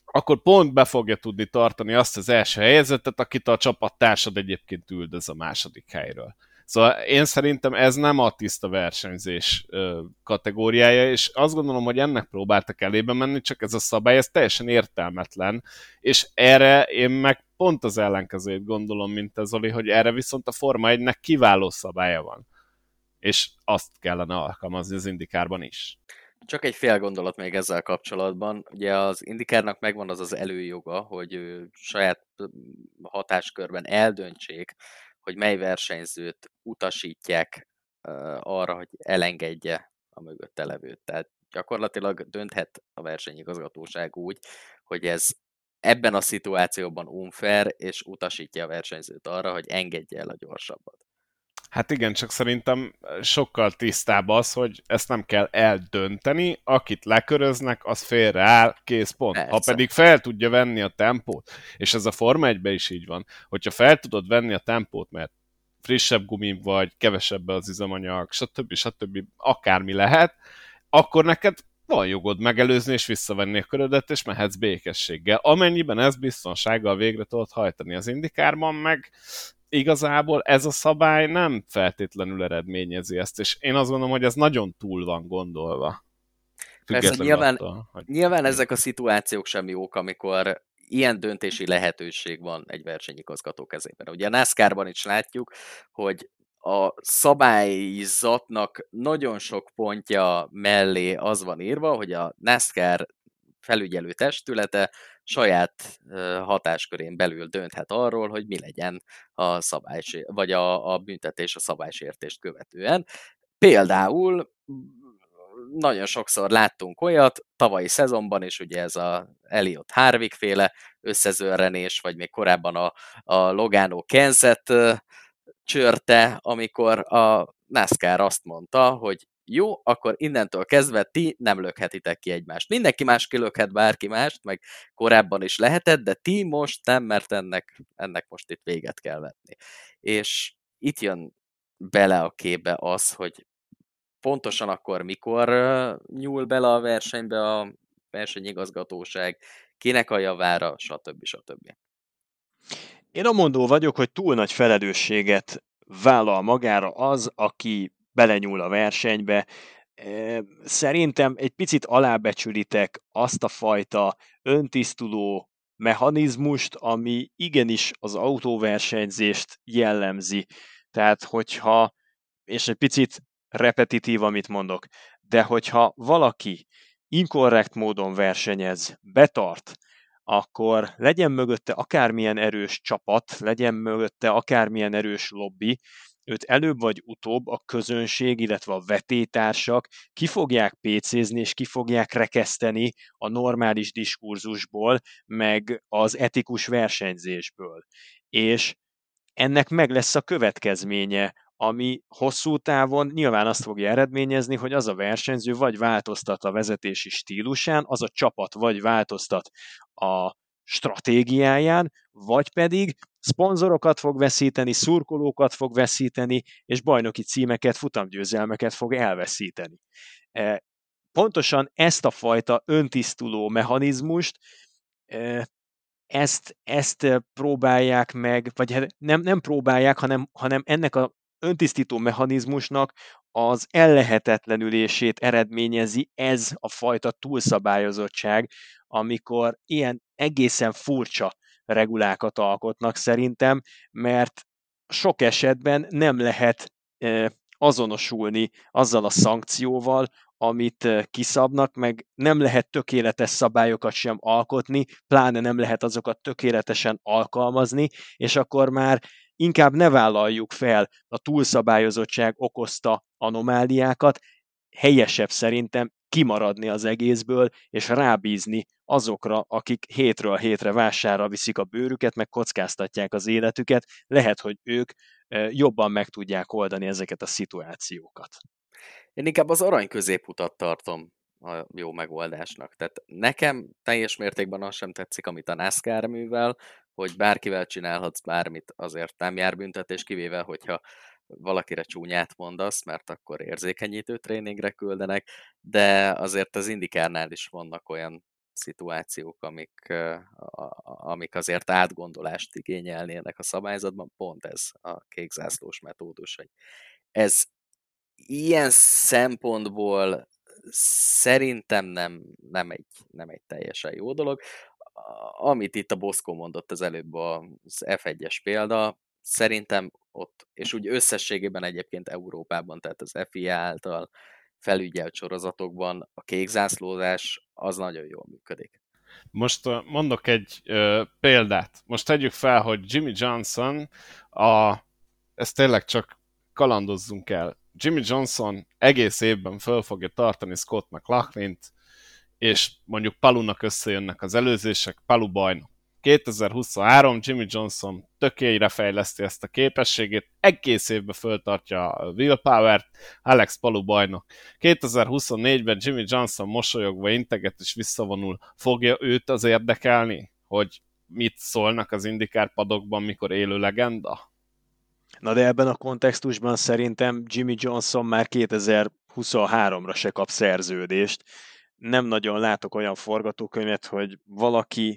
akkor pont be fogja tudni tartani azt az első helyzetet, akit a csapattársad egyébként üldöz a második helyről. Szóval én szerintem ez nem a tiszta versenyzés kategóriája, és azt gondolom, hogy ennek próbáltak elébe menni, csak ez a szabály, ez teljesen értelmetlen, és erre én meg pont az ellenkezőjét gondolom, mint ez Zoli, hogy erre viszont a Forma 1-nek kiváló szabálya van. És azt kellene alkalmazni az indikárban is. Csak egy fél gondolat még ezzel kapcsolatban. Ugye az indikárnak megvan az az előjoga, hogy saját hatáskörben eldöntsék, hogy mely versenyzőt utasítják arra, hogy elengedje a mögötte levőt. Tehát gyakorlatilag dönthet a versenyigazgatóság úgy, hogy ez ebben a szituációban unfair, és utasítja a versenyzőt arra, hogy engedje el a gyorsabbat. Hát igen, csak szerintem sokkal tisztább az, hogy ezt nem kell eldönteni, akit leköröznek, az félreáll, kész pont. Persze. Ha pedig fel tudja venni a tempót, és ez a Forma 1 is így van, hogyha fel tudod venni a tempót, mert frissebb gumi vagy, kevesebb az üzemanyag, stb. stb. akármi lehet, akkor neked van jogod megelőzni és visszavenni a körödet, és mehetsz békességgel. Amennyiben ez biztonsággal végre tudod hajtani az indikárban, meg igazából ez a szabály nem feltétlenül eredményezi ezt, és én azt gondolom, hogy ez nagyon túl van gondolva. Persze, nyilván, attól, hogy... nyilván ezek a szituációk sem jók, amikor ilyen döntési lehetőség van egy versenyigazgató kezében. Ugye a NASCAR-ban is látjuk, hogy a szabályzatnak nagyon sok pontja mellé az van írva, hogy a NASCAR felügyelő testülete saját hatáskörén belül dönthet arról, hogy mi legyen a szabály, vagy a, a büntetés a szabálysértést követően. Például nagyon sokszor láttunk olyat, tavalyi szezonban is ugye ez a Elliot Harvick féle összezörrenés, vagy még korábban a, a Logano Kenzet csörte, amikor a NASCAR azt mondta, hogy jó, akkor innentől kezdve ti nem lökhetitek ki egymást. Mindenki más kilökhet bárki mást, meg korábban is lehetett, de ti most nem, mert ennek, ennek most itt véget kell vetni. És itt jön bele a képbe az, hogy pontosan akkor mikor nyúl bele a versenybe a versenyigazgatóság, kinek a javára, stb. stb. Én a mondó vagyok, hogy túl nagy felelősséget vállal magára az, aki belenyúl a versenybe. Szerintem egy picit alábecsülitek azt a fajta öntisztuló mechanizmust, ami igenis az autóversenyzést jellemzi. Tehát, hogyha, és egy picit repetitív, amit mondok, de hogyha valaki inkorrekt módon versenyez, betart, akkor legyen mögötte akármilyen erős csapat, legyen mögötte akármilyen erős lobby, őt előbb vagy utóbb a közönség, illetve a vetétársak ki fogják pécézni és ki fogják rekeszteni a normális diskurzusból, meg az etikus versenyzésből. És ennek meg lesz a következménye, ami hosszú távon nyilván azt fogja eredményezni, hogy az a versenyző vagy változtat a vezetési stílusán, az a csapat vagy változtat a stratégiáján, vagy pedig szponzorokat fog veszíteni, szurkolókat fog veszíteni, és bajnoki címeket, futamgyőzelmeket fog elveszíteni. E, pontosan ezt a fajta öntisztuló mechanizmust e, ezt, ezt próbálják meg, vagy hát nem, nem próbálják, hanem, hanem ennek a öntisztító mechanizmusnak az ellehetetlenülését eredményezi ez a fajta túlszabályozottság, amikor ilyen egészen furcsa regulákat alkotnak szerintem, mert sok esetben nem lehet azonosulni azzal a szankcióval, amit kiszabnak, meg nem lehet tökéletes szabályokat sem alkotni, pláne nem lehet azokat tökéletesen alkalmazni, és akkor már inkább ne vállaljuk fel a túlszabályozottság okozta anomáliákat, helyesebb szerintem kimaradni az egészből, és rábízni azokra, akik hétről hétre vásárra viszik a bőrüket, meg kockáztatják az életüket, lehet, hogy ők jobban meg tudják oldani ezeket a szituációkat. Én inkább az arany középutat tartom a jó megoldásnak. Tehát nekem teljes mértékben az sem tetszik, amit a NASCAR művel, hogy bárkivel csinálhatsz bármit, azért nem jár büntetés, kivéve, hogyha valakire csúnyát mondasz, mert akkor érzékenyítő tréningre küldenek, de azért az indikárnál is vannak olyan szituációk, amik, amik azért átgondolást igényelnének a szabályzatban, pont ez a kékzászlós metódus, hogy ez ilyen szempontból szerintem nem, nem, egy, nem egy teljesen jó dolog. Amit itt a Boszkó mondott az előbb az F1-es példa, szerintem ott, és úgy összességében egyébként Európában, tehát az FIA által felügyelt sorozatokban a kékzászlózás az nagyon jól működik. Most mondok egy ö, példát. Most tegyük fel, hogy Jimmy Johnson, a, ezt tényleg csak kalandozzunk el. Jimmy Johnson egész évben föl fogja tartani Scott McLaughlin-t, és mondjuk Palunak összejönnek az előzések, Palu bajnok. 2023 Jimmy Johnson tökélyre fejleszti ezt a képességét, egész évben föltartja a willpower-t, Alex Palu bajnok. 2024-ben Jimmy Johnson mosolyogva integet és visszavonul. Fogja őt az érdekelni, hogy mit szólnak az indikár padokban, mikor élő legenda? Na de ebben a kontextusban szerintem Jimmy Johnson már 2023-ra se kap szerződést. Nem nagyon látok olyan forgatókönyvet, hogy valaki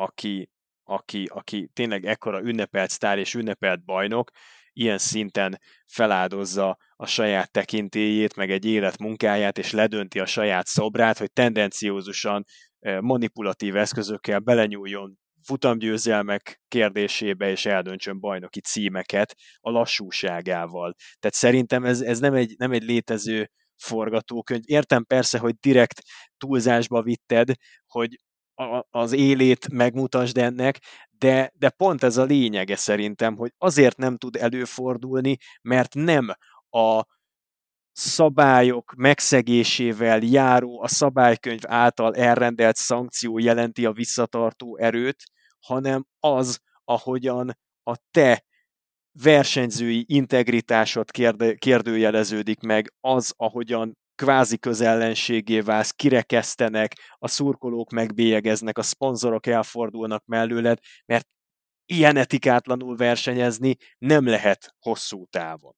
aki, aki, aki tényleg ekkora ünnepelt sztár és ünnepelt bajnok, ilyen szinten feláldozza a saját tekintélyét, meg egy élet munkáját, és ledönti a saját szobrát, hogy tendenciózusan eh, manipulatív eszközökkel belenyúljon futamgyőzelmek kérdésébe, és eldöntsön bajnoki címeket a lassúságával. Tehát szerintem ez, ez nem, egy, nem egy létező forgatókönyv. Értem persze, hogy direkt túlzásba vitted, hogy az élét megmutasd ennek, de, de pont ez a lényege szerintem, hogy azért nem tud előfordulni, mert nem a szabályok megszegésével járó, a szabálykönyv által elrendelt szankció jelenti a visszatartó erőt, hanem az, ahogyan a te versenyzői integritásod kérde, kérdőjeleződik meg, az, ahogyan kvázi közellenségé válsz, kirekesztenek, a szurkolók megbélyegeznek, a szponzorok elfordulnak mellőled, mert ilyen etikátlanul versenyezni nem lehet hosszú távon.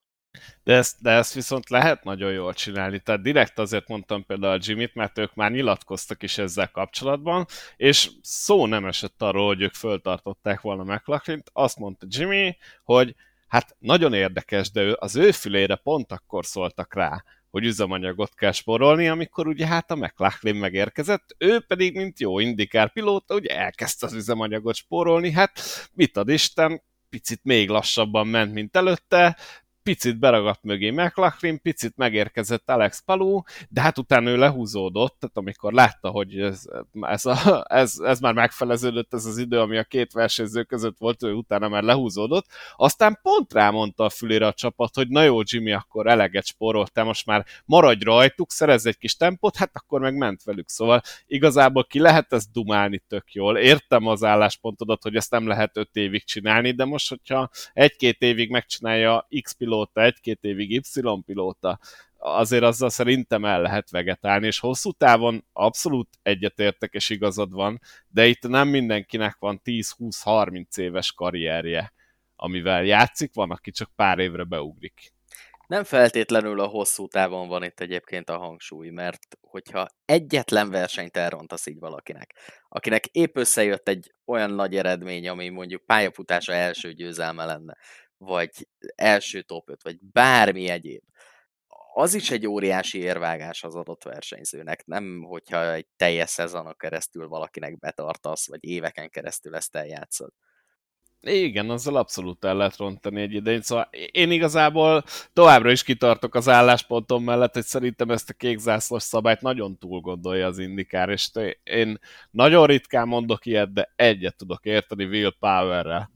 De ezt, de ezt viszont lehet nagyon jól csinálni. Tehát direkt azért mondtam például a Jimmy-t, mert ők már nyilatkoztak is ezzel kapcsolatban, és szó nem esett arról, hogy ők föltartották volna mclaughlin Azt mondta Jimmy, hogy hát nagyon érdekes, de az ő fülére pont akkor szóltak rá, hogy üzemanyagot kell sporolni, amikor ugye hát a McLaughlin megérkezett, ő pedig, mint jó indikár pilóta, ugye elkezdte az üzemanyagot spórolni, hát mit ad Isten, picit még lassabban ment, mint előtte, picit beragadt mögé McLaughlin, picit megérkezett Alex Palou, de hát utána ő lehúzódott, tehát amikor látta, hogy ez, ez, a, ez, ez már megfeleződött, ez az idő, ami a két versenyző között volt, ő utána már lehúzódott, aztán pont rámondta a fülére a csapat, hogy na jó, Jimmy, akkor eleget spóroltál, most már maradj rajtuk, szerezz egy kis tempót, hát akkor meg ment velük, szóval igazából ki lehet ezt dumálni tök jól, értem az álláspontodat, hogy ezt nem lehet öt évig csinálni, de most, hogyha egy-két évig megcsinálja X pilóta, egy-két évig Y pilóta, azért azzal szerintem el lehet vegetálni, és hosszú távon abszolút egyetértek, és igazad van, de itt nem mindenkinek van 10-20-30 éves karrierje, amivel játszik, van, aki csak pár évre beugrik. Nem feltétlenül a hosszú távon van itt egyébként a hangsúly, mert hogyha egyetlen versenyt elrontasz így valakinek, akinek épp összejött egy olyan nagy eredmény, ami mondjuk pályafutása első győzelme lenne, vagy első top 5, vagy bármi egyéb, az is egy óriási érvágás az adott versenyzőnek, nem hogyha egy teljes szezonon keresztül valakinek betartasz, vagy éveken keresztül ezt eljátszod. Igen, azzal abszolút el lehet rontani egy idején, szóval én igazából továbbra is kitartok az álláspontom mellett, hogy szerintem ezt a kékzászlós szabályt nagyon túl gondolja az indikár, és én nagyon ritkán mondok ilyet, de egyet tudok érteni Will Power-rel.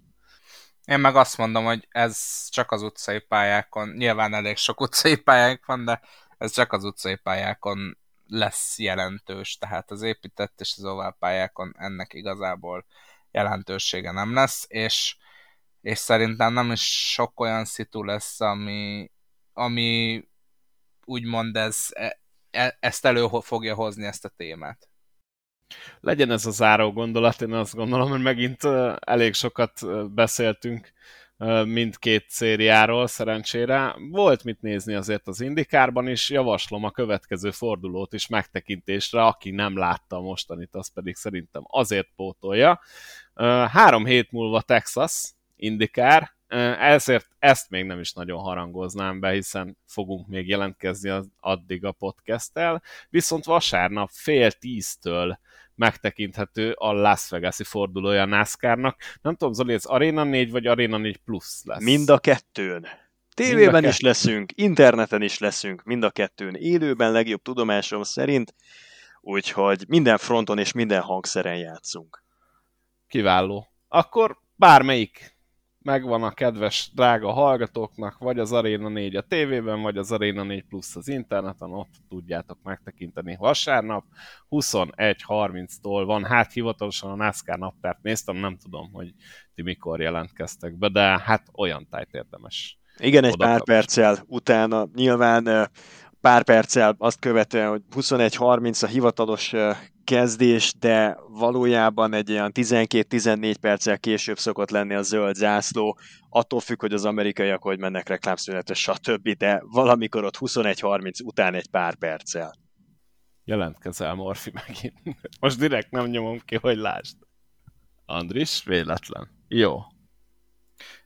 Én meg azt mondom, hogy ez csak az utcai pályákon, nyilván elég sok utcai pályák van, de ez csak az utcai pályákon lesz jelentős, tehát az épített és az ovál pályákon ennek igazából jelentősége nem lesz, és, és szerintem nem is sok olyan szitu lesz, ami, ami úgymond ez, e, e, ezt elő fogja hozni ezt a témát. Legyen ez a záró gondolat, én azt gondolom, hogy megint elég sokat beszéltünk mindkét szériáról szerencsére. Volt mit nézni azért az indikárban is, javaslom a következő fordulót is megtekintésre, aki nem látta mostanit, az pedig szerintem azért pótolja. Három hét múlva Texas, indikár, ezért ezt még nem is nagyon harangoznám be, hiszen fogunk még jelentkezni az, addig a podcasttel, viszont vasárnap fél tíztől megtekinthető a Las Vegas-i fordulója a NASCAR-nak. Nem tudom, Zoli, ez Arena 4 vagy Arena 4 Plus lesz? Mind a kettőn. Tévében is leszünk, interneten is leszünk, mind a kettőn. Élőben legjobb tudomásom szerint, úgyhogy minden fronton és minden hangszeren játszunk. Kiváló. Akkor bármelyik megvan a kedves drága hallgatóknak, vagy az Arena 4 a tévében, vagy az Arena 4 Plus az interneten, ott tudjátok megtekinteni vasárnap. 21.30-tól van, hát hivatalosan a NASCAR naptárt néztem, nem tudom, hogy ti mikor jelentkeztek be, de hát olyan tájt érdemes. Igen, egy pár perccel utána nyilván pár perccel azt követően, hogy 21.30 a hivatalos kezdés, de valójában egy olyan 12-14 perccel később szokott lenni a zöld zászló, attól függ, hogy az amerikaiak hogy mennek reklámszünetre, stb., de valamikor ott 21.30 után egy pár perccel. Jelentkezel, Morfi, megint. Most direkt nem nyomom ki, hogy lásd. Andris, véletlen. Jó.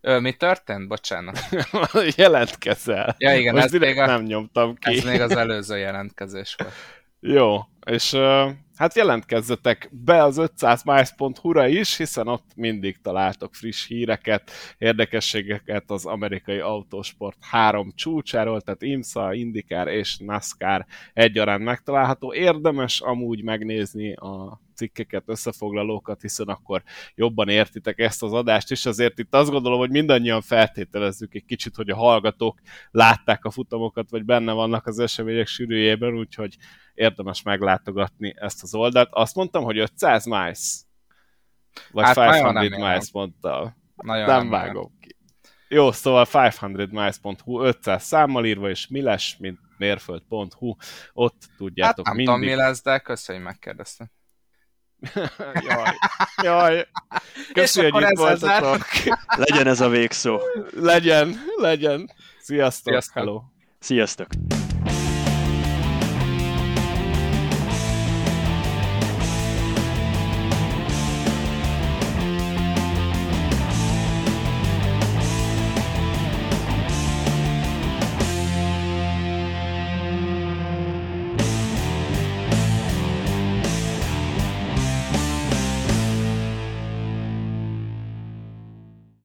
Ö, mi történt? Bocsánat. <laughs> Jelentkezel. Ja igen, Most ez direkt a... nem nyomtam ki. Ez még az <laughs> előző jelentkezés volt. Jó, és hát jelentkezzetek be az 500miles.hu-ra is, hiszen ott mindig találtok friss híreket, érdekességeket az amerikai autósport három csúcsáról, tehát IMSA, IndyCar és NASCAR egyaránt megtalálható. Érdemes amúgy megnézni a cikkeket, összefoglalókat, hiszen akkor jobban értitek ezt az adást, és azért itt azt gondolom, hogy mindannyian feltételezzük egy kicsit, hogy a hallgatók látták a futamokat, vagy benne vannak az események sűrűjében, úgyhogy érdemes meglátogatni ezt az oldalt. Azt mondtam, hogy 500 miles, vagy hát 500 miles mondta. Nagyon nem, nem vágom ki. Jó, szóval 500miles.hu 500 számmal írva, és mi lesz, mint mérföld.hu, ott tudjátok hát nem mindig. tudom, mi lesz, de köszönjük, megkérdeztem. <laughs> jaj, jaj. Köszi, hogy itt voltatok. Legyen ez a végszó. Legyen, legyen. Sziasztok. Sziasztok. Hello. Sziasztok.